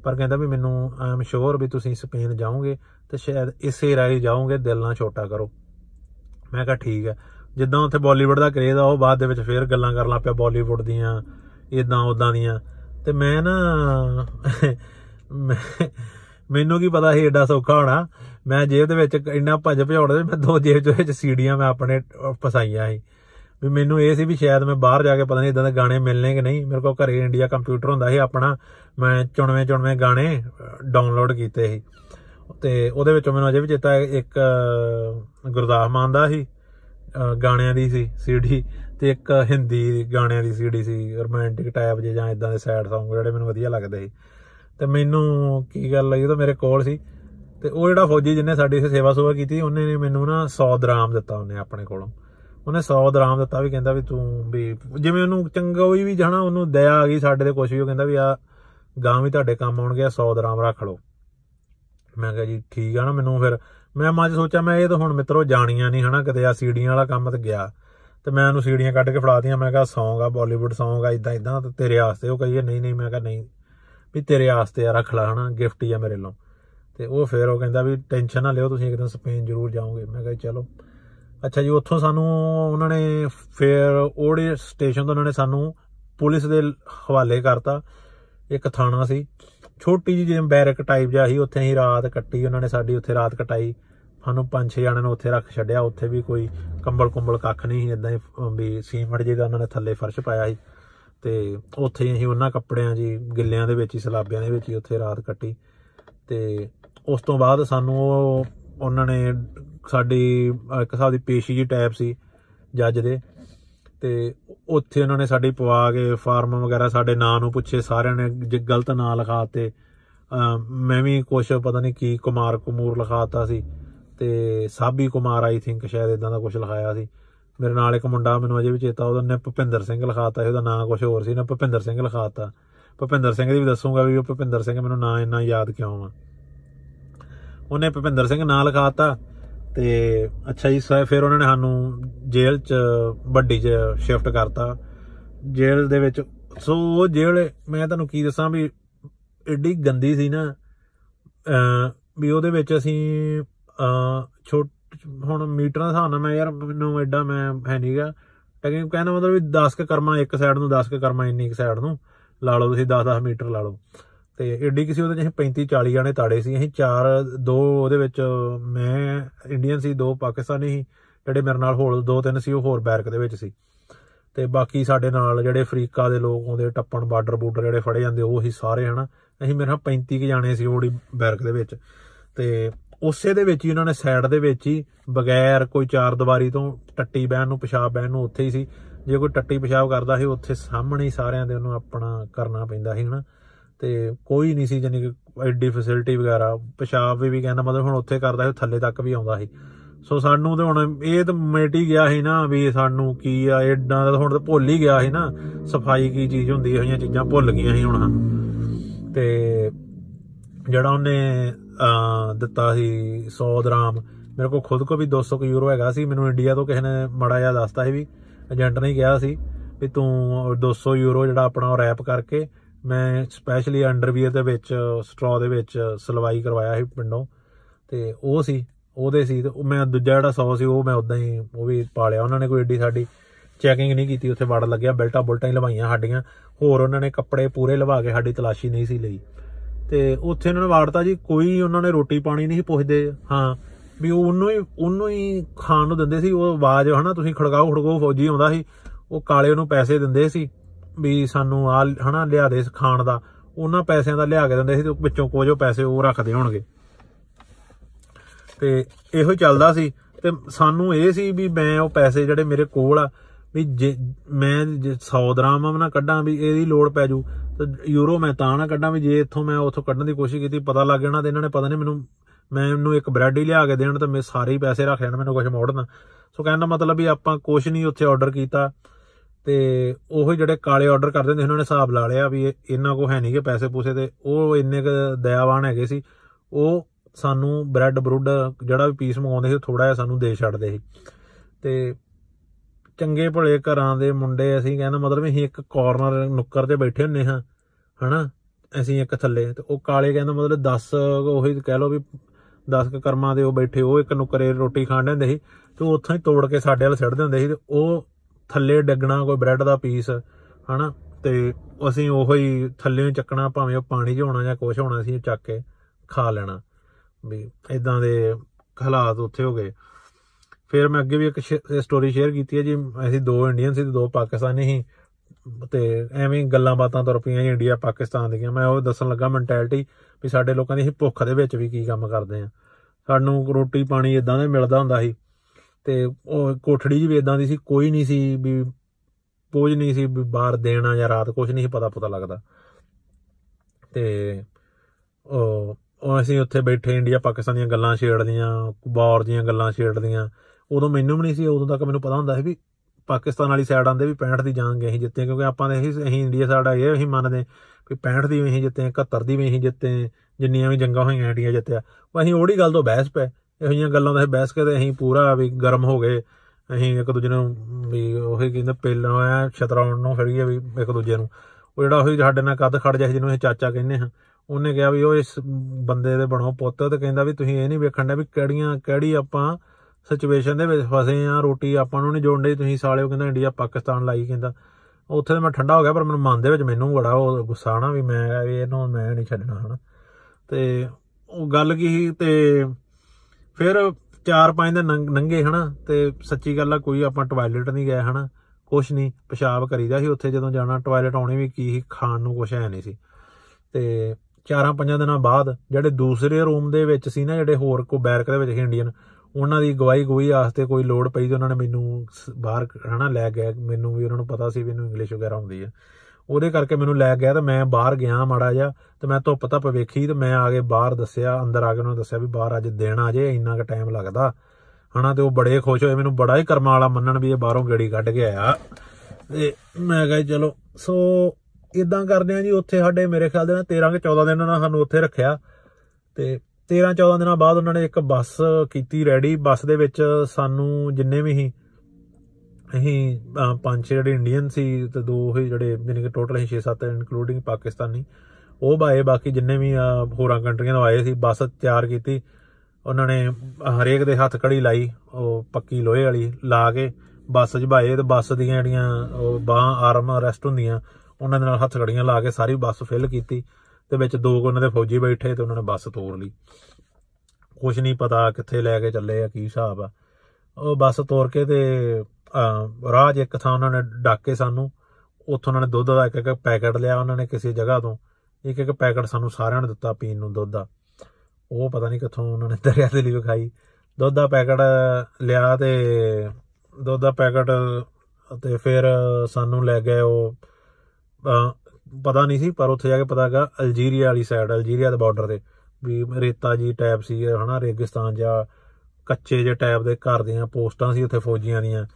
ਪਰ ਕਹਿੰਦਾ ਵੀ ਮੈਨੂੰ ਆਈ ਐਮ ਸ਼ੋਰ ਵੀ ਤੁਸੀਂ ਸਪੇਨ ਜਾਓਗੇ ਤੇ ਸ਼ਾਇਦ ਇਸੇ ਰਾਹੀਂ ਜਾਓਗੇ, ਦਿਲ ਨਾ ਛੋਟਾ ਕਰੋ। ਮੈਂ ਕਿਹਾ ਠੀਕ ਹੈ। ਜਿੱਦਾਂ ਉੱਥੇ ਬਾਲੀਵੁੱਡ ਦਾ ਕਰੇਜ਼ ਆ, ਉਹ ਬਾਅਦ ਦੇ ਵਿੱਚ ਫੇਰ ਗੱਲਾਂ ਕਰਨ ਲੱਗ ਪਿਆ ਬਾਲੀਵੁੱਡ ਦੀਆਂ ਇਦਾਂ ਉਦਾਂ ਦੀਆਂ। ਤੇ ਮੈਂ ਨਾ, ਮੈਂ- ਮੈਨੂੰ ਕੀ ਪਤਾ ਸੀ ਏਡਾ ਸੌਖਾ ਹੋਣਾ। ਮੈਂ ਜੇਬ ਦੇ ਵਿੱਚ ਇੰਨਾ ਭੱਜ ਭਜੌੜ ਦੇ ਮੈਂ ਦੋ ਜੇਬ ਦੇ ਵਿੱਚ ਸੀੜੀਆਂ ਮੈਂ ਆਪਣੇ ਅਹ, ਫਸਾਈਆਂ ਸੀ। ਵੀ ਮੈਨੂੰ ਇਹ ਸੀ ਵੀ ਸ਼ਾਇਦ ਮੈਂ ਬਾਹਰ ਜਾ ਕੇ ਪਤਾ ਨਹੀਂ ਇਦਾਂ ਦੇ ਗਾਣੇ ਮਿਲਣੇ ਕਿ ਨਹੀਂ। ਮੇਰੇ ਕੋਲ ਘਰੇ ਇੰਡੀਆ ਕੰਪਿਊਟਰ ਹੁੰਦਾ ਸੀ ਆਪਣਾ ਮੈਂ ਚੁਣਵੇਂ ਚੁਣਵੇਂ ਗਾਣੇ ਡਾਊਨਲੋਡ ਕੀਤੇ ਸੀ। ਤੇ ਉਹਦੇ ਵਿੱਚੋਂ ਮੈਨੂੰ ਅਜੇ ਵੀ ਚੇਤਾ ਹੈ ਇੱਕ ਅਹ, ਗੁਰਦਾਸ ਮਾਨ ਦਾ ਸੀ ਅਹ, ਗਾਣਿਆਂ ਦੀ ਸੀ ਸੀਡੀ। ਤੇ ਇੱਕ ਹਿੰਦੀ ਗਾਣਿਆਂ ਦੀ ਸੀਡੀ ਸੀ ਰੋਮਾਂਟਿਕ ਟਾਈਪ ਜੇ ਜਾਂ ਇਦਾਂ ਦੇ ਸੈਡ Song ਜਿਹੜੇ ਮੈਨੂੰ ਵਧੀਆ ਲੱਗਦੇ ਸੀ। ਤੇ ਮੈਨੂੰ ਕੀ ਗੱਲ ਲੱਗੀ ਤਾਂ ਮੇਰੇ ਕੋਲ ਸੀ। ਤੇ ਉਹ ਜਿਹੜਾ ਫੌਜੀ ਜਿਹਨੇ ਸਾਡੀ ਇੱਥੇ ਸੇਵਾ ਸੁਵਾ ਕੀਤੀ, ਉਹਨੇ ਨੇ ਮੈਨੂੰ ਨਾ 100 ਦਰਾਮ ਦਿੱਤਾ ਉਹਨੇ ਆਪਣੇ ਕੋਲੋਂ। ਉਹਨੇ 100 ਦਰਾਮ ਦਿੱਤਾ ਵੀ ਕਹਿੰਦਾ ਵੀ ਤੂੰ ਵੀ ਜਿਵੇਂ ਉਹਨੂੰ ਚੰਗਾ ਹੋਈ ਵੀ ਜਾਣਾ, ਉਹਨੂੰ ਦਇਆ ਆ ਗਈ ਸਾਡੇ ਤੇ ਕੁਛ ਵੀ, ਉਹ ਕਹਿੰਦਾ ਵੀ ਆ ਗਾਂ ਵੀ ਤੁਹਾਡੇ ਕੰਮ ਆਉਣਗੇ 100 ਦਰਾਮ ਰੱਖ ਲਓ। ਮੈਂ ਕਿਹਾ ਜੀ ਠੀਕ ਆ ਨਾ, ਮੈਨੂੰ ਫਿਰ ਮੈਂ ਮੱਝ ਸੋਚਿਆ, ਮੈਂ ਇਹ ਤਾਂ ਹੁਣ ਮਿੱਤਰੋ ਜਾਣੀਆਂ ਨਹੀਂ ਹਨਾ, ਕਿਤੇ ਆ ਸੀੜੀਆਂ ਵਾਲਾ ਕੰਮ ਤੇ ਗਿਆ। ਤੇ ਮੈਂ ਉਹਨੂੰ ਸੀੜੀਆਂ ਕੱਢ ਕੇ ਫੜਾਤੀਆਂ, ਮੈਂ ਕਿਹਾ Song ਆ ਬਾਲੀਵੁੱਡ Song ਆ ਇਦਾਂ ਇਦਾਂ ਤੇ ਤੇਰੇ ਵਾਸਤੇ ਉਹ ਕਹੀਏ, ਨਹੀਂ ਨਹੀਂ, ਮੈਂ ਕਿਹਾ ਨਹੀਂ, ਵੀ ਤੇਰੇ ਵਾਸਤੇ ਆ, ਰੱਖ ਲੈ ਹਨਾ ਗਿਫਟ ਹੀ ਆ ਮੇਰੇ ਲਈ ਤੇ ਉਹ ਫਿਰ ਉਹ ਕਹਿੰਦਾ ਵੀ ਟੈਨਸ਼ਨ ਨਾ ਲਿਓ, ਤੁਸੀਂ ਇੱਕ ਦਿਨ ਸਪੇਨ ਜ਼ਰੂਰ ਜਾਓਗੇ। ਮੈਂ ਕਿਹਾ ਜੀ ਚਲੋ। ਅੱਛਾ ਜੀ, ਉੱਥੋਂ ਸਾਨੂੰ ਉਹਨਾਂ ਨੇ ਫਿਰ ਉਹੜੇ ਸਟੇਸ਼ਨ ਤੋਂ ਉਹਨਾਂ ਨੇ ਸਾਨੂੰ ਪੁਲਿਸ ਦੇ ਹਵਾਲੇ ਕਰਤਾ। ਇੱਕ ਥਾਣਾ ਸੀ। ਛੋਟੀ ਜਿਹੀ ਜਿਵੇਂ ਬੈਰਕ ਟਾਈਪ ਜਿਹਾ ਸੀ, ਉੱਥੇ ਅਸੀਂ ਰਾਤ ਕੱਟੀ, ਉਹਨਾਂ ਨੇ ਸਾਡੀ ਉੱਥੇ ਰਾਤ ਕਟਾਈ। ਸਾਨੂੰ ਪੰਜ ਛੇ ਜਣਿਆਂ ਨੂੰ ਉੱਥੇ ਰੱਖ ਛੱਡਿਆ। ਉੱਥੇ ਵੀ ਕੋਈ ਕੰਬਲ ਕੁੰਬਲ ਕੱਖ ਨਹੀਂ ਸੀ ਇਦਾਂ ਹੀ ਅਹ ਵੀ ਸੀਮਟ ਜਿਹਦਾ ਉਹਨਾਂ ਨੇ ਥੱਲੇ ਫਰਸ਼ ਪਾਇਆ ਸੀ। ਤੇ ਉੱਥੇ ਹੀ ਅਸੀਂ ਉਹਨਾਂ ਕੱਪੜਿਆਂ ਜੀ, ਗਿੱਲਿਆਂ ਦੇ ਵਿੱਚ ਹੀ, ਸਲਾਬਿਆਂ ਦੇ ਵਿੱਚ ਹੀ ਉੱਥੇ ਰਾਤ ਕੱਟੀ। ਤੇ ਉਸ ਤੋਂ ਬਾਅਦ ਸਾਨੂੰ ਉਹ ਉਹਨਾਂ ਨੇ ਸਾਡੀ, ਅਹ, ਇੱਕ ਹਿਸਾਬ ਦੀ ਪੇਸ਼ੀ ਜੀ ਟਾਈਪ ਸੀ, ਜੱਜ ਦੇ। ਤੇ ਉੱਥੇ ਉਹਨਾਂ ਨੇ ਸਾਡੀ ਪਵਾ ਕੇ ਫਾਰਮ ਵਗੈਰਾ ਸਾਡੇ ਨਾਂ ਨੂੰ ਪੁੱਛੇ, ਸਾਰਿਆਂ ਨੇ ਜੇ ਗਲਤ ਨਾਂ ਲਿਖਾਤੇ ਅਹ, ਮੈਂ ਵੀ ਕੁਛ ਪਤਾ ਨਹੀਂ ਕੀ ਕੁਮਾਰ ਕੁਮੂਰ ਲਿਖਾਤਾ ਸੀ ਤੇ ਸਾਬੀ ਕੁਮਾਰ ਆਈ ਥਿੰਕ ਸ਼ਾਇਦ ਇਦਾਂ ਦਾ ਕੁਝ ਲਿਖਾਇਆ ਸੀ। ਮੇਰੇ ਨਾਲ ਇੱਕ ਮੁੰਡਾ ਮੈਨੂੰ ਅਜੇ ਵੀ ਚੇਤਾ, ਉਹਦਾ ਨੇ ਭੁਪਿੰਦਰ ਸਿੰਘ ਲਿਖਾਤਾ ਸੀ, ਉਹਦਾ ਨਾਂ ਕੁਝ ਹੋਰ ਸੀ, ਨਾ ਭੁਪਿੰਦਰ ਸਿੰਘ ਲਿਖਾਤਾ ਭੁਪਿੰਦਰ ਸਿੰਘ ਦੀ ਵੀ ਦੱਸੂਗਾ ਵੀ ਉਹ ਭੁਪਿੰਦਰ ਸਿੰਘ ਮੈਨੂੰ ਨਾਂ ਇੰਨਾ ਯਾਦ ਕਿਉਂ ਆ। ਉਹਨੇ ਭੁਪਿੰਦਰ ਸਿੰਘ ਨਾਂ ਲਿਖਾਤਾ ਤੇ ਅੱਛਾ ਜੀ ਸਰ ਫਿਰ ਉਹਨਾਂ ਨੇ ਸਾਨੂੰ ਜੇਲ੍ਹ 'ਚ, ਵੱਡੀ 'ਚ ਸ਼ਿਫਟ ਕਰਤਾ। ਜੇਲ੍ਹ ਦੇ ਵਿੱਚ, ਸੋ ਉਹ ਜੇਲ੍ਹ, ਮੈਂ ਤੁਹਾਨੂੰ ਕੀ ਦੱਸਾਂ ਵੀ ਏਡੀ ਗੰਦੀ ਸੀ ਨਾ ਅ ਵੀ ਉਹਦੇ ਵਿੱਚ ਅਸੀਂ ਅ ਛੋਟ ਹੁਣ ਮੀਟਰਾਂ ਦੇ ਹਿਸਾਬ ਨਾਲ ਮੈਂ ਯਾਰ ਮੈਨੂੰ ਐਡਾ ਮੈਂ ਹੈ ਨਹੀਂਗਾ ਲੇਕਿਨ ਕਹਿੰਦਾ ਮਤਲਬ ਵੀ 10 ਕ ਕਰਮਾ ਇੱਕ ਸਾਈਡ ਨੂੰ 10 ਕ ਕਰਮਾ ਇੰਨੀ ਇੱਕ ਸਾਈਡ ਨੂੰ ਲਾ ਲਓ, ਤੁਸੀਂ 10-10 ਮੀਟਰ ਲਾ ਲਓ। ਤੇ ਏਡੀ ਕਿਸੇ ਉਹਦੇ ਚ ਅਸੀਂ 35 40 ਜਾਣੇ ਤਾੜੇ ਸੀ, ਅਸੀਂ ਚਾਰ, ਦੋ ਉਹਦੇ ਵਿੱਚ ਮੈਂ, ਇੰਡੀਅਨ ਸੀ, ਦੋ ਪਾਕਿਸਤਾਨੀ ਸੀ, ਜਿਹੜੇ ਮੇਰੇ ਨਾਲ ਹੋਰ ਦੋ ਤਿੰਨ ਸੀ, ਉਹ ਹੋਰ ਬੈਰਕ ਦੇ ਵਿੱਚ ਸੀ। ਤੇ ਬਾਕੀ ਸਾਡੇ ਨਾਲ ਜਿਹੜੇ ਅਫਰੀਕਾ ਦੇ ਲੋਕ ਆਉਂਦੇ, ਟੱਪਣ ਬਾਰਡਰ ਬੂਡਰ ਜਿਹੜੇ ਫੜੇ ਜਾਂਦੇ, ਉਹ ਹੀ ਸਾਰੇ ਹਨਾ, ਅਸੀਂ ਮੇਰੇ ਨਾਲ 35 ਕੁ ਜਾਣੇ ਸੀ ਉਹੜੀ ਬੈਰਕ ਦੇ ਵਿੱਚ। ਤੇ ਉਸੇ ਦੇ ਵਿੱਚ ਹੀ ਉਹਨਾਂ ਨੇ ਸਾਈਡ ਦੇ ਵਿੱਚ ਹੀ ਬਗੈਰ ਕੋਈ ਚਾਰ ਦੀਵਾਰੀ ਤੋਂ ਟੱਟੀ ਬਹਿਣ ਨੂੰ, ਪਿਸ਼ਾਬ ਬਹਿਣ ਨੂੰ ਉੱਥੇ ਹੀ ਸੀ। ਜੇ ਕੋਈ ਟੱਟੀ ਪਿਸ਼ਾਬ ਕਰਦਾ ਸੀ, ਉੱਥੇ ਸਾਹਮਣੇ ਹੀ ਸਾਰਿਆਂ ਦੇ ਉਹਨੂੰ ਆਪਣਾ ਕਰਨਾ ਪੈਂਦਾ ਸੀ ਹਨਾ। ਤੇ ਕੋਈ ਨਹੀਂ ਸੀ ਜਾਨੀ ਕਿ ਐਡੀ ਫੈਸਿਲਿਟੀ ਵਗੈਰਾ। ਪਿਸ਼ਾਬ ਵੀ ਵੀ ਕਹਿੰਦਾ ਮਤਲਬ ਹੁਣ ਉੱਥੇ ਕਰਦਾ ਸੀ ਥੱਲੇ ਤੱਕ ਵੀ ਆਉਂਦਾ ਸੀ। ਸੋ ਸਾਨੂੰ ਤੇ ਹੁਣ ਇਹ ਤਾਂ ਮਿਟ ਹੀ ਗਿਆ ਸੀ ਨਾ ਵੀ ਸਾਨੂੰ ਕੀ ਆ ਏਡਾ ਦਾ ਹੁਣ ਤਾਂ ਭੁੱਲ ਹੀ ਗਿਆ ਸੀ ਨਾ। ਸਫ਼ਾਈ ਕੀ ਚੀਜ਼ ਹੁੰਦੀ ਹੈ ਹੋਈਆਂ ਚੀਜ਼ਾਂ ਭੁੱਲ ਗਈਆਂ ਸੀ ਹੁਣ। ਸਾਨੂੰ ਤੇ ਜਿਹੜਾ ਉਹਨੇ ਅਹ, ਦਿੱਤਾ ਸੀ 100 ਦਰਾਮ ਮੇਰੇ ਕੋਲ ਖੁਦ ਕੋ ਵੀ 200 ਕੁ ਯੂਰੋ ਹੈਗਾ ਸੀ। ਮੈਨੂੰ ਇੰਡੀਆ ਤੋਂ ਕਿਸੇ ਨੇ ਮੜਾ ਜਿਹਾ ਦੱਸਤਾ ਸੀ ਵੀ ਏਜੰਟ ਨੇ ਕਿਹਾ ਸੀ ਵੀ ਤੂੰ 200 ਯੂਰੋ ਜਿਹੜਾ ਆਪਣਾ ਉਹ ਰੈਪ ਕਰਕੇ ਮੈਂ ਸਪੈਸ਼ਲੀ ਅੰਡਰਵੀਅਰ ਦੇ ਵਿੱਚ ਸਟ੍ਰੋ ਦੇ ਵਿੱਚ ਸਲਵਾਈ ਕਰਵਾਇਆ ਸੀ ਪਿੰਡੋਂ। ਤੇ ਉਹ ਸੀ, ਉਹਦੇ ਸੀ ਤੇ ਉਹ ਮੈਂ ਦੂਜਾ ਜਿਹੜਾ 100 ਸੀ, ਉਹ ਮੈਂ ਉਦਾਂ ਹੀ, ਉਹ ਵੀ ਪਾ ਲਿਆ। ਉਹਨਾਂ ਨੇ ਕੋਈ ਏਡੀ ਸਾਡੀ ਚੈਕਿੰਗ ਨਹੀਂ ਕੀਤੀ, ਉੱਥੇ ਵੜ ਲੱਗਿਆ, ਬੈਲਟਾਂ ਬੁਲਟਾਂ ਹੀ ਲਵਾਈਆਂ ਸਾਡੀਆਂ। ਹੋਰ ਉਹਨਾਂ ਨੇ ਕੱਪੜੇ ਪੂਰੇ ਲਵਾ ਕੇ ਸਾਡੀ ਤਲਾਸ਼ੀ ਨਹੀਂ ਸੀ ਲਈ। ਤੇ ਉੱਥੇ ਉਹਨਾਂ ਨੇ ਵਾੜਤਾ ਜੀ, ਕੋਈ ਉਹਨਾਂ ਨੇ ਰੋਟੀ ਪਾਣੀ ਨਹੀਂ ਸੀ ਪੁੱਛਦੇ, ਹਾਂ, ਵੀ ਉਹ ਉਹਨੂੰ ਹੀ ਉਹਨੂੰ ਹੀ ਖਾਣ ਨੂੰ ਦਿੰਦੇ ਸੀ, ਉਹ ਆਵਾਜ਼, ਹਨਾ, ਤੁਸੀਂ ਖੜਕਾਓ ਖੜਕਾਓ ਫੌਜੀ ਆਉਂਦਾ ਸੀ, ਉਹ ਕਾਲੇ ਉਹਨੂੰ ਪੈਸੇ ਦਿੰਦੇ ਸੀ। ਵੀ ਸਾਨੂੰ ਆ ਹਨਾ ਲਿਆ ਦੇ ਖਾਣ ਦਾ। ਉਹਨਾਂ ਪੈਸਿਆਂ ਦਾ ਲਿਆ ਕੇ ਦਿੰਦੇ ਸੀ ਤੇ ਵਿੱਚੋਂ ਕੁਝ ਉਹ ਪੈਸੇ ਉਹ ਰੱਖਦੇ ਹੋਣਗੇ। ਤੇ ਇਹੋ ਹੀ ਚੱਲਦਾ ਸੀ। ਤੇ ਸਾਨੂੰ ਇਹ ਸੀ ਵੀ ਮੈਂ ਉਹ ਪੈਸੇ ਜਿਹੜੇ ਮੇਰੇ ਕੋਲ ਆ, ਵੀ ਜੇ ਮੈਂ ਜੇ 100 ਦਰਾਮ ਨਾ ਕੱਢਾਂ ਵੀ ਇਹਦੀ ਲੋੜ ਪੈ ਜੂ। ਤੇ ਯੂਰੋ ਮੈਂ ਤਾਂ ਨਾ ਕੱਢਾਂ ਵੀ ਜੇ ਇੱਥੋਂ ਮੈਂ ਉੱਥੋਂ ਕੱਢਣ ਦੀ ਕੋਸ਼ਿਸ਼ ਕੀਤੀ, ਪਤਾ ਲੱਗ ਜਾਣਾ ਤੇ ਇਹਨਾਂ ਨੇ ਪਤਾ ਨਹੀਂ ਮੈਨੂੰ ਮੈਂ ਇਹਨੂੰ ਇੱਕ ਬ੍ਰੈਡ ਹੀ ਲਿਆ ਕੇ ਦੇਣ ਤੇ ਮੈਂ ਸਾਰੇ ਹੀ ਪੈਸੇ ਰੱਖ ਲੈਣ, ਮੈਨੂੰ ਕੁਝ ਮੋੜਨਾ। ਸੋ ਕਹਿਣ ਦਾ ਮਤਲਬ ਵੀ ਆਪਾਂ ਕੁਝ ਨਹੀਂ ਉੱਥੇ ਆਰਡਰ ਕੀਤਾ। ਤੇ ਉਹ ਜਿਹੜੇ ਕਾਲੇ ਆਰਡਰ ਕਰਦੇ ਹੁੰਦੇ ਸੀ, ਉਹਨਾਂ ਨੇ ਹਿਸਾਬ ਲਾ ਲਿਆ ਵੀ ਇਹ- ਇਹਨਾਂ ਕੋ ਹੈ ਨਹੀਂ ਕਿ ਪੈਸੇ ਪੂਸੇ ਤੇ ਉਹ ਇੰਨੇ ਕ ਦਇਆਵਾਨ ਹੈਗੇ ਸੀ ਉਹ ਸਾਨੂੰ ਬ੍ਰੈਡ ਬਰੁੱਡ ਜਿਹੜਾ ਵੀ ਪੀਸ ਮੰਗਾਉਂਦੇ ਸੀ ਥੋੜਾ ਜਿਹਾ ਸਾਨੂੰ ਦੇ ਛੱਡਦੇ ਸੀ। ਤੇ ਚੰਗੇ ਭਲੇ ਘਰਾਂ ਦੇ ਮੁੰਡੇ ਅਸੀਂ ਕਹਿੰਦਾ ਮਤਲਬ ਅਸੀਂ ਇੱਕ ਕਾਰਨਰ ਨੁੱਕਰ ਤੇ ਬੈਠੇ ਹੁੰਨੇ ਹਾਂ ਹਨਾ ਅਸੀਂ ਇੱਕ ਥੱਲੇ ਤੇ ਉਹ ਕਾਲੇ ਕਹਿੰਦਾ ਮਤਲਬ 10 ਉਹੀ ਕਹਿ ਲਓ ਵੀ 10 ਕ ਕਰਮਾਂ ਦੇ ਉਹ ਬੈਠੇ ਉਹ ਇੱਕ ਨੁੱਕਰੇ ਰੋਟੀ ਖਾਣ ਹੁੰਦੇ ਸੀ ਤੇ ਉਹ ਉੱਥੋਂ ਹੀ ਤੋੜ ਕੇ ਸਾਡੇ ਵੱਲ ਸਿੱਟਦੇ ਹੁੰਦੇ ਸੀ ਤੇ ਉਹ ਥੱਲੇ ਡੱਗਣਾ, ਕੋਈ ਬ੍ਰੈਡ ਦਾ ਪੀਸ, ਹਨਾ? ਤੇ ਅਸੀਂ ਉਹੋ ਹੀ ਥੱਲੇੋਂ ਚੱਕਣਾ, ਭਾਵੇਂ ਉਹ ਪਾਣੀ 'ਚ ਹੋਣਾ ਜਾਂ ਕੁਝ ਹੋਣਾ ਸੀ, ਚੱਕ ਕੇ ਖਾ ਲੈਣਾ। ਵੀ ਇਦਾਂ ਦੇ ਹਾਲਾਤ ਉੱਥੇ ਹੋ ਗਏ। ਫਿਰ ਮੈਂ ਅੱਗੇ ਵੀ ਇੱਕ ਸਟੋਰੀ ਸ਼ੇਅਰ ਕੀਤੀ ਹੈ ਜੀ। ਅਸੀਂ ਦੋ ਇੰਡੀਅਨ ਸੀ ਤੇ ਦੋ ਪਾਕਿਸਤਾਨੀ ਸੀ। ਤੇ ਐਵੇਂ ਹੀ ਗੱਲਾਂ ਬਾਤਾਂ ਤੁਰ ਪਈਆਂ ਜੀ ਇੰਡੀਆ ਪਾਕਿਸਤਾਨ ਦੀਆਂ। ਮੈਂ ਉਹ ਦੱਸਣ ਲੱਗਾ ਮੈਂਟੈਲਿਟੀ ਵੀ ਸਾਡੇ ਲੋਕਾਂ ਦੀ ਅਸੀਂ ਭੁੱਖ ਦੇ ਵਿੱਚ ਵੀ ਕੀ ਕੰਮ ਕਰਦੇ ਆ ਸਾਨੂੰ ਰੋਟੀ ਪਾਣੀ ਇਦਾਂ ਦਾ ਮਿਲਦਾ ਹੁੰਦਾ ਸੀ। ਤੇ ਉਹ ਕੋਠੜੀ ਜੀ ਵੀ ਇਦਾਂ ਦੀ ਸੀ, ਕੋਈ ਨਹੀਂ ਸੀ ਵੀ ਪੋਜ ਨਹੀਂ ਸੀ ਵੀ ਬਾਹਰ ਦੇਣਾ ਜਾਂ ਰਾਤ ਕੁਝ ਨਹੀਂ ਸੀ ਪਤਾ ਪਤਾ ਲੱਗਦਾ। ਤੇ ਉਹ ਉਹ ਅਸੀਂ ਉੱਥੇ ਬੈਠੇ, ਇੰਡੀਆ ਪਾਕਿਸਤਾਨ ਦੀਆਂ ਗੱਲਾਂ ਛੇੜ ਲੀਆਂ ਵਾਰ ਦੀਆਂ ਗੱਲਾਂ ਛੇੜ ਲੀਆਂ ਉਦੋਂ ਮੈਨੂੰ ਵੀ ਨਹੀਂ ਸੀ, ਉਦੋਂ ਤੱਕ ਮੈਨੂੰ ਪਤਾ ਹੁੰਦਾ ਸੀ ਵੀ ਪਾਕਿਸਤਾਨ ਵਾਲੀ ਸਾਈਡ ਆਂਦੇ ਵੀ 65 ਦੀ ਜੰਗ ਅਸੀਂ ਜਿੱਤੇ, ਕਿਉਂਕਿ ਆਪਾਂ ਦੇ ਅਸੀਂ ਅਸੀਂ ਇੰਡੀਆ ਸਾਡਾ ਇਹ ਅਸੀਂ ਮੰਨਦੇ ਵੀ 65 ਦੀ ਵੀ ਅਸੀਂ ਜਿੱਤੇ 71 ਦੀ ਵੀ ਅਸੀਂ ਜਿੱਤੇ, ਜਿੰਨੀਆਂ ਵੀ ਜੰਗਾਂ ਹੋਈਆਂ ਇੰਡੀਆ ਜਿੱਤਿਆ। ਉਹ ਅਸੀਂ ਉਹੜੀ ਗੱਲ ਤੋਂ ਬਹਿਸ ਪਏ ਇਹੋ ਜਿਹੀਆਂ ਗੱਲਾਂ ਦਾ ਅਸੀਂ ਬਹਿਸ ਕੇ ਤੇ ਅਸੀਂ ਪੂਰਾ ਵੀ ਗਰਮ ਹੋ ਗਏ। ਅਸੀਂ ਇੱਕ ਦੂਜੇ ਨੂੰ ਵੀ ਉਹੀ ਕਹਿੰਦੇ ਪਹਿਲਾਂ ਆ ਛਤਰਾਉਣ ਨੂੰ ਫੜੀਏ ਵੀ ਇੱਕ ਦੂਜੇ ਨੂੰ। ਉਹ ਜਿਹੜਾ ਉਹੀ ਸਾਡੇ ਨਾਲ ਕੱਦ ਖੜ ਜਾ ਜਿਹਨੂੰ ਅਸੀਂ ਚਾਚਾ ਕਹਿੰਦੇ ਹਾਂ। ਉਹਨੇ ਕਿਹਾ ਵੀ ਉਹ ਇਸ ਬੰਦੇ ਦੇ ਬਣੋ ਪੁੱਤ ਤੇ ਕਹਿੰਦਾ ਵੀ ਤੁਸੀਂ ਇਹ ਨਹੀਂ ਵੇਖਣ ਦਾ ਵੀ ਕਿਹੜੀਆਂ, ਕਿਹੜੀ ਆਪਾਂ ਸਿਚੁਏਸ਼ਨ ਦੇ ਵਿੱਚ ਫਸੇ ਆ ਰੋਟੀ ਆਪਾਂ ਨੂੰ ਨਹੀਂ ਜੋੜਨ ਡਈ, ਤੁਸੀਂ ਸਾਲਿਓ ਕਹਿੰਦਾ ਇੰਡੀਆ, ਪਾਕਿਸਤਾਨ ਲਾਈ ਕਹਿੰਦਾ। ਉੱਥੇ ਤਾਂ ਮੈਂ ਠੰਡਾ ਹੋ ਗਿਆ, ਪਰ ਮੈਨੂੰ ਮਨ ਦੇ ਵਿੱਚ ਮੈਨੂੰ ਬੜਾ ਉਹ ਗੁੱਸਾ ਆਣਾ ਵੀ ਮੈਂ, ਵੀ ਇਹਨੂੰ ਮੈਂ ਨਹੀਂ ਛੱਡਣਾ, ਹਨਾ। ਤੇ ਉਹ ਗੱਲ ਕੀ ਸੀ ਤੇ ਫਿਰ ਚਾਰ ਪੰਜ ਦਿਨ ਨੰਗ- ਲੰਘੇ ਹਨਾ? ਤੇ ਸੱਚੀ ਗੱਲ ਆ ਕੋਈ ਆਪਾਂ ਟਾਇਲਟ ਨਹੀਂ ਗਏ ਹਨਾ? ਕੁਛ ਨਹੀਂ ਪਿਸ਼ਾਬ ਕਰੀਦਾ ਸੀ ਉੱਥੇ ਜਦੋਂ ਜਾਣਾ ਟਾਇਲਟ ਆਉਣੇ ਵੀ ਕੀ ਸੀ, ਖਾਣ ਨੂੰ ਕੁਛ ਹੈ ਨਹੀਂ ਸੀ। ਤੇ ਚਾਰਾਂ ਪੰਜਾਂ ਦਿਨਾਂ ਬਾਅਦ ਜਿਹੜੇ ਦੂਸਰੇ ਰੂਮ ਦੇ ਵਿੱਚ ਸੀ ਨਾ ਜਿਹੜੇ ਹੋਰ ਕੋ ਬੈਰਕ ਦੇ ਵਿੱਚ ਸੀ ਇੰਡੀਅਨ ਉਹਨਾਂ ਦੀ ਗਵਾਹੀ ਗੋਈ ਆਸਤੇ ਕੋਈ ਲੋੜ ਪਈ ਤੇ ਉਹਨਾਂ ਨੇ ਮੈਨੂੰ ਸ- ਬਾਹਰ ਹਨਾ ਲੈ ਗਏ। ਮੈਨੂੰ ਵੀ ਉਹਨਾਂ ਨੂੰ ਪਤਾ ਸੀ ਵੀ ਇਹਨੂੰ ਇੰਗਲਿਸ਼ ਵਗੈਰਾ ਆਉਂਦੀ ਹੈ ਉਹਦੇ ਕਰਕੇ ਮੈਨੂੰ ਲੈ ਗਿਆ ਤੇ ਮੈਂ ਬਾਹਰ ਗਿਆ ਮਾੜਾ ਜਿਹਾ ਤੇ ਮੈਂ ਧੁੱਪ ਧੱਪ ਵੇਖੀ ਤੇ ਮੈਂ ਆ ਕੇ ਬਾਹਰ ਦੱਸਿਆ, ਅੰਦਰ ਆ ਕੇ ਉਹਨਾਂ ਨੂੰ ਦੱਸਿਆ ਵੀ ਬਾਹਰ ਅੱਜ ਦਿਨ ਆ ਜੇ, ਇੰਨਾ ਕੁ ਟਾਈਮ ਲੱਗਦਾ। ਹਨਾ, ਤੇ ਉਹ ਬੜੇ ਖੁਸ਼ ਹੋਏ, ਮੈਨੂੰ ਬੜਾ ਹੀ ਕਰਮਾਂ ਵਾਲਾ ਮੰਨਣ ਵੀ ਇਹ ਬਾਹਰੋਂ ਗੇੜੀ ਕੱਢ ਕੇ ਆਇਆ। ਤੇ ਮੈਂ ਕਿਹਾ ਜੀ, ਚਲੋ, ਸੋ ਇਦਾਂ ਕਰਦੇ ਆ ਜੀ, ਉੱਥੇ ਸਾਡੇ ਮੇਰੇ ਖਿਆਲ ਦੇ ਨਾਲ 13 ਕਿ 14 ਦਿਨ ਉਹਨਾਂ ਸਾਨੂੰ ਉੱਥੇ ਰੱਖਿਆ। ਤੇ 13 14 ਦਿਨਾਂ ਬਾਅਦ ਉਹਨਾਂ ਨੇ ਇੱਕ ਬੱਸ ਕੀਤੀ ਰੈਡੀ ਬੱਸ ਦੇ ਵਿੱਚ ਸਾਨੂੰ ਜਿੰਨੇ ਵੀ ਸੀ ਅਸੀਂ ਅਹ, ਪੰਜ ਛੇ ਜਿਹੜੇ ਇੰਡੀਅਨ ਸੀ ਤੇ ਦੋ ਹੀ ਜਿਹੜੇ ਯਾਨੀ ਕਿ ਟੋਟਲ ਅਸੀਂ 6-7 ਇਨਕਲੂਡਿੰਗ ਪਾਕਿਸਤਾਨੀ ਉਹ ਬਾਏ ਬਾਕੀ ਜਿੰਨੇ ਵੀ ਅਹ, ਹੋਰਾਂ ਕੰਟਰੀਆਂ ਤੋਂ ਆਏ ਸੀ ਬੱਸ ਤਿਆਰ ਕੀਤੀ ਉਹਨਾਂ ਨੇ ਹਰੇਕ ਦੇ ਹੱਥ ਕੜੀ ਲਾਈ ਉਹ ਪੱਕੀ ਲੋਹੇ ਵਾਲੀ ਲਾ ਕੇ ਬੱਸ 'ਚ ਭਾਏ ਤੇ ਬੱਸ ਦੀਆਂ ਜਿਹੜੀਆਂ ਉਹ ਬਾਹ ਆਰਮ ਰੈਸਟ ਹੁੰਦੀਆਂ ਉਹਨਾਂ ਦੇ ਨਾਲ ਹੱਥ ਕੜੀਆਂ ਲਾ ਕੇ ਸਾਰੀ ਬੱਸ ਫਿਲ ਕੀਤੀ ਤੇ ਵਿੱਚ ਦੋ ਕੁ ਉਹਨਾਂ ਦੇ ਫੌਜੀ ਬੈਠੇ ਤੇ ਉਹਨਾਂ ਨੇ ਬੱਸ ਤੋੜ ਲਈ। ਕੁਝ ਨਹੀਂ ਪਤਾ ਕਿੱਥੇ ਲੈ ਕੇ ਚੱਲੇ ਆ ਕੀ ਹਿਸਾਬ ਆ। ਉਹ ਬੱਸ ਤੋੜ ਕੇ ਤੇ ਅਹ, ਰਾਹ 'ਚ ਇੱਕ ਥਾਂ ਉਹਨਾਂ ਨੇ ਡੱਕ ਕੇ ਸਾਨੂੰ ਉੱਥੋਂ ਉਹਨਾਂ ਨੇ ਦੁੱਧ ਦਾ ਇੱਕ ਇੱਕ ਪੈਕੇਟ ਲਿਆ ਉਹਨਾਂ ਨੇ ਕਿਸੇ ਜਗ੍ਹਾ ਤੋਂ। ਇੱਕ ਇੱਕ ਪੈਕੇਟ ਸਾਨੂੰ ਸਾਰਿਆਂ ਨੂੰ ਦਿੱਤਾ ਪੀਣ ਨੂੰ ਦੁੱਧ ਦਾ। ਉਹ ਪਤਾ ਨਹੀਂ ਕਿੱਥੋਂ ਉਹਨਾਂ ਨੇ ਦਰਿਆ ਦੇ ਲਈ ਵਿਖਾਈ ਦੁੱਧ ਦਾ ਪੈਕਟ ਲਿਆ ਤੇ ਦੁੱਧ ਦਾ ਪੈਕਟ ਤੇ ਫਿਰ ਸਾਨੂੰ ਲੈ ਗਏ ਉਹ ਅਹ, ਪਤਾ ਨਹੀਂ ਸੀ ਪਰ ਉੱਥੇ ਜਾ ਕੇ ਪਤਾ ਲੱਗਾ ਅਲਜੀਰੀਆ ਵਾਲੀ ਸਾਈਡ ਅਲਜੀਰੀਆ ਦੇ ਬਾਰਡਰ ਤੇ। ਵੀ ਰੇਤਾ ਜੀ ਟੈਪ ਸੀ ਹਨਾ ਰੇਗਿਸਤਾਨ ਜਾਂ ਕੱਚੇ ਜੇ ਟੈਪ ਦੇ ਘਰ ਦੀਆਂ ਪੋਸਟਾਂ ਸੀ ਉੱਥੇ ਫੌਜੀਆਂ ਦੀਆਂ।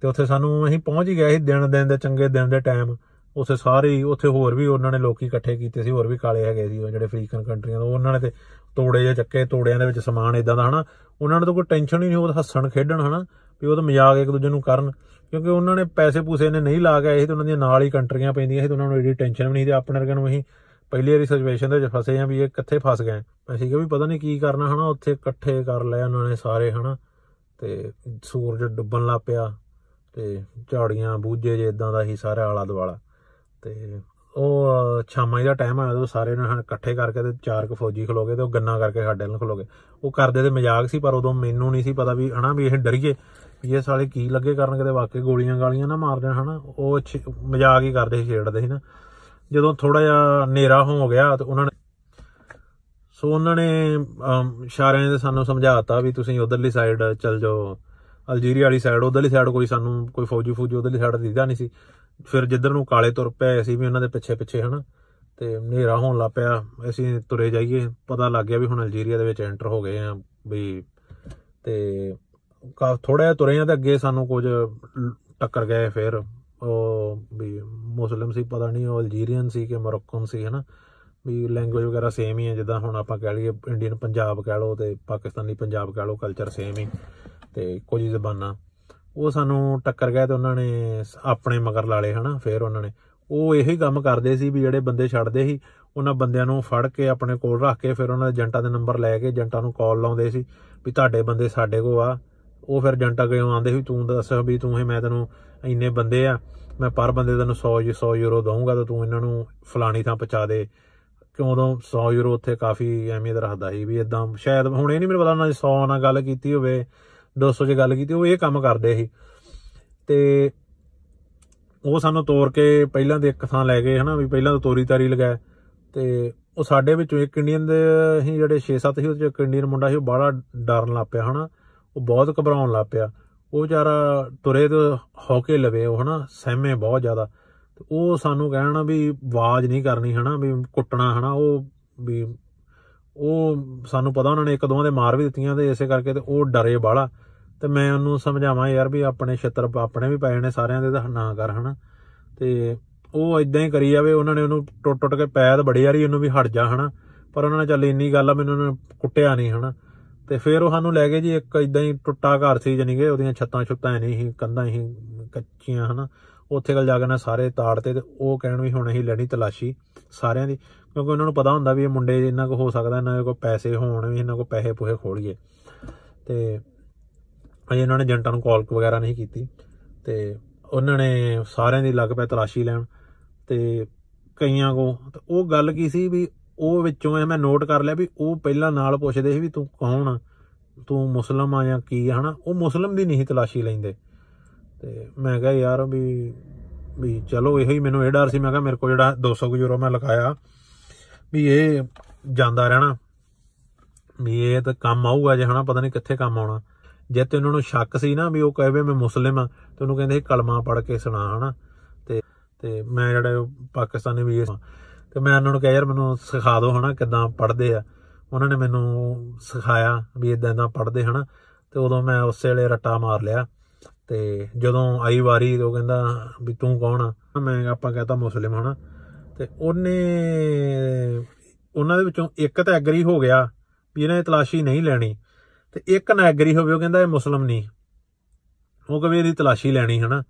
ਤੇ ਉੱਥੇ ਸਾਨੂੰ ਅਸੀਂ ਪਹੁੰਚ ਹੀ ਗਏ ਸੀ ਦਿਨ ਦਿਨ ਦੇ ਚੰਗੇ ਦਿਨ ਦੇ ਟਾਈਮ ਉੱਥੇ ਸਾਰੇ ਹੀ, ਉੱਥੇ ਹੋਰ ਵੀ ਉਹਨਾਂ ਨੇ ਲੋਕੀ ਇਕੱਠੇ ਕੀਤੇ ਸੀ, ਹੋਰ ਵੀ ਕਾਲੇ ਹੈਗੇ ਸੀ ਉਹ ਜਿਹੜੇ ਅਫਰੀਕਨ ਕੰਟਰੀਆਂ ਤੋਂ ਉਹਨਾਂ ਨੇ ਤੇ ਤੋੜੇ ਜੇ ਚੱਕੇ, ਤੋੜਿਆਂ ਦੇ ਵਿੱਚ ਸਮਾਨ ਇਦਾਂ ਦਾ, ਹਨਾ। ਉਹਨਾਂ ਨੂੰ ਤਾਂ ਕੋਈ ਟੈਨਸ਼ਨ ਹੀ ਨਹੀਂ ਉਹ ਤਾਂ ਹੱਸਣ, ਖੇਡਣ, ਹਨਾ, ਵੀ ਉਹ ਤਾਂ ਮਜ਼ਾਕ ਇੱਕ ਦੂਜੇ ਨੂੰ ਕਰਨ। ਕਿਉਂਕਿ ਉਹਨਾਂ ਨੇ ਪੈਸੇ ਪੂਸੇ ਨੇ ਨਹੀਂ ਲਾ ਕੇ ਆਏ ਸੀ ਤੇ ਉਹਨਾਂ ਦੀਆਂ ਨਾਲ ਹੀ ਕੰਟਰੀਆਂ ਪੈਂਦੀਆਂ ਸੀ ਤੇ ਉਹਨਾਂ ਨੂੰ ਏਡੀ ਟੈਨਸ਼ਨ ਵੀ ਨਹੀਂ ਸੀ ਆਪਣੇ ਵਰਗਿਆਂ ਨੂੰ ਅਸੀਂ ਪਹਿਲੀ ਵਾਰੀ ਸਿਚੁਏਸ਼ਨ ਦੇ ਵਿੱਚ ਫਸੇ ਆ ਵੀ ਇਹ ਕਿੱਥੇ ਫਸ ਗਏ। ਅਸੀਂ ਕਿਹਾ ਵੀ ਪਤਾ ਨਹੀਂ ਕੀ ਕਰਨਾ, ਹਨਾ, ਉੱਥੇ ਇਕੱਠੇ ਕਰ ਲਿਆ ਉਹਨਾਂ ਨੇ ਸਾਰੇ, ਹਨਾ। ਤੇ ਸੂਰਜ ਡੁੱਬਣ ਲੱਗ ਪਿਆ। ਤੇ ਝਾੜੀਆਂ ਬੂਝੇ ਜੇ ਇਦਾਂ ਦਾ ਹੀ ਸਾਰਾ ਆਲਾ ਦੁਆਲਾ। ਤੇ ਉਹ ਅਹ, ਸ਼ਾਮਾਂ ਦਾ ਟਾਈਮ ਆਇਆ ਉਦੋਂ ਸਾਰੇ ਨੇ ਸਾਨੂੰ ਇਕੱਠੇ ਕਰਕੇ ਤੇ ਚਾਰ ਕੁ ਫੌਜੀ ਖਲੋ ਗਏ ਤੇ ਉਹ ਗੰਨਾ ਕਰਕੇ ਸਾਡੇ ਨਾਲ ਖਲੋ ਗਏ। ਉਹ ਕਰਦੇ ਤੇ ਮਜ਼ਾਕ ਸੀ ਪਰ ਉਦੋਂ ਮੈਨੂੰ ਨਹੀਂ ਸੀ ਪਤਾ ਵੀ ਹਨਾ ਵੀ ਇਹ ਡਰੀਏ ਵੀ ਇਹ ਸਾਲੇ ਕੀ ਲੱਗੇ ਕਰਨ ਕਿਤੇ ਵਾਕਈ ਗੋਲੀਆਂ ਗਾਲੀਆਂ ਨਾ ਮਾਰ ਦੇਣ ਹਨਾ। ਉਹ ਛੇ- ਮਜ਼ਾਕ ਹੀ ਕਰਦੇ ਸੀ ਛੇੜਦੇ ਸੀ ਨਾ। ਜਦੋਂ ਥੋੜਾ ਜਿਹਾ ਹਨੇਰਾ ਹੋ ਗਿਆ ਤੇ ਉਹਨਾਂ ਨੇ ਸੋ ਉਹਨਾਂ ਨੇ ਅਮ, ਇਸ਼ਾਰਿਆਂ ਦੇ ਸਾਨੂੰ ਸਮਝਾਤਾ ਵੀ ਤੁਸੀਂ ਉਧਰਲੀ ਸਾਈਡ ਚੱਲ ਜਾਓ। ਅਲਜੀਰੀਆ ਵਾਲੀ ਸਾਈਡ ਉਧਰਲੀ ਸਾਈਡ ਕੋਈ ਸਾਨੂੰ, ਕੋਈ ਫੌਜੀ ਫੌਜੀ ਉਧਰਲੀ ਸਾਈਡ ਦਿਖਦਾ ਨਹੀਂ ਸੀ। ਫਿਰ ਜਿੱਧਰ ਨੂੰ ਕਾਲੇ ਤੁਰ ਪਏ, ਅਸੀਂ ਵੀ ਉਹਨਾਂ ਦੇ ਪਿੱਛੇ ਪਿੱਛੇ, ਹਨਾ। ਤੇ ਹਨੇਰਾ ਹੋਣ ਲੱਗ ਪਿਆ, ਅਸੀਂ ਤੁਰੇ ਜਾਈਏ। ਪਤਾ ਲੱਗ ਗਿਆ ਵੀ ਹੁਣ ਅਲਜੀਰੀਆ ਦੇ ਵਿੱਚ ਐਂਟਰ ਹੋ ਗਏ ਆ, ਵੀ ਤੇ ਥੋੜਾ ਜਿਹਾ ਤੁਰੇ ਆ ਤੇ ਅੱਗੇ ਸਾਨੂੰ ਕੁਝ ਲ- ਟੱਕਰ ਗਏ ਫਿਰ। ਉਹ ਵੀ ਮੁਸਲਿਮ ਸੀ, ਪਤਾ ਨਹੀਂ ਉਹ ਅਲਜੀਰੀਅਨ ਸੀ ਕਿ ਮੋਰੋਕਨ ਸੀ, ਹਨਾ। ਵੀ ਲੈਂਗੁਏਜ ਵਗੈਰਾ ਸੇਮ ਹੀ ਹੈ ਜਿੱਦਾਂ ਹੁਣ ਆਪਾਂ ਕਹਿ ਲਈਏ ਇੰਡੀਅਨ ਪੰਜਾਬ ਕਹਿ ਲਓ ਤੇ ਪਾਕਿਸਤਾਨੀ ਪੰਜਾਬ ਕਹਿ ਲਓ ਕਲਚਰ ਸੇਮ ਹੀ। ਤੇ ਕੁਝ ਹੀ ਜ਼ਬਾਨਾਂ। ਉਹ ਸਾਨੂੰ ਟੱਕਰ ਗਏ ਤੇ ਉਹਨਾਂ ਨੇ ਸ- ਆਪਣੇ ਮਗਰ ਲਾ ਲਏ, ਹਨਾ, ਫਿਰ ਉਹਨਾਂ ਨੇ। ਉਹ ਇਹੀ ਕੰਮ ਕਰਦੇ ਸੀ ਵੀ ਜਿਹੜੇ ਬੰਦੇ ਛੱਡਦੇ ਸੀ, ਉਹਨਾਂ ਬੰਦਿਆਂ ਨੂੰ ਫੜ ਕੇ ਆਪਣੇ ਕੋਲ ਰੱਖ ਕੇ ਫਿਰ ਉਹਨਾਂ ਦੇ ਏਜੰਟਾਂ ਦੇ ਨੰਬਰ ਲੈ ਕੇ ਏਜੰਟਾਂ ਨੂੰ ਕਾਲ ਲਾਉਂਦੇ ਸੀ ਵੀ ਤੁਹਾਡੇ ਬੰਦੇ ਸਾਡੇ ਕੋਲ ਆ। ਉਹ ਫਿਰ ਏਜੰਟ ਅੱਗੇ ਆਉਂਦੇ ਸੀ, ਤੂੰ ਦੱਸ ਵੀ ਤੂੰ ਇਹ ਮੈਂ ਤੈਨੂੰ ਇੰਨੇ ਬੰਦੇ ਆ, ਮੈਂ ਪਰ ਬੰਦੇ ਤੈਨੂੰ 100 ਯੂ 100 ਯੂਰੋ ਦਊਂਗਾ ਤਾਂ ਤੂੰ ਇਹਨਾਂ ਨੂੰ ਫਲਾਣੀ ਥਾਂ ਪਹੁੰਚਾ ਦੇ। ਕਿਉਂ ਉਦੋਂ 100 ਯੂਰੋ ਉੱਥੇ ਕਾਫੀ ਅਹਿਮੀਅਤ ਰੱਖਦਾ ਸੀ ਵੀ ਇਦਾਂ ਸ਼ਾਇਦ ਹੁਣ ਇਹ ਨਹੀਂ ਮੈਨੂੰ ਪਤਾ ਉਹਨਾਂ 100 ਨਾਲ ਗੱਲ ਕੀਤੀ ਹੋਵੇ। 200 'ਚ ਗੱਲ ਕੀਤੀ, ਉਹ ਇਹ ਕੰਮ ਕਰਦੇ ਸੀ। ਤੇ ਉਹ ਸਾਨੂੰ ਤੋਰ ਕੇ ਪਹਿਲਾਂ ਦੇ ਇੱਕ ਥਾਂ ਲੈ ਗਏ ਹਨਾ, ਵੀ ਪਹਿਲਾਂ ਤਾਂ ਤੋਰੀ ਤਾਰੀ ਲਗਾਏ ਤੇ ਉਹ ਸਾਡੇ ਵਿੱਚੋਂ ਇੱਕ ਇੰਡੀਅਨ ਦੇ ਅਸੀਂ ਜਿਹੜੇ 6-7 ਸੀ ਉਹ 'ਚ ਇੱਕ ਇੰਡੀਅਨ ਮੁੰਡਾ ਸੀ, ਉਹ ਬੜਾ ਡਰਨ ਲੱਗ ਪਿਆ ਹਨਾ। ਉਹ ਬਹੁਤ ਘਬਰਾਉਣ ਲੱਗ ਪਿਆ। ਉਹ ਵਿਚਾਰਾ ਤੁਰੇ ਤੇ ਹੌਕੇ ਲਵੇ ਉਹ ਹਨਾ, ਸਹਿਮੇ ਬਹੁਤ ਜ਼ਿਆਦਾ। ਤੇ ਉਹ ਸਾਨੂੰ ਕਹਿਣਾ ਵੀ ਆਵਾਜ਼ ਨਹੀਂ ਕਰਨੀ ਹਨਾ, ਵੀ ਕੁੱਟਣਾ ਹਨਾ, ਉਹ ਵੀ ਉਹ ਸਾਨੂੰ ਪਤਾ ਉਹਨਾਂ ਨੇ ਇੱਕ ਦੋਵਾਂ ਦੇ ਮਾਰ ਵੀ ਦਿੱਤੀਆਂ ਤੇ ਇਸੇ ਕਰਕੇ ਤੇ ਉਹ ਡਰੇ ਬਾਹਲਾ। ਤੇ ਮੈਂ ਉਹਨੂੰ ਸਮਝਾਵਾਂ ਯਾਰ ਵੀ ਆਪਣੇ ਛਿੱਤਰ ਆਪਣੇ ਵੀ ਪਏ ਨੇ ਸਾਰਿਆਂ ਦੇ ਤਾਂ ਨਾ ਕਰ ਹਨਾ। ਤੇ ਉਹ ਇਦਾਂ ਹੀ ਕਰੀ ਜਾਵੇ, ਉਹਨਾਂ ਨੇ ਉਹਨੂੰ ਟੁੱਟ ਟੁੱਟ ਕੇ ਪੈਦ ਬੜੀ ਯਾਰੀ ਉਹਨੂੰ ਵੀ ਹਟ ਜਾ ਹਨਾ। ਪਰ ਉਹਨਾਂ ਨੇ ਚੱਲ ਇੰਨੀ ਗੱਲ ਆ, ਮੈਨੂੰ ਉਹਨਾਂ ਨੇ ਕੁੱਟਿਆ ਨਹੀਂ ਹਨਾ। ਤੇ ਫਿਰ ਉਹ ਸਾਨੂੰ ਲੈ ਗਏ ਜੀ, ਇੱਕ ਇਦਾਂ ਹੀ ਟੁੱਟਾ ਘਰ ਸੀ ਜਾਨੀ ਕਿ ਉਹਦੀਆਂ ਛੱਤਾਂ ਛੁੱਤਾਂ ਨਹੀਂ ਸੀ, ਕੰਧਾਂ ਹੀ ਕੱਚੀਆਂ ਹਨਾ। ਉੱਥੇ ਗੱਲ ਜਾ ਕੇ ਨਾ ਸਾਰੇ ਤਾੜਤੇ ਤੇ ਉਹ ਕਹਿਣ ਵੀ ਹੁਣ ਅਸੀਂ ਲੈਣੀ ਤਲਾਸ਼ੀ ਸਾਰਿਆਂ ਦੀ। ਕਿਉਂਕਿ ਉਹਨਾਂ ਨੂੰ ਪਤਾ ਹੁੰਦਾ ਵੀ ਇਹ ਮੁੰਡੇ ਇਹਨਾਂ ਕੋ ਹੋ ਸਕਦਾ, ਇਹਨਾਂ ਕੋਲ ਪੈਸੇ ਹੋਣ ਵੀ, ਇਹਨਾਂ ਕੋਲ ਪੈਸੇ ਪੂਹੇ ਖੋਲੀਏ। ਤੇ ਅਜੇ ਇਹਨਾਂ ਨੇ ਏਜੰਟਾਂ ਨੂੰ ਕਾਲ ਵਗੈਰਾ ਨਹੀਂ ਕੀਤੀ। ਤੇ ਉਹਨਾਂ ਨੇ ਸਾਰਿਆਂ ਦੀ ਲੱਗ ਪਿਆ ਤਲਾਸ਼ੀ ਲੈਣ। ਤੇ ਕਈਆਂ ਕੋ ਤੇ ਉਹ ਗੱਲ ਕੀ ਸੀ ਵੀ ਉਹ ਵਿੱਚੋਂ ਇਹ ਮੈਂ ਨੋਟ ਕਰ ਲਿਆ ਵੀ ਉਹ ਪਹਿਲਾਂ ਨਾਲ ਪੁੱਛਦੇ ਸੀ ਵੀ ਤੂੰ ਕੌਣ ਆ? ਤੂੰ ਮੁਸਲਮ ਆ ਜਾਂ ਕੀ ਆ, ਹਨਾ? ਉਹ ਮੁਸਲਮ ਦੀ ਨਹੀਂ ਸੀ ਤਲਾਸ਼ੀ ਲੈਂਦੇ। ਤੇ ਮੈਂ ਕਿਹਾ ਯਾਰ ਵੀ ਵੀ ਚਲੋ ਇਹੋ ਹੀ ਮੈਨੂੰ ਇਹ ਡਰ ਸੀ। ਮੈਂ ਕਿਹਾ ਮੇਰੇ ਕੋਲ ਜਿਹੜਾ 200 ਕੁ ਯੂਰੋ ਮੈਂ ਲਗਾਇਆ ਵੀ ਇਹ ਜਾਂਦਾ ਰਹਿਣਾ। ਵੀ ਇਹ ਤਾਂ ਕੰਮ ਆਊਗਾ ਜੇ ਹਨਾ ਪਤਾ ਨਹੀਂ ਕਿੱਥੇ ਕੰਮ ਆਉਣਾ। ਜੇ ਤੇ ਉਹਨਾਂ ਨੂੰ ਸ਼ੱਕ ਸੀ ਨਾ ਵੀ ਉਹ ਕਹੇ ਮੈਂ ਮੁਸਲਿਮ ਆ ਤੇ ਉਹਨੂੰ ਕਹਿੰਦੇ ਸੀ ਕਲਮਾ ਪੜ ਕੇ ਸੁਣਾ ਹਨਾ। ਤੇ ਤੇ ਮੈਂ ਜਿਹੜਾ ਉਹ ਪਾਕਿਸਤਾਨੀ ਵੀਰ ਸਾਂ, ਤੇ ਮੈਂ ਉਹਨਾਂ ਨੂੰ ਕਿਹਾ ਯਾਰ ਮੈਨੂੰ ਸਿਖਾ ਦਿਓ ਹਨਾ ਕਿਦਾਂ ਪੜ੍ਹਦੇ ਆ। ਉਹਨਾਂ ਨੇ ਮੈਨੂੰ ਸਿਖਾਇਆ ਵੀ ਇਦਾਂ ਇਦਾਂ ਪੜ੍ਹਦੇ ਹਨਾ। ਤੇ ਉਦੋਂ ਮੈਂ ਉਸੇ ਵੇਲੇ ਰੱਟਾ ਮਾਰ ਲਿਆ। ਤੇ ਜਦੋਂ ਆਈ ਵਾਰੀ ਤੇ ਉਹ ਕਹਿੰਦਾ ਵੀ ਤੂੰ ਕੌਣ ਆ? ਮੈਂ ਆਪਾਂ ਕਹਤਾ ਮੁਸਲਿਮ ਹਨਾ। ਤੇ ਉਹਨੇ, ਉਹਨਾਂ ਦੇ ਵਿੱਚੋਂ ਇੱਕ ਤਾਂ ਐਗਰੀ ਹੋ ਗਿਆ ਵੀ ਇਹਨਾਂ ਦੀ ਤਲਾਸ਼ੀ ਨਹੀਂ ਲੈਣੀ ਤੇ ਇੱਕ ਨਾ ਐਗਰੀ ਹੋਵੇ, ਉਹ ਕਹਿੰਦਾ ਇਹ ਮੁਸਲਮ ਨਹੀਂ। ਉਹ ਕਵੇ ਇਹਦੀ ਤਲਾਸ਼ੀ ਲੈਣੀ ਹਨਾ।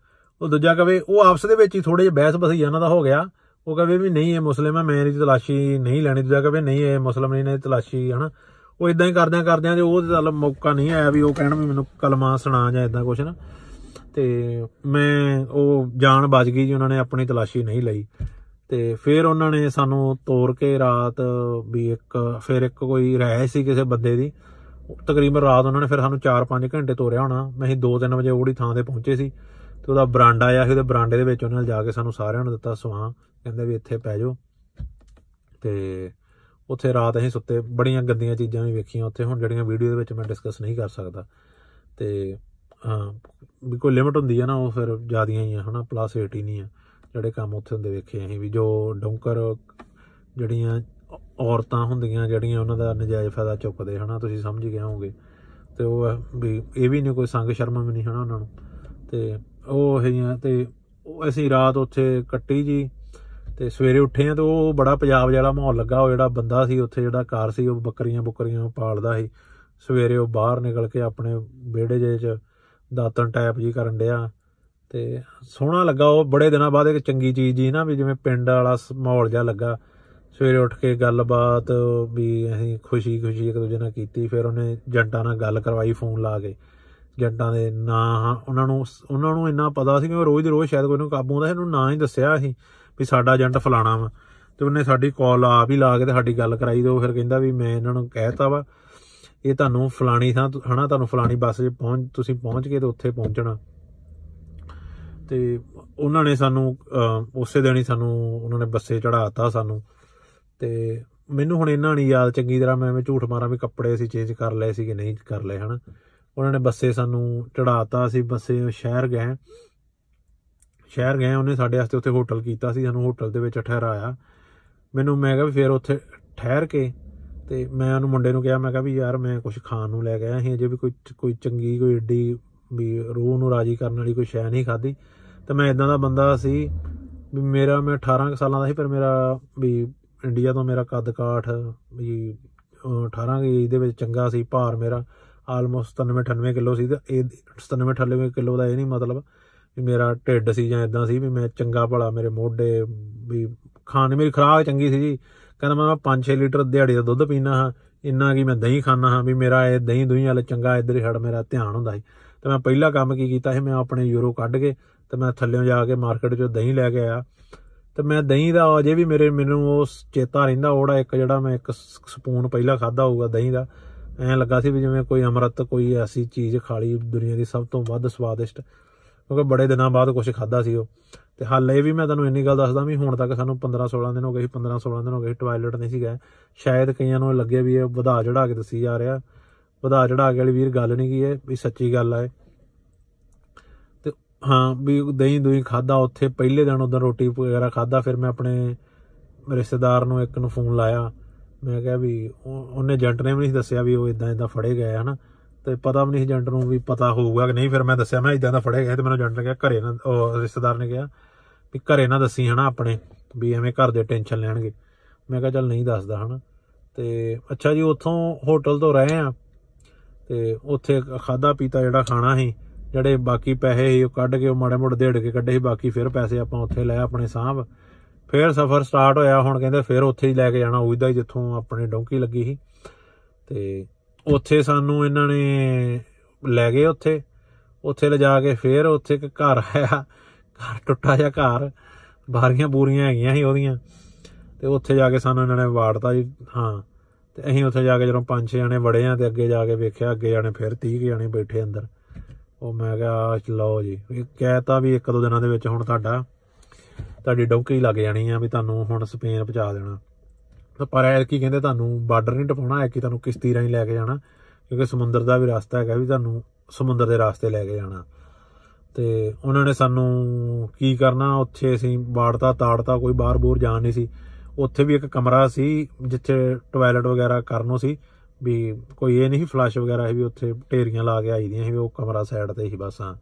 ਉਹ ਦੂਜਾ ਕਵੇ ਉਹ ਆਪਸ ਦੇ ਵਿੱਚ ਹੀ ਥੋੜੇ ਜਿਹਾ ਬਹਿਸ ਬਸਈਆ ਇਹਨਾਂ ਦਾ ਹੋ ਗਿਆ। ਉਹ ਕਵੇ ਵੀ ਨਹੀਂ, ਇਹ ਮੁਸਲਿਮ ਹੈ ਮੈਂ ਇਹਦੀ ਤਲਾਸ਼ੀ ਨਹੀਂ ਲੈਣੀ। ਦੂਜਾ ਕਵੇ ਨਹੀਂ, ਇਹ ਮੁਸਲਮ ਨਹੀਂ ਨੇ ਤਲਾਸ਼ੀ ਹਨਾ। ਉਹ ਇਦਾਂ ਹੀ ਕਰਦਿਆਂ ਕਰਦਿਆਂ ਜੇ ਉਹ ਚੱਲ ਮੌਕਾ ਨਹੀਂ ਆਇਆ ਵੀ ਉਹ ਕਹਿਣ ਵੀ ਮੈਨੂੰ ਕਲਮਾ ਸੁਣਾ ਜਾਂ ਇਦਾਂ ਕੁਛ ਨਾ। ਤੇ ਮੈਂ, ਉਹ ਜਾਨ ਬਚ ਗਈ ਜੀ, ਉਹਨਾਂ ਨੇ ਆਪਣੀ ਤਲਾਸ਼ੀ ਨਹੀਂ ਲਈ। ਤੇ ਫਿਰ ਉਹਨਾਂ ਨੇ ਸਾਨੂੰ ਤੋਰ ਕੇ ਰਾਤ ਵੀ ਇੱਕ, ਫਿਰ ਇੱਕ ਕੋਈ ਰਹਿ ਸੀ ਕਿਸੇ ਬੰਦੇ ਦੀ। ਤਕਰੀਬਨ ਰਾਤ ਉਹਨਾਂ ਨੇ ਫਿਰ ਸਾਨੂੰ 4-5 ਘੰਟੇ ਤੋਰਿਆ ਹੋਣਾ। ਮੈਂ ਅਸੀਂ 2-3 ਵਜੇ ਉਹੜੀ ਥਾਂ ਤੇ ਪਹੁੰਚੇ ਸੀ ਤੇ ਉਹਦਾ ਬਰਾਂਡਾ ਆ ਸੀ ਉਹਦੇ ਬਰਾਂਡੇ ਦੇ ਵਿੱਚ ਉਹਨਾਂ ਨੇ ਜਾ ਕੇ ਸਾਨੂੰ ਸਾਰਿਆਂ ਨੂੰ ਦਿੱਤਾ ਸਵਾਂ ਕਹਿੰਦੇ ਵੀ ਇੱਥੇ ਪੈ ਜਾਓ। ਤੇ ਉੱਥੇ ਰਾਤ ਅਸੀਂ ਸੁੱਤੇ, ਬੜੀਆਂ ਗੰਦੀਆਂ ਚੀਜ਼ਾਂ ਵੀ ਵੇਖੀਆਂ ਉੱਥੇ। ਹੁਣ ਜਿਹੜੀਆਂ ਵੀਡੀਓ ਦੇ ਵਿੱਚ ਮੈਂ ਡਿਸਕਸ ਨਹੀਂ ਕਰ ਸਕਦਾ। ਤੇ, ਹਾਂ, ਵੀ ਕੋਈ ਲਿਮਟ ਹੁੰਦੀ ਆ ਨਾ, ਉਹ ਫਿਰ ਜ਼ਿਆਦੀਆਂ ਹੀ ਆ, ਹਨਾ ਪਲੱਸ 18 ਨਹੀਂ ਆ। ਜਿਹੜੇ ਕੰਮ ਉੱਥੇ ਹੁੰਦੇ ਵੇਖੇ ਅਸੀਂ ਵੀ, ਜੋ ਡੌਂਕਰ ਜਿਹੜੀਆਂ ਔਰਤਾਂ ਹੁੰਦੀਆਂ ਜਿਹੜੀਆਂ ਉਹਨਾਂ ਦਾ ਨਜਾਇਜ਼ ਫਾਇਦਾ ਚੁੱਕਦੇ ਹਨਾ, ਤੁਸੀਂ ਸਮਝ ਗਏ ਹੋਵੋਗੇ। ਤੇ ਉਹ ਆ ਵੀ, ਇਹ ਵੀ ਨਹੀਂ ਕੋਈ ਸੰਗ ਸ਼ਰਮ ਵੀ ਨਹੀਂ ਹਨਾ ਉਹਨਾਂ ਨੂੰ। ਤੇ ਉਹ ਹੈਗੀਆਂ ਤੇ ਉਹ ਅਸੀਂ ਰਾਤ ਉੱਥੇ ਕੱਟੀ ਜੀ, ਤੇ ਸਵੇਰੇ ਉੱਠੇ ਆ ਤੇ ਉਹ ਬੜਾ ਪੰਜਾਬ ਜਿਹੜਾ ਮਾਹੌਲ ਲੱਗਾ। ਉਹ ਜਿਹੜਾ ਬੰਦਾ ਸੀ, ਉੱਥੇ ਜਿਹੜਾ ਕਾਰ ਸੀ, ਉਹ ਬੱਕਰੀਆਂ ਬੁੱਕਰੀਆਂ ਪਾਲਦਾ ਸੀ। ਸਵੇਰੇ ਉਹ ਬਾਹਰ ਨਿਕਲ ਕੇ ਆਪਣੇ ਵਿਹੜੇ ਜੇ ਚ ਦਾਤਨ ਟਾਈਪ ਜੀ ਕਰਨ ਡਿਆ। ਤੇ ਸੋਹਣਾ ਲੱਗਾ ਉਹ, ਬੜੇ ਦਿਨਾਂ ਬਾਅਦ ਇੱਕ ਚੰਗੀ ਚੀਜ਼ ਜੀ ਨਾ, ਵੀ ਜਿਵੇਂ ਪਿੰਡ ਵਾਲਾ ਸ- ਮਾਹੌਲ ਜਿਹਾ ਲੱਗਾ। ਸਵੇਰੇ ਉੱਠ ਕੇ ਗੱਲਬਾਤ, ਵੀ ਅਸੀਂ ਖੁਸ਼ੀ ਖੁਸ਼ੀ ਇੱਕ ਦੂਜੇ ਨਾਲ ਕੀਤੀ, ਫਿਰ ਉਹਨੇ ਜੰਟਾਂ ਨਾਲ ਗੱਲ ਕਰਵਾਈ ਫੋਨ ਲਾ ਕੇ। ਜੰਟਾਂ ਦੇ ਨਾਂ ਉਹਨਾਂ ਨੂੰ ਉਹਨਾਂ ਨੂੰ ਇੰਨਾ ਪਤਾ ਸੀ ਕਿ ਉਹ ਰੋਜ਼ ਦੇ ਰੋਜ਼ ਸ਼ਾਇਦ ਕੋਈ ਨੂੰ ਕਾਬੂ ਹੁੰਦਾ ਸੀ ਇਹਨੂੰ ਨਾਂ ਹੀ ਦੱਸਿਆ ਸੀ, ਵੀ ਸਾਡਾ ਏਜੰਟ ਫਲਾਣਾ ਵਾ। ਤੇ ਉਹਨੇ ਸਾਡੀ ਕਾਲ ਆਪ ਹੀ ਲਾ ਕੇ ਤੇ ਸਾਡੀ ਗੱਲ ਕਰਾਈ ਤੇ ਉਹ ਫਿਰ ਕਹਿੰਦਾ ਵੀ ਮੈਂ ਇਹਨਾਂ ਨੂੰ ਕਹਿਤਾ ਵਾ, ਇਹ ਤੁਹਾਨੂੰ ਫਲਾਣੀ ਥਾਂ ਤੋਂ- ਹਨਾ, ਤੁਹਾਨੂੰ ਫਲਾਣੀ ਬੱਸ 'ਚ ਪਹੁੰਚ, ਤੁਸੀਂ ਪਹੁੰਚ ਕੇ ਤੇ ਉੱਥੇ ਪਹੁੰਚਣਾ। ਤੇ ਉਹਨਾਂ ਨੇ ਸਾਨੂੰ ਅਹ, ਉਸੇ ਦਿਨ ਹੀ ਸਾਨੂੰ ਉਹਨਾਂ ਨੇ ਬੱਸੇ ਚੜਾਤਾ ਸਾਨੂੰ। ਤੇ ਮੈਨੂੰ ਹੁਣ ਇਹਨਾਂ ਨਹੀਂ ਯਾਦ ਚੰਗੀ ਤਰ੍ਹਾਂ ਮੈਂ ਐਵੇਂ ਝੂਠ ਮਾਰਾਂ ਵੀ ਕੱਪੜੇ ਅਸੀਂ ਚੇਂਜ ਕਰ ਲਏ ਸੀ ਕਿ ਨਹੀਂ ਕਰ ਲਏ ਹਨਾ। ਉਹਨਾਂ ਨੇ ਬੱਸੇ ਸਾਨੂੰ ਚੜਾਤਾ ਅਸੀਂ ਬੱਸੇ ਸ਼ਹਿਰ ਗਏ। ਸ਼ਹਿਰ ਗਏ ਉਹਨੇ ਸਾਡੇ ਵਾਸਤੇ ਉੱਥੇ ਹੋਟਲ ਕੀਤਾ ਸੀ ਸਾਨੂੰ ਹੋਟਲ ਦੇ ਵਿੱਚ ਠਹਿਰਾਇਆ। ਮੈਨੂੰ ਮੈਂ ਕਿਹਾ ਵੀ ਫਿਰ ਉੱਥੇ ਠਹਿਰ ਕੇ ਤੇ ਮੈਂ ਉਹਨੂੰ ਮੁੰਡੇ ਨੂੰ ਕਿਹਾ ਮੈਂ ਕਿਹਾ ਵੀ ਯਾਰ ਮੈਂ ਕੁਝ ਖਾਣ ਨੂੰ ਲੈ ਕੇ ਆਇਆ ਸੀ ਅਜੇ ਵੀ ਕੋਈ ਕੋਈ ਚੰਗੀ ਕੋਈ ਏਡੀ ਵੀ ਰੂਹ ਨੂੰ ਰਾਜੀ ਕਰਨ ਵਾਲੀ ਕੋਈ ਸ਼ੈ ਨਹੀਂ ਖਾਧੀ। ਤੇ ਮੈਂ ਇਦਾਂ ਦਾ ਬੰਦਾ ਸੀ ਵੀ ਮੇਰਾ ਮੈਂ 18 ਕੁ ਸਾਲਾਂ ਦਾ ਸੀ ਪਰ ਮੇਰਾ ਵੀ ਇੰਡੀਆ ਤੋਂ ਮੇਰਾ ਕੱਦ ਕਾਠ ਵੀ, ਅਹ 18 ਦੀ ਏਜ ਦੇ ਵਿੱਚ ਚੰਗਾ ਸੀ, ਭਾਰ ਮੇਰਾ ਆਲਮੋਸਟ 97 98 ਕਿਲੋ ਸੀ ਤੇ ਇਹ 97 98 ਕਿਲੋ ਦਾ ਇਹ ਨਹੀਂ ਮਤਲਬ ਵੀ ਮੇਰਾ ਢਿੱਡ ਸੀ ਜਾਂ ਇਦਾਂ ਸੀ ਵੀ ਮੈਂ ਚੰਗਾ ਭਲਾ ਮੇਰੇ ਮੋਢੇ ਵੀ ਖਾਣ, ਮੇਰੀ ਖੁਰਾਕ ਚੰਗੀ ਸੀ ਜੀ। ਕਹਿੰਦਾ ਮੈਂ 5-6 ਲੀਟਰ ਦਿਹਾੜੀ ਦਾ ਦੁੱਧ ਪੀਣਾ ਹਾਂ, ਇੰਨਾ ਕੀ ਮੈਂ ਦਹੀਂ ਖਾਣਾ ਹਾਂ ਵੀ ਮੇਰਾ ਇਹ ਦਹੀਂ ਦੁਹੀਂ ਵਾਲਾ ਚੰਗਾ ਇੱਧਰ ਹੀ ਹੜ ਮੇਰਾ ਧਿਆਨ ਹੁੰਦਾ ਸੀ। ਤੇ ਮੈਂ ਪਹਿਲਾ ਕੰਮ ਕੀ ਕੀਤਾ ਸੀ, ਮੈਂ ਆਪਣੇ ਯੂਰੋ ਕੱਢ ਕੇ ਤੇ ਮੈਂ ਥੱਲੇੋਂ ਜਾ ਕੇ ਮਾਰਕੀਟ 'ਚੋਂ ਦਹੀਂ ਲੈ ਕੇ ਆਇਆ। ਤੇ ਮੈਂ ਦਹੀਂ ਦਾ ਅਜੇ ਵੀ ਮੇਰੇ ਮੈਨੂੰ ਉਹ ਚੇਤਾ ਰਹਿੰਦਾ ਉਹੜਾ ਇੱਕ ਜਿਹੜਾ ਮੈਂ ਇੱਕ ਸ- ਸਪੂਨ ਪਹਿਲਾਂ ਖਾਦਾ ਹੋਊਗਾ ਦਹੀਂ ਦਾ। ਐਂ ਲੱਗਾ ਸੀ ਵੀ ਜਿਵੇਂ ਕੋਈ ਅੰਮ੍ਰਿਤ, ਕੋਈ ਐਸੀ ਚੀਜ਼ ਖਾ ਲਈ ਦੁਨੀਆ ਦੀ ਸਭ ਤੋਂ ਵੱਧ ਸਵਾਦਿਸ਼ਟ, ਕਿਉਂਕਿ ਬੜੇ ਦਿਨਾਂ ਬਾਅਦ ਕੁਝ ਖਾਦਾ ਸੀ ਉਹ। ਤੇ ਹਾਲੇ ਵੀ ਮੈਂ ਤੁਹਾਨੂੰ ਇੰਨੀ ਗੱਲ ਦੱਸਦਾ ਵੀ ਹੁਣ ਤੱਕ ਸਾਨੂੰ 15 16 ਦਿਨ ਹੋ ਗਏ ਸੀ 15 16 ਦਿਨ ਹੋ ਗਏ ਟਾਇਲਟ ਨਹੀਂ ਸੀ ਗਏ। ਸ਼ਾਇਦ ਕਈਆਂ ਨੂੰ ਲੱਗੇ ਵੀ ਇਹ ਵਧਾ ਚੜਾ ਕੇ ਦੱਸੀ ਜਾ ਰਿਹਾ। ਵਧਾ ਚੜਾ ਕੇ ਵਾਲੀ ਵੀਰ ਗੱਲ ਨਹੀਂ ਕੀ ਹੈ ਵੀ ਸੱਚੀ ਗੱਲ ਹੈ ਤੇ ਹਾਂ, ਵੀ ਦਹੀਂ ਦੁਹੀਂ ਖਾਦਾ ਉੱਥੇ ਪਹਿਲੇ ਦਿਨ ਉਦੋਂ ਰੋਟੀ ਵਗੈਰਾ ਖਾਦਾ ਫਿਰ ਮੈਂ ਆਪਣੇ ਰਿਸ਼ਤੇਦਾਰ ਨੂੰ ਇੱਕ ਨੂੰ ਫੋਨ ਲਾਇਆ। ਮੈਂ ਕਿਹਾ ਵੀ ਉਹ- ਉਹਨੇ ਏਜੰਟ ਨੇ ਵੀ ਨਹੀਂ ਦੱਸਿਆ ਵੀ ਉਹ ਇਦਾਂ ਇਦਾਂ ਫੜੇ ਗਏ ਹਨਾ। ਤੇ ਪਤਾ ਵੀ ਨਹੀਂ ਏਜੰਟ ਨੂੰ ਵੀ ਪਤਾ ਹੋਊਗਾ ਕਿ ਨਹੀਂ, ਫਿਰ ਮੈਂ ਦੱਸਿਆ, ਮੈਂ ਇਦਾਂ ਦਾ ਫੜੇ ਗਏ ਤੇ ਮੈਨੂੰ ਏਜੰਟ ਨੇ ਕਿਹਾ ਘਰੇ ਨਾ, ਉਹ ਰਿਸ਼ਤੇਦਾਰ ਨੇ ਕਿਹਾ ਵੀ ਘਰੇ ਨਾ ਦੱਸੀ, ਹਨਾ, ਆਪਣੇ, ਵੀ ਐਵੇਂ ਘਰ ਦੇ ਟੈਨਸ਼ਨ ਲੈਣਗੇ। ਮੈਂ ਕਿਹਾ ਚੱਲ ਨਹੀਂ ਦੱਸਦਾ, ਹਨਾ। ਤੇ ਅੱਛਾ ਜੀ, ਉੱਥੋਂ ਹੋਟਲ ਤੋਂ ਰਹੇ ਆ, ਤੇ ਉੱਥੇ ਖਾਦਾ ਪੀਤਾ ਜਿਹੜਾ ਖਾਣਾ ਸੀ ਜਿਹੜੇ ਬਾਕੀ ਪੈਸੇ ਸੀ ਉਹ ਕੱਢ ਕੇ ਉਹ ਮਾੜੇ ਮੋੜੇ ਦੇੜ ਕੇ ਕੱਢੇ ਸੀ, ਬਾਕੀ ਫਿਰ ਪੈਸੇ ਆਪਾਂ ਉੱਥੇ ਲੈ ਆਪਣੇ ਸਾਹਬ ਫਿਰ ਸਫ਼ਰ ਸਟਾਰਟ ਹੋਇਆ, ਹੁਣ ਕਹਿੰਦੇ ਫਿਰ ਉੱਥੇ ਹੀ ਲੈ ਕੇ ਜਾਣਾ ਉਹਦਾ ਹੀ ਜਿੱਥੋਂ ਆਪਣੀ ਡੌਂਕੀ ਲੱਗੀ ਸੀ। ਤੇ ਉੱਥੇ ਸਾਨੂੰ ਇਹਨਾਂ ਨੇ ਲੈ ਗਏ ਉੱਥੇ। ਉੱਥੇ ਲਿਜਾ ਕੇ ਫਿਰ ਉੱਥੇ ਇੱਕ ਘਰ ਆਇਆ, ਘਰ ਟੁੱਟਾ ਜਿਹਾ ਘਰ, ਬਾਰੀਆਂ ਬੂਰੀਆਂ ਹੈਗੀਆਂ ਸੀ ਉਹਦੀਆਂ। ਤੇ ਉੱਥੇ ਜਾ ਕੇ ਸਾਨੂੰ ਇਹਨਾਂ ਨੇ ਵਾੜਤਾ ਜੀ, ਹਾਂ। ਤੇ ਅਸੀਂ ਉੱਥੇ ਜਾ ਕੇ ਜਦੋਂ ਪੰਜ ਛੇ ਜਣੇ ਵੜੇ ਆ ਤੇ ਅੱਗੇ ਜਾ ਕੇ ਵੇਖਿਆ, ਅੱਗੇ ਜਾਣੇ ਫਿਰ 30 ਕੁ ਜਣੇ ਬੈਠੇ ਅੰਦਰ। ਉਹ ਮੈਂ ਕਿਹਾ, ਆਹ ਲਓ ਜੀ। ਇਹ ਕਹਿਤਾ ਵੀ ਇੱਕ ਦੋ ਦਿਨਾਂ ਦੇ ਵਿੱਚ ਹੁਣ ਤੁਹਾਡਾ, ਤੁਹਾਡੀ ਡੌਂਕੀ ਲੱਗ ਜਾਣੀ ਆ ਵੀ ਤੁਹਾਨੂੰ ਹੁਣ ਸਪੇਨ ਪਹੁੰਚਾ ਦੇਣਾ। ਤੇ ਪਰ ਐ ਕੀ ਕਹਿੰਦੇ ਤੁਹਾਨੂੰ ਬਾਰਡਰ ਨਹੀਂ ਟਪਾਉਣਾ ਐ ਕਿ ਤੁਹਾਨੂੰ ਕਿਸ਼ਤੀ ਰਾਹੀਂ ਲੈ ਕੇ ਜਾਣਾ, ਕਿਉਂਕਿ ਸਮੁੰਦਰ ਦਾ ਵੀ ਰਸਤਾ ਹੈਗਾ ਵੀ ਤੁਹਾਨੂੰ ਸਮੁੰਦਰ ਦੇ ਰਸਤੇ ਲੈ ਕੇ ਜਾਣਾ। ਤੇ ਉਹਨਾਂ ਨੇ ਸਾਨੂੰ ਕੀ ਕਰਨਾ, ਉੱਥੇ ਅਸੀਂ ਬਾੜਤਾ ਤਾੜਤਾ, ਕੋਈ ਬਾਹਰ ਬੋਰ ਜਾਣ ਨਹੀਂ ਸੀ। ਉੱਥੇ ਵੀ ਇੱਕ ਕਮਰਾ ਸੀ, ਜਿੱਥੇ ਟਾਇਲਟ ਵਗੈਰਾ ਕਰਨੋਂ ਸੀ। ਵੀ ਕੋਈ ਇਹ ਨਹੀਂ ਫਲਸ਼ ਵਗੈਰਾ ਸੀ ਵੀ ਉੱਥੇ ਢੇਰੀਆਂ ਲਾ ਕੇ ਆਈ ਦੀਆਂ ਸੀ ਵੀ ਉਹ ਕਮਰਾ ਸਾਈਡ ਤੇ ਸੀ ਬਸ, ਹਾਂ।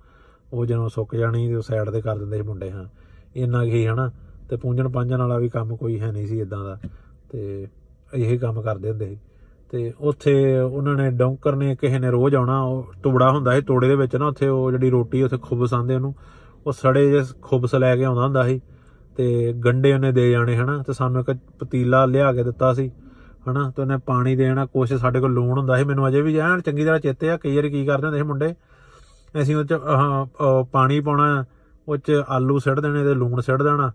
ਉਹ ਜਦੋਂ ਸੁੱਕ ਜਾਣੀ ਤੇ ਉਹ ਸਾਈਡ ਤੇ ਕਰ ਦਿੰਦੇ ਸੀ ਮੁੰਡੇ, ਹਾਂ। ਇੰਨਾ ਕੀ ਹਨਾ। ਤੇ ਪੂੰਝਣ ਪਾਂਝਣ ਵਾਲਾ ਵੀ ਕੰਮ ਕੋਈ ਹੈ ਨਹੀਂ ਸੀ ਇਦਾਂ ਦਾ। ਤੇ ਇਹੀ ਕੰਮ ਕਰਦੇ ਹੁੰਦੇ ਸੀ। ਤੇ ਉੱਥੇ ਉਹਨਾਂ ਨੇ ਡੌਂਕਰ ਨੇ ਕਿਸੇ ਨੇ ਰੋਜ਼ ਆਉਣਾ, ਉਹ ਟੁਬੜਾ ਹੁੰਦਾ ਸੀ ਤੋੜੇ ਦੇ ਵਿੱਚ ਨਾ, ਉੱਥੇ ਉਹ ਜਿਹੜੀ ਰੋਟੀ ਉੱਥੇ ਖੁਬਸ ਆਂਦੇ ਉਹਨੂੰ। ਉਹ ਸੜੇ ਜੇ ਖੁਬਸ ਲੈ ਕੇ ਆਉਂਦਾ ਹੁੰਦਾ ਸੀ। ਤੇ ਗੰਡੇ ਉਹਨੇ ਦੇ ਜਾਣੇ, ਹਨਾ। ਤੇ ਸਾਨੂੰ ਇੱਕ ਪਤੀਲਾ ਲਿਆ ਕੇ ਦਿੱਤਾ ਸੀ। ਹਨਾ ਤੇ ਉਹਨੇ ਪਾਣੀ ਦੇਣਾ ਕੁਛ ਸਾਡੇ ਕੋਲ ਲੂਣ ਹੁੰਦਾ ਸੀ ਮੈਨੂੰ ਅਜੇ ਵੀ ਐਨ ਚੰਗੀ ਤਰ੍ਹਾਂ ਚੇਤੇ ਆ ਕਈ ਵਾਰੀ ਕੀ ਕਰਦੇ ਹੁੰਦੇ ਸੀ ਮੁੰਡੇ ਅਸੀਂ ਉਹ ਚ ਆਹ, ਅਹ, ਪਾਣੀ ਪਾਉਣਾ ਉਹ ਚ ਆਲੂ ਸਿੱਟ ਦੇਣੇ ਤੇ ਲੂਣ ਸਿੱਟ ਦੇਣਾ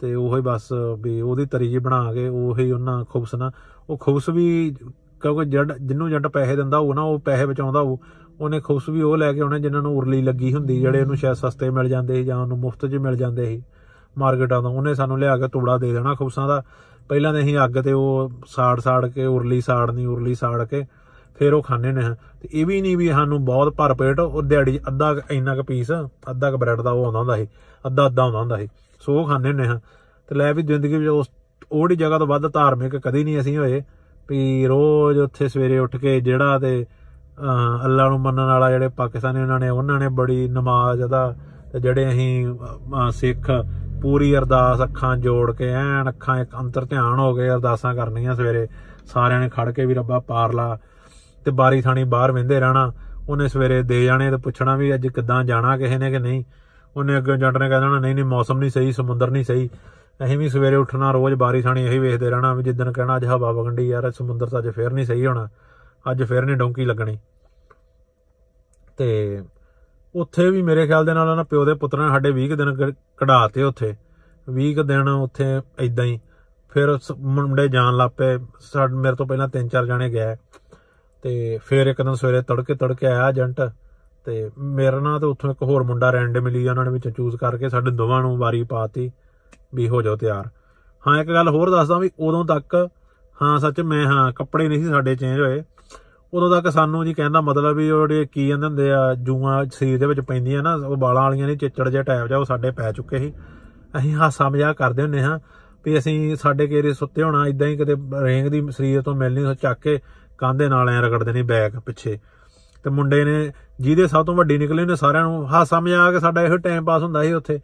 ਤੇ ਉਹੀ ਬਸ ਵੀ ਉਹਦੀ ਤਰੀ ਜੀ ਬਣਾ ਕੇ ਉਹੀ ਉਹਨਾਂ ਖੁਬਸ ਨਾਲ ਉਹ ਖੁਬਸ ਵੀ ਕਿਉਂਕਿ ਜੱਟ ਜਿੰਨੂੰ ਜੱਟ ਪੈਸੇ ਦਿੰਦਾ ਹੋਊ ਨਾ ਉਹ ਪੈਸੇ ਬਚਾਉਂਦਾ ਹੋਊ ਉਹਨੇ ਖੁਬਸ ਵੀ ਉਹ ਲੈ ਕੇ ਆਉਣੇ ਜਿਨ੍ਹਾਂ ਨੂੰ ਉਰਲੀ ਲੱਗੀ ਹੁੰਦੀ ਜਿਹੜੇ ਉਹਨੂੰ ਸ਼ਾਇਦ ਸਸਤੇ ਮਿਲ ਜਾਂਦੇ ਸੀ ਜਾਂ ਉਹਨੂੰ ਮੁਫਤ 'ਚ ਮਿਲ ਜਾਂਦੇ ਸੀ ਮਾਰਕੀਟਾਂ ਤੋਂ ਉਹਨੇ ਸਾਨੂੰ ਲਿਆ ਕੇ ਤੂੜਾ ਦੇ ਦੇਣਾ ਖੁਬਸਾਂ ਦਾ ਪਹਿਲਾਂ ਤੇ ਅਸੀਂ ਅੱਗ ਤੇ ਉਹ ਸਾੜ ਸਾੜ ਕੇ ਉਰਲੀ ਸਾੜਨੀ ਉਰਲੀ ਸਾੜ ਕੇ ਫਿਰ ਉਹ ਖਾਣੇ ਨੇ ਹਾਂ। ਤੇ ਇਹ ਵੀ ਨਹੀਂ ਵੀ ਸਾਨੂੰ ਬਹੁਤ ਭਰ ਪੇਟ ਉਹ ਦਿਹਾੜੀ 'ਚ ਅੱਧਾ ਕੁ ਇੰਨਾ ਕੁ ਪੀਸ ਅੱਧਾ ਕੁ ਬ੍ਰੈਡ ਦਾ ਉਹ ਆਉਂਦਾ ਹੁੰਦਾ ਸੀ ਅੱਧਾ ਅੱਧਾ ਆਉਂਦਾ ਹੁੰਦਾ ਸੀ। ਸੋ ਉਹ ਖਾਣੇ ਨੇ ਹਾਂ। ਤੇ ਲੈ ਵੀ ਜ਼ਿੰਦਗੀ ਵਿੱਚ ਉਸ ਉਹੜੀ ਜਗ੍ਹਾ ਤੋਂ ਵੱਧ ਧਾਰਮਿਕ ਕਦੀ ਨਹੀਂ ਅਸੀਂ ਹੋਏ। ਵੀ ਰੋਜ਼ ਉੱਥੇ ਸਵੇਰੇ ਉੱਠ ਕੇ ਜਿਹੜਾ ਤੇ ਅਹ, ਅੱਲਾ ਨੂੰ ਮੰਨਣ ਵਾਲਾ ਜਿਹੜੇ ਪਾਕਿਸਤਾਨੀ ਉਹਨਾਂ ਨੇ ਉਹਨਾਂ ਨੇ ਬੜੀ ਨਮਾਜ਼ ਦਾ ਤੇ ਜਿਹੜੇ ਅਸੀਂ ਅਹ, ਸਿੱਖ ਪੂਰੀ ਅਰਦਾਸ ਅੱਖਾਂ ਜੋੜ ਕੇ ਐਨ ਅੱਖਾਂ ਇੱਕ ਅੰਤਰ ਧਿਆਨ ਹੋ ਕੇ ਅਰਦਾਸਾਂ ਕਰਨੀਆਂ ਸਵੇਰੇ ਸਾਰਿਆਂ ਨੇ ਖੜ ਕੇ ਵੀ ਰੱਬਾ ਪਾਰ ਲਾ ਤੇ ਬਾਰੀ ਥਾਣੀ ਬਾਹਰ ਵਹਿੰਦੇ ਰਹਿਣਾ। ਉਹਨੇ ਸਵੇਰੇ ਦੇ ਜਾਣੇ ਤੇ ਪੁੱਛਣਾ ਵੀ ਅੱਜ ਕਿੱਦਾਂ ਜਾਣਾ ਕਿਸੇ ਨੇ ਕਿ ਨਹੀਂ। ਉਹਨੇ ਅੱਗੇ ਜੱਟ ਨੇ ਕਹਿ ਦੇਣਾ ਨਹੀਂ ਨਹੀਂ ਮੌਸਮ ਨਹੀਂ ਸਹੀ ਸਮੁੰਦਰ ਨਹੀਂ ਸਹੀ। ਅਸੀਂ ਵੀ ਸਵੇਰੇ ਉੱਠਣਾ ਰੋਜ਼ ਬਾਰੀ ਥਾਣੀ ਇਹੀ ਵੇਖਦੇ ਰਹਿਣਾ ਵੀ ਜਿੱਦਣ ਕਹਿਣਾ ਅੱਜ ਹਵਾ ਵਗੰਡੀ ਯਾਰ ਸਮੁੰਦਰ ਤਾਂ ਅੱਜ ਫੇਰ ਨਹੀਂ ਸਹੀ ਹੋਣਾ। ਅੱਜ ਫੇਰ ਨਹੀਂ ਡੌਂਕੀ ਲੱਗਣੀ। ਤੇ ਉੱਥੇ ਵੀ ਮੇਰੇ ਖਿਆਲ ਦੇ ਨਾਲ ਉਹਨਾਂ ਪਿਓ ਦੇ ਪੁੱਤਰਾਂ ਨੇ ਸਾਡੇ 20 ਕੁ ਦਿਨ ਕ- ਕਢਾਤੇ ਉੱਥੇ। 20 ਕੁ ਦਿਨ ਉੱਥੇ ਇਦਾਂ ਹੀ। ਫਿਰ ਸ- ਮੁੰਡੇ ਜਾਣ ਲੱਪੇ ਸਾਡੇ ਮੇਰੇ ਤੋਂ ਪਹਿਲਾਂ ਤਿੰਨ ਚਾਰ ਜਾਣੇ ਗਏ। ਤੇ ਫਿਰ ਇੱਕ ਦਿਨ ਸਵੇਰੇ ਤੜਕੇ ਤੜਕੇ ਆਇਆ ਏਜੰਟ। ਤੇ ਮੇਰੇ ਨਾਲ ਤੇ ਉੱਥੋਂ ਇੱਕ ਹੋਰ ਮੁੰਡਾ ਰੈਂਡ ਮਿਲੀ ਉਹਨਾਂ ਨੇ ਵਿੱਚ ਚੂਜ਼ ਕਰਕੇ ਸਾਡੇ ਦੋਵਾਂ ਨੂੰ ਵਾਰੀ ਪਾਤੀ ਵੀ ਹੋ ਜਾਓ ਤਿਆਰ। ਹਾਂ, ਇੱਕ ਗੱਲ ਹੋਰ ਦੱਸਦਾ ਵੀ ਉਦੋਂ ਤੱਕ, ਹਾਂ, ਸੱਚ ਮੈਂ, ਹਾਂ, ਕੱਪੜੇ ਨਹੀਂ ਸੀ ਸਾਡੇ ਚੇਂਜ ਹੋਏ। ਉਦੋਂ ਤੱਕ ਸਾਨੂੰ ਜੀ ਕਹਿੰਦਾ ਮਤਲਬ ਵੀ ਉਹ ਜਿਹੜੇ ਕੀ ਕਹਿੰਦੇ ਹੁੰਦੇ ਆ, ਜੂਆਂ ਸਰੀਰ ਦੇ ਵਿੱਚ ਪੈਂਦੀਆਂ ਨਾ, ਉਹ ਵਾਲਾਂ ਵਾਲੀਆਂ ਨੇ ਚਿੱਚੜ ਜਿਹਾ ਟਾਈਪ ਜਿਹਾ ਉਹ ਸਾਡੇ ਪੈ ਚੁੱਕੇ ਸੀ। ਅਸੀਂ ਹਾਸਾ ਮਜ਼ਾਕ ਕਰਦੇ ਹੁੰਨੇ ਹਾਂ ਵੀ ਅਸੀਂ ਸਾਡੇ ਘੇਰੇ ਸੁੱਤੇ ਹੋਣਾ ਇਦਾਂ ਹੀ ਕਿਤੇ ਰੇਂਗ ਦੀ ਸਰੀਰ ਤੋਂ ਮਿਲਣੀ ਉਹ ਚੱਕ ਕੇ ਕਾਂਦੇ ਨਾਲ ਐ ਰਗੜਦੇ ਨੇ ਬੈਗ ਪਿੱਛੇ। ਤੇ ਮੁੰਡੇ ਨੇ, ਜਿਹਦੇ ਸਭ ਤੋਂ ਵੱਡੀ ਨਿਕਲੇ ਨੇ ਸਾਰਿਆਂ ਨੂੰ, ਹਾਸਾ ਮਜ਼ਾਕ ਸਾਡਾ ਇਹੋ ਟਾਈਮ ਪਾਸ ਹੁੰਦਾ ਸੀ ਉੱਥੇ।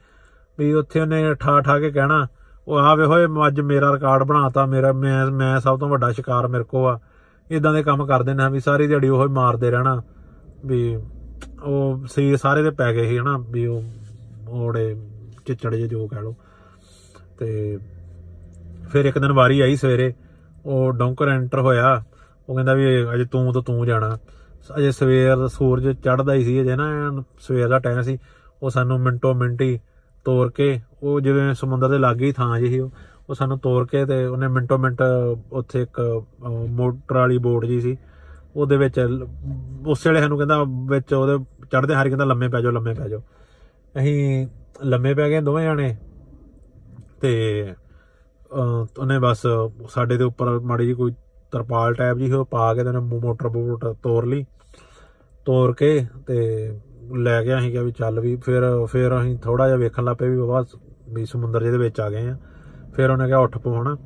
ਵੀ ਉੱਥੇ ਉਹਨੇ ਠਾ ਠਾ ਕੇ ਕਹਿਣਾ, ਉਹ ਆ ਵੇ ਹੋਏ ਅੱਜ ਮੇਰਾ ਰਿਕਾਰਡ ਬਣਾਤਾ, ਮੇਰਾ, ਮੈਂ ਮੈਂ ਸਭ ਤੋਂ ਵੱਡਾ ਸ਼ਿਕਾਰ ਮੇਰੇ ਕੋ ਆ। ਇਦਾਂ ਦੇ ਕੰਮ ਕਰਦੇ ਨੇ, ਵੀ ਸਾਰੀ ਦਿਹਾੜੀ ਉਹ ਹੀ ਮਾਰਦੇ ਰਹਿਣਾ, ਵੀ ਉਹ ਸਰੀਰ ਸਾਰੇ ਦੇ ਪੈ ਗਏ ਸੀ ਹਨਾ, ਵੀ ਉਹ ਉਹੜੇ ਚਿੱਚੜ ਜੇ ਜੋ ਕਹਿ ਲੋ ਤੇ ਫਿਰ ਇੱਕ ਦਿਨ ਵਾਰੀ ਆਈ ਸਵੇਰੇ, ਉਹ ਡੌਂਕਰ ਐਂਟਰ ਹੋਇਆ, ਉਹ ਕਹਿੰਦਾ ਵੀ ਅਜੇ ਤੂੰ ਤਾਂ ਤੂੰ ਜਾਣਾ। ਅਜੇ ਸਵੇਰ ਦਾ ਸੂਰਜ ਚੜ੍ਹਦਾ ਹੀ ਸੀ, ਅਜੇ ਨਾ ਐਨ ਸਵੇਰ ਦਾ ਟਾਈਮ ਸੀ, ਉਹ ਸਾਨੂੰ ਮਿੰਟੋ ਮਿੰਟੀ ਤੋਰ ਕੇ, ਉਹ ਜਿਵੇਂ ਸਮੁੰਦਰ ਦੇ ਲਾਗੇ ਹੀ ਥਾਂ ਜਿਹੀ ਉਹ ਉਹ ਸਾਨੂੰ ਤੋਰ ਕੇ ਤੇ ਉਹਨੇ ਮਿੰਟੋ ਮਿੰਟ ਉੱਥੇ ਇੱਕ ਅਹ, ਮੋਟਰ ਵਾਲੀ ਬੋਟ ਜੀ ਸੀ। ਉਹਦੇ ਵਿੱਚ ਲ- ਉਸ ਵੇਲੇ ਸਾਨੂੰ ਕਹਿੰਦਾ ਵਿੱਚ ਉਹਦੇ ਚੜ੍ਹਦੇ ਹਾਰੀ ਕਹਿੰਦਾ ਲੰਮੇ ਪੈ ਜਾਓ ਲੰਮੇ ਪੈ ਜਾਓ। ਅਸੀਂ ਲੰਮੇ ਪੈ ਗਏ ਦੋਵੇਂ ਜਾਣੇ ਤੇ ਅਹ, ਉਹਨੇ ਬਸ ਸਾਡੇ ਦੇ ਉੱਪਰ ਮਾੜੀ ਜੀ ਕੋਈ ਤਰਪਾਲ ਟਾਈਪ ਜੀ ਉਹ ਪਾ ਕੇ ਤੇ ਉਹਨੇ ਮੋ- ਮੋਟਰ ਬੋਟ ਤੋਰ ਲਈ। ਤੋਰ ਕੇ ਤੇ ਲੈ ਗਿਆ ਅਸੀਂ ਕਿਹਾ ਵੀ ਚੱਲ ਵੀ ਫਿਰ ਫਿਰ ਅਸੀਂ ਥੋੜਾ ਜਿਹਾ ਵੇਖਣ ਲੱਪੇ ਵੀ ਬਾਬਾ ਵੀ ਸਮੁੰਦਰ ਜਿਹਦੇ ਵਿੱਚ ਆ ਗਏ ਆ। ਫਿਰ ਉਹਨੇ ਕਿਹਾ ਉੱਠ ਪੋ ਹੁਣ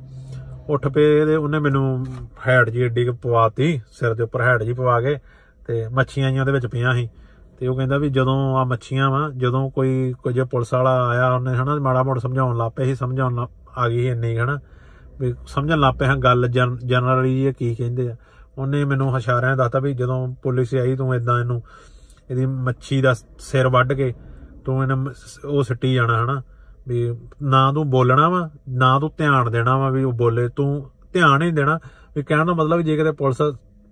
ਉੱਠ ਪਏ ਤੇ ਉਹਨੇ ਮੈਨੂੰ ਹੈਡ ਜੀ ਏਡੀ ਕੁ ਪਵਾਤੀ, ਸਿਰ ਦੇ ਉੱਪਰ ਹੈਡ ਜੀ ਪਵਾ ਕੇ ਤੇ ਮੱਛੀਆਂ ਜੀਆਂ ਉਹਦੇ ਵਿੱਚ ਪਈਆਂ ਸੀ। ਤੇ ਉਹ ਕਹਿੰਦਾ ਵੀ ਜਦੋਂ ਆ ਮੱਛੀਆਂ ਵਾ, ਜਦੋਂ ਕੋਈ ਕੋਈ ਜੇ ਪੁਲਿਸ ਵਾਲਾ ਆਇਆ, ਉਹਨੇ ਹਨਾ ਮਾੜਾ ਮੋੜ ਸਮਝਾਉਣ ਲੱਪੇ ਸੀ, ਸਮਝਾਉਣ ਲੱਗ- ਆ ਗਈ ਸੀ ਇੰਨੀ ਹਨਾ, ਵੀ ਸਮਝਣ ਲੱਪੇ ਹਾਂ ਗੱਲ ਜਨਰਲੀ ਇਹ ਕੀ ਕਹਿੰਦੇ ਆ। ਉਹਨੇ ਮੈਨੂੰ ਇਸ਼ਾਰਿਆਂ ਦੱਸਤਾ ਵੀ ਜਦੋਂ ਪੁਲਿਸ ਆਈ, ਤੂੰ ਇਦਾਂ ਇਹਨੂੰ, ਇਹਦੀ ਮੱਛੀ ਦਾ ਸਿਰ ਵੱਢ ਕੇ, ਤੂੰ ਇਹਨਾਂ ਮ- ਉਹ ਸਿੱਟੀ ਜਾਣਾ ਹਨਾ। ਵੀ ਨਾ ਤੂੰ ਬੋਲਣਾ ਵਾ, ਨਾ ਤੂੰ ਧਿਆਨ ਦੇਣਾ ਵਾ ਵੀ ਉਹ ਬੋਲੇ, ਤੂੰ ਧਿਆਨ ਹੀ ਨੀ ਦੇਣਾ। ਵੀ ਕਹਿਣ ਦਾ ਮਤਲਬ ਜੇ ਕਿਤੇ ਪੁਲਿਸ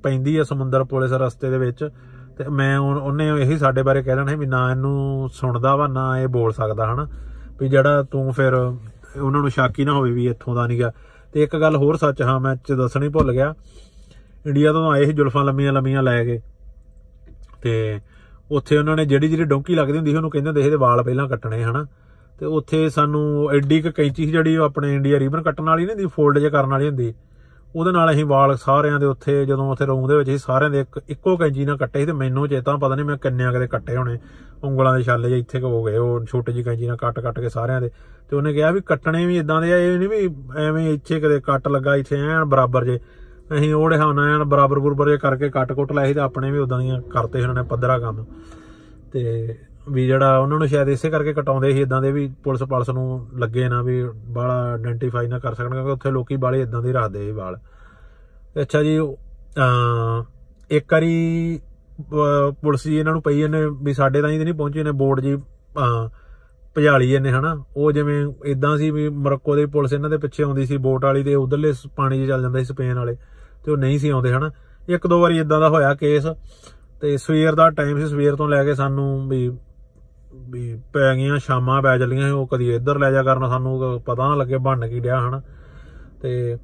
ਪੈਂਦੀ ਹੈ ਸਮੁੰਦਰ ਪੁਲਿਸ ਰਸਤੇ ਦੇ ਵਿੱਚ, ਤੇ ਮੈਂ ਉਹ- ਉਹਨੇ ਇਹੀ ਸਾਡੇ ਬਾਰੇ ਕਹਿ ਦੇਣਾ ਸੀ ਵੀ ਨਾ ਇਹਨੂੰ ਸੁਣਦਾ ਵਾ, ਨਾ ਇਹ ਬੋਲ ਸਕਦਾ, ਹਨਾ। ਵੀ ਜਿਹੜਾ ਤੂੰ ਫਿਰ ਉਹਨਾਂ ਨੂੰ ਸ਼ੱਕ ਹੀ ਨਾ ਹੋਵੇ ਵੀ ਇੱਥੋਂ ਦਾ ਨਹੀਂਗਾ। ਤੇ ਇੱਕ ਗੱਲ ਹੋਰ ਸੱਚ, ਹਾਂ, ਮੈਂ ਚ ਦੱਸਣੀ ਭੁੱਲ ਗਿਆ। ਇੰਡੀਆ ਤੋਂ ਆਏ ਸੀ ਜੁਲਫਾਂ ਲੰਮੀਆਂ ਲੰਮੀਆਂ ਲੈ ਕੇ। ਤੇ ਉੱਥੇ ਉਹਨਾਂ ਨੇ ਜਿਹੜੀ ਜਿਹੜੀ ਡੋਂਕੀ ਲੱਗਦੀ ਹੁੰਦੀ ਸੀ, ਉਹਨੂੰ ਕਹਿੰਦੇ ਹੁੰਦੇ ਸੀ ਇਹਦੇ ਵਾਲ ਪਹਿਲਾਂ ਕੱਟਣੇ, ਹਨਾ। ਤੇ ਉੱਥੇ ਸਾਨੂੰ ਐਡੀ ਕੁ ਕੈਂਚੀ ਸੀ ਜਿਹੜੀ ਉਹ ਆਪਣੇ ਇੰਡੀਆ ਰੀਬਨ ਕੱਟਣ ਵਾਲੀ ਨਹੀਂ ਹੁੰਦੀ ਫੋਲਡ ਜੇ ਕਰਨ ਵਾਲੀ ਹੁੰਦੀ। ਉਹਦੇ ਨਾਲ ਅਸੀਂ ਵਾਲ ਸਾਰਿਆਂ ਦੇ ਉੱਥੇ, ਜਦੋਂ ਉੱਥੇ ਰੂਮ ਦੇ ਵਿੱਚ ਸੀ, ਸਾਰਿਆਂ ਦੇ ਇੱਕ, ਇੱਕੋ ਕੈਂਚੀ ਨਾਲ ਕੱਟੇ ਸੀ ਤੇ ਮੈਨੂੰ ਚੇਤਾ ਪਤਾ ਨਹੀਂ ਮੈਂ ਕਿੰਨਿਆਂ ਕਦੇ ਕੱਟੇ ਹੋਣੇ। ਉਂਗਲਾਂ ਦੇ ਛਾਲੇ ਜੇ ਇੱਥੇ ਕੁ ਹੋ ਗਏ, ਉਹ ਛੋਟੀ ਜਿਹੀ ਕੈਂਚੀ ਨਾਲ ਕੱਟ ਕੱਟ ਕੇ ਸਾਰਿਆਂ ਦੇ। ਤੇ ਉਹਨੇ ਕਿਹਾ ਵੀ ਕੱਟਣੇ ਵੀ ਇਦਾਂ ਦੇ ਆ, ਇਹ ਨਹੀਂ ਵੀ ਐਵੇਂ ਇੱਥੇ ਕਦੇ ਕੱਟ ਲੱਗਾ, ਇੱਥੇ ਐਨ ਬਰਾਬਰ ਜੇ। ਅਸੀਂ ਉਹੜੇ ਹਾਂ ਐਨ ਬਰਾਬਰ ਬਰਬਰ ਜੇ ਕਰਕੇ ਕੱਟ ਕੁੱਟ ਲਏ ਸੀ ਤੇ ਆਪਣੇ ਵੀ ਉਦਾਂ ਦੀਆਂ ਕਰਤੇ ਉਹਨਾਂ ਨੇ ਪੱਧਰਾ ਕੰਮ। ਤੇ ਵੀ ਜਿਹੜਾ ਉਹਨਾਂ ਨੂੰ ਸ਼ਾਇਦ ਇਸੇ ਕਰਕੇ ਕਟਾਉਂਦੇ ਸੀ ਇਦਾਂ ਦੇ ਵੀ ਪੁਲਿਸ ਪਲਸ ਨੂੰ ਲੱਗੇ ਨਾ ਵੀ ਬਾਲਾ ਆਇਡੈਂਟੀਫਾਈ ਨਾ ਕਰ ਸਕਣ ਕਿਉਂਕਿ ਉੱਥੇ ਲੋਕੀ ਬਾਲੇ ਇਦਾਂ ਦੇ ਰੱਖਦੇ ਸੀ ਵਾਲ ਤੇ ਅੱਛਾ ਜੀ ਅ ਇੱਕ ਵਾਰੀ ਅਹ, ਪੁਲਿਸ ਜੀ ਇਹਨਾਂ ਨੂੰ ਪਈ ਇਹਨੇ ਵੀ ਸਾਡੇ ਤਾਂ ਨਹੀਂ ਪਹੁੰਚੇ ਨੇ ਬੋਰਡ ਜੀ ਅਹ, ਭਜਾਲੀ ਇਹਨੇ ਹਨਾ? ਉਹ ਜਿਵੇਂ ਇਦਾਂ ਸੀ ਵੀ ਮਰੱਕੋ ਦੀ ਪੁਲਿਸ ਇਹਨਾਂ ਦੇ ਪਿੱਛੇ ਆਉਂਦੀ ਸੀ ਬੋਟ ਵਾਲੀ ਤੇ ਉਧਰਲੇ ਪਾਣੀ 'ਚ ਚੱਲ ਜਾਂਦੇ ਸੀ ਸਪੇਨ ਵਾਲੇ ਤੇ ਉਹ ਨਹੀਂ ਸੀ ਆਉਂਦੇ ਹਨਾ? ਇੱਕ ਦੋ ਵਾਰੀ ਇਦਾਂ ਦਾ ਹੋਇਆ ਕੇਸ ਤੇ ਸਵੇਰ ਦਾ ਟਾਈਮ ਸੀ ਸਵੇਰ ਤੋਂ ਲੈ ਕੇ ਸਾਨੂੰ ਵੀ ਵੀ ਪੈ ਗਈਆਂ ਸ਼ਾਮਾਂ ਪੈ ਚੱਲੀਆਂ ਸੀ, ਉਹ ਕਦੀ ਇੱਧਰ ਲੈ ਜਾ ਕਰਨ ਸਾਨੂੰ ਪਤਾ ਨਾ ਲੱਗੇ ਬਣ ਕੀ ਡਿਆ ਹਨਾ। ਤੇ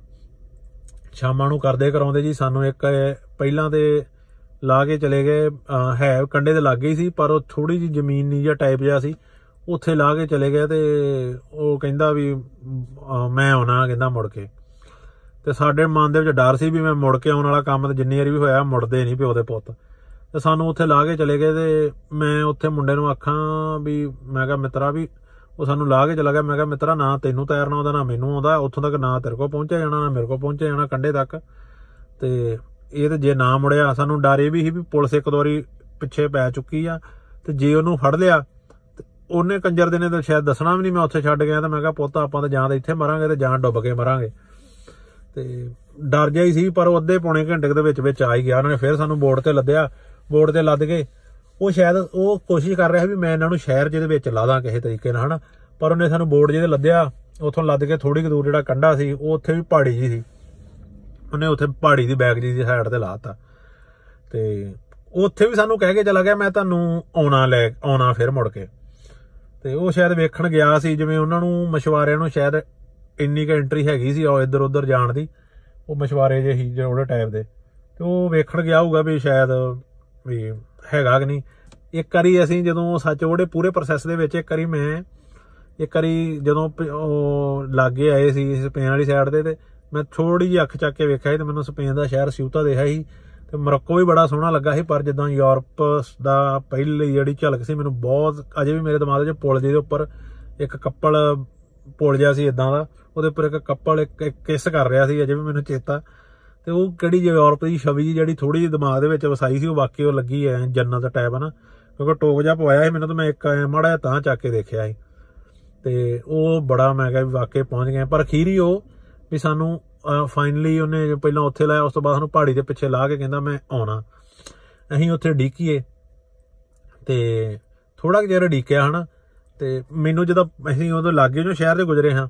ਸ਼ਾਮਾਂ ਨੂੰ ਕਰਦੇ ਕਰਾਉਂਦੇ ਜੀ ਸਾਨੂੰ ਇੱਕ ਇਹ ਪਹਿਲਾਂ ਤੇ ਲਾ ਕੇ ਚਲੇ ਗਏ ਅਹ ਹੈ ਕੰਡੇ ਦੇ ਲਾਗੇ ਹੀ ਸੀ ਪਰ ਉਹ ਥੋੜੀ ਜੀ ਜ਼ਮੀਨ ਨਹੀਂ ਜਾਂ ਟਾਈਪ ਜਿਹਾ ਸੀ ਉੱਥੇ ਲਾ ਕੇ ਚਲੇ ਗਏ ਤੇ ਉਹ ਕਹਿੰਦਾ ਵੀ ਅਹ, ਮੈਂ ਆਉਣਾ ਕਹਿੰਦਾ ਮੁੜ ਕੇ। ਤੇ ਸਾਡੇ ਮਨ ਦੇ ਵਿੱਚ ਡਰ ਸੀ ਵੀ ਮੈਂ ਮੁੜ ਕੇ ਆਉਣ ਵਾਲਾ ਕੰਮ ਤੇ ਜਿੰਨੀ ਵਾਰੀ ਵੀ ਹੋਇਆ ਮੁੜਦੇ ਨਹੀਂ ਪਿਓ ਦੇ ਪੁੱਤ। ਤੇ ਸਾਨੂੰ ਉੱਥੇ ਲਾ ਕੇ ਚਲੇ ਗਏ ਤੇ ਮੈਂ ਉੱਥੇ ਮੁੰਡੇ ਨੂੰ ਆਖਾਂ ਵੀ, ਮੈਂ ਕਿਹਾ, ਮਿੱਤਰਾ ਵੀ, ਉਹ ਸਾਨੂੰ ਲਾ ਕੇ ਚਲਾ ਗਿਆ। ਮੈਂ ਕਿਹਾ, ਮਿੱਤਰਾ, ਨਾ ਤੈਨੂੰ ਤੈਰਨਾ ਆਉਂਦਾ, ਨਾ ਮੈਨੂੰ ਆਉਂਦਾ। ਉੱਥੋਂ ਤੱਕ ਨਾ ਤੇਰੇ ਕੋਲ ਪਹੁੰਚਿਆ ਜਾਣਾ, ਨਾ ਮੇਰੇ ਕੋਲ ਪਹੁੰਚਿਆ ਜਾਣਾ ਕੰਢੇ ਤੱਕ। ਤੇ ਇਹ ਤੇ ਜੇ ਨਾ ਮੁੜਿਆ, ਸਾਨੂੰ ਡਰ ਇਹ ਵੀ ਸੀ ਵੀ ਪੁਲਿਸ ਇੱਕ ਦੋ ਵਾਰੀ ਪਿੱਛੇ ਪੈ ਚੁੱਕੀ ਆ ਤੇ ਜੇ ਉਹਨੂੰ ਫੜ ਲਿਆ, ਤੇ ਉਹਨੇ ਕੰਜਰ ਦੇ ਨੇ ਤਾਂ ਸ਼ਾਇਦ ਦੱਸਣਾ ਵੀ ਨਹੀਂ, ਮੈਂ ਉੱਥੇ ਛੱਡ ਗਿਆ ਤਾਂ ਮੈਂ ਕਿਹਾ, ਪੁੱਤ, ਆਪਾਂ ਤਾਂ ਜਾਂ ਤਾਂ ਇੱਥੇ ਮਰਾਂਗੇ ਤੇ ਜਾਂ ਡੁੱਬ ਕੇ ਮਰਾਂਗੇ। ਤੇ ਡਰ ਜਾਈ ਸੀ, ਪਰ ਉਹ ਅੱਧੇ ਪੌਣੇ ਘੰਟੇ ਕੁ ਦੇ ਵਿੱਚ ਵਿੱਚ ਆ ਹੀ ਗਿਆ। ਉਹਨਾਂ ਨੇ ਫਿਰ ਸਾਨੂੰ ਬੋਰਡ ਤੇ ਲੱਦਿਆ। ਬੋਰਡ ਤੇ ਲੱਦ ਕੇ, ਉਹ ਸ਼ਾਇਦ ਉਹ ਕੋਸ਼ਿਸ਼ ਕਰ ਰਿਹਾ ਸੀ ਵੀ ਮੈਂ ਇਹਨਾਂ ਨੂੰ ਸ਼ਹਿਰ ਜਿਹਦੇ ਵਿੱਚ ਲਾ ਦਾਂ ਕਿਸੇ ਤਰੀਕੇ ਨਾਲ, ਹਨਾ? ਪਰ ਉਹਨੇ ਸਾਨੂੰ ਬੋਰਡ ਜਿਹਦੇ ਲੱਦਿਆ, ਉੱਥੋਂ ਲੱਦ ਕੇ ਥੋੜੀ ਕੁ ਦੂਰ ਜਿਹੜਾ ਕੰਢਾ ਸੀ, ਉਹ ਉੱਥੇ ਵੀ ਪਹਾੜੀ ਜੀ ਸੀ। ਉਹਨੇ ਉੱਥੇ ਪਹਾੜੀ ਦੀ ਬੈਗ ਜੀ ਦੀ ਸਾਈਡ ਤੇ ਲਾਤਾ ਤੇ ਉੱਥੇ ਵੀ ਸਾਨੂੰ ਕਹਿ ਕੇ ਚਲਾ ਗਿਆ, ਮੈਂ ਤੁਹਾਨੂੰ ਆਉਣਾ ਲੈ, ਆਉਣਾ ਫਿਰ ਮੁੜ ਕੇ। ਤੇ ਉਹ ਸ਼ਾਇਦ ਵੇਖਣ ਗਿਆ ਸੀ, ਜਿਵੇਂ ਉਹਨਾਂ ਨੂੰ ਮਸ਼ਵਾਰਿਆਂ ਨੂੰ ਸ਼ਾਇਦ ਇੰਨੀ ਕੁ ਐਂਟਰੀ ਹੈਗੀ ਸੀ, ਉਹ ਇੱਧਰ ਉੱਧਰ ਜਾਣ ਦੀ, ਉਹ ਮਸ਼ਵਾਰੇ ਜੇ ਸੀ ਜਿਹੜੇ ਟਾਈਪ ਦੇ। ਤੇ ਉਹ ਵੇਖਣ ਗਿਆ ਹੋਊਗਾ ਵੀ ਸ਼ਾਇਦ ਵੀ ਹੈਗਾ ਕਿ ਨਹੀਂ। ਇੱਕ ਵਾਰੀ ਅਸੀਂ ਜਦੋਂ ਸੱਚ ਉਹਦੇ ਪੂਰੇ ਪ੍ਰੋਸੈਸ ਦੇ ਵਿੱਚ ਇੱਕ ਵਾਰੀ ਮੈਂ, ਇੱਕ ਵਾਰੀ ਜਦੋਂ ਪ- ਉਹ ਲਾਗੇ ਆਏ ਸੀ ਸਪੇਨ ਵਾਲੀ ਸਾਈਡ ਤੇ ਤੇ ਮੈਂ ਥੋੜੀ ਜਿਹੀ ਅੱਖ ਚੱਕ ਕੇ ਵੇਖਿਆ ਸੀ ਤੇ ਮੈਨੂੰ ਸਪੇਨ ਦਾ ਸ਼ਹਿਰ ਸਿਊਤਾ ਦੇਖਿਆ ਸੀ। ਤੇ ਮੋਰੱਕੋ ਵੀ ਬੜਾ ਸੋਹਣਾ ਲੱਗਾ ਸੀ, ਪਰ ਜਿੱਦਾਂ ਯੂਰਪ ਦਾ ਪਹਿਲੀ ਜਿਹੜੀ ਝਲਕ ਸੀ, ਮੈਨੂੰ ਬਹੁਤ ਅਜੇ ਵੀ ਮੇਰੇ ਦਿਮਾਗ 'ਚ ਪੁਲ ਜਿਹਦੇ ਉੱਪਰ ਇੱਕ ਕੱਪਲ ਪੁਲ ਜਿਹਾ ਸੀ ਇਦਾਂ ਦਾ, ਉਹਦੇ ਉੱਪਰ ਇੱਕ ਕੱਪਲ ਇੱਕ ਕਿਸ ਕਰ ਰਿਹਾ ਸੀ, ਅਜੇ ਵੀ ਮੈਨੂੰ ਚੇਤਾ। ਤੇ ਉਹ ਕਿਹੜੀ ਜਿਹੀ ਯੂਰਪ ਦੀ ਛਵੀ ਜਿਹੀ ਜਿਹੜੀ ਥੋੜੀ ਜਿਹੀ ਦਿਮਾਗ ਦੇ ਵਿੱਚ ਵਸਾਈ ਸੀ, ਉਹ ਵਾਕਈ ਉਹ ਲੱਗੀ ਐ, ਜੰਨਤ ਟਾਈਪ ਨਾ ਕਿਉਂਕਿ ਟੋਕ ਜਿਹਾ ਪਵਾਇਆ ਸੀ ਮੈਨੂੰ ਤਾਂ ਮੈਂ ਇੱਕ ਐਂ ਮਾੜਾ ਜਿਹਾ ਤਾਂ ਚੱਕ ਕੇ ਦੇਖਿਆ ਸੀ। ਤੇ ਉਹ ਬੜਾ ਮੈਂ ਕਿਹਾ ਵੀ ਵਾਕਈ ਪਹੁੰਚ ਗਏ ਪਰ ਅਖੀਰੀ ਉਹ ਵੀ ਸਾਨੂੰ ਫਾਈਨਲੀ ਉਹਨੇ ਜੋ ਪਹਿਲਾਂ ਉੱਥੇ ਲਾਇਆ, ਉਸ ਤੋਂ ਬਾਅਦ ਸਾਨੂੰ ਪਹਾੜੀ ਦੇ ਪਿੱਛੇ ਲਾ ਕੇ ਕਹਿੰਦਾ ਮੈਂ ਆਉਣਾ। ਅਸੀਂ ਉੱਥੇ ਡੀਕੀਏ। ਤੇ ਥੋੜਾ ਜਿਹਾ ਡੀਕਿਆ ਹਨਾ। ਤੇ ਮੈਨੂੰ ਜਦੋਂ ਅਸੀਂ ਉਹਦੇ ਲਾਗੇ ਜੋ ਸ਼ਹਿਰ ਦੇ ਗੁਜ਼ਰੇ ਹਾਂ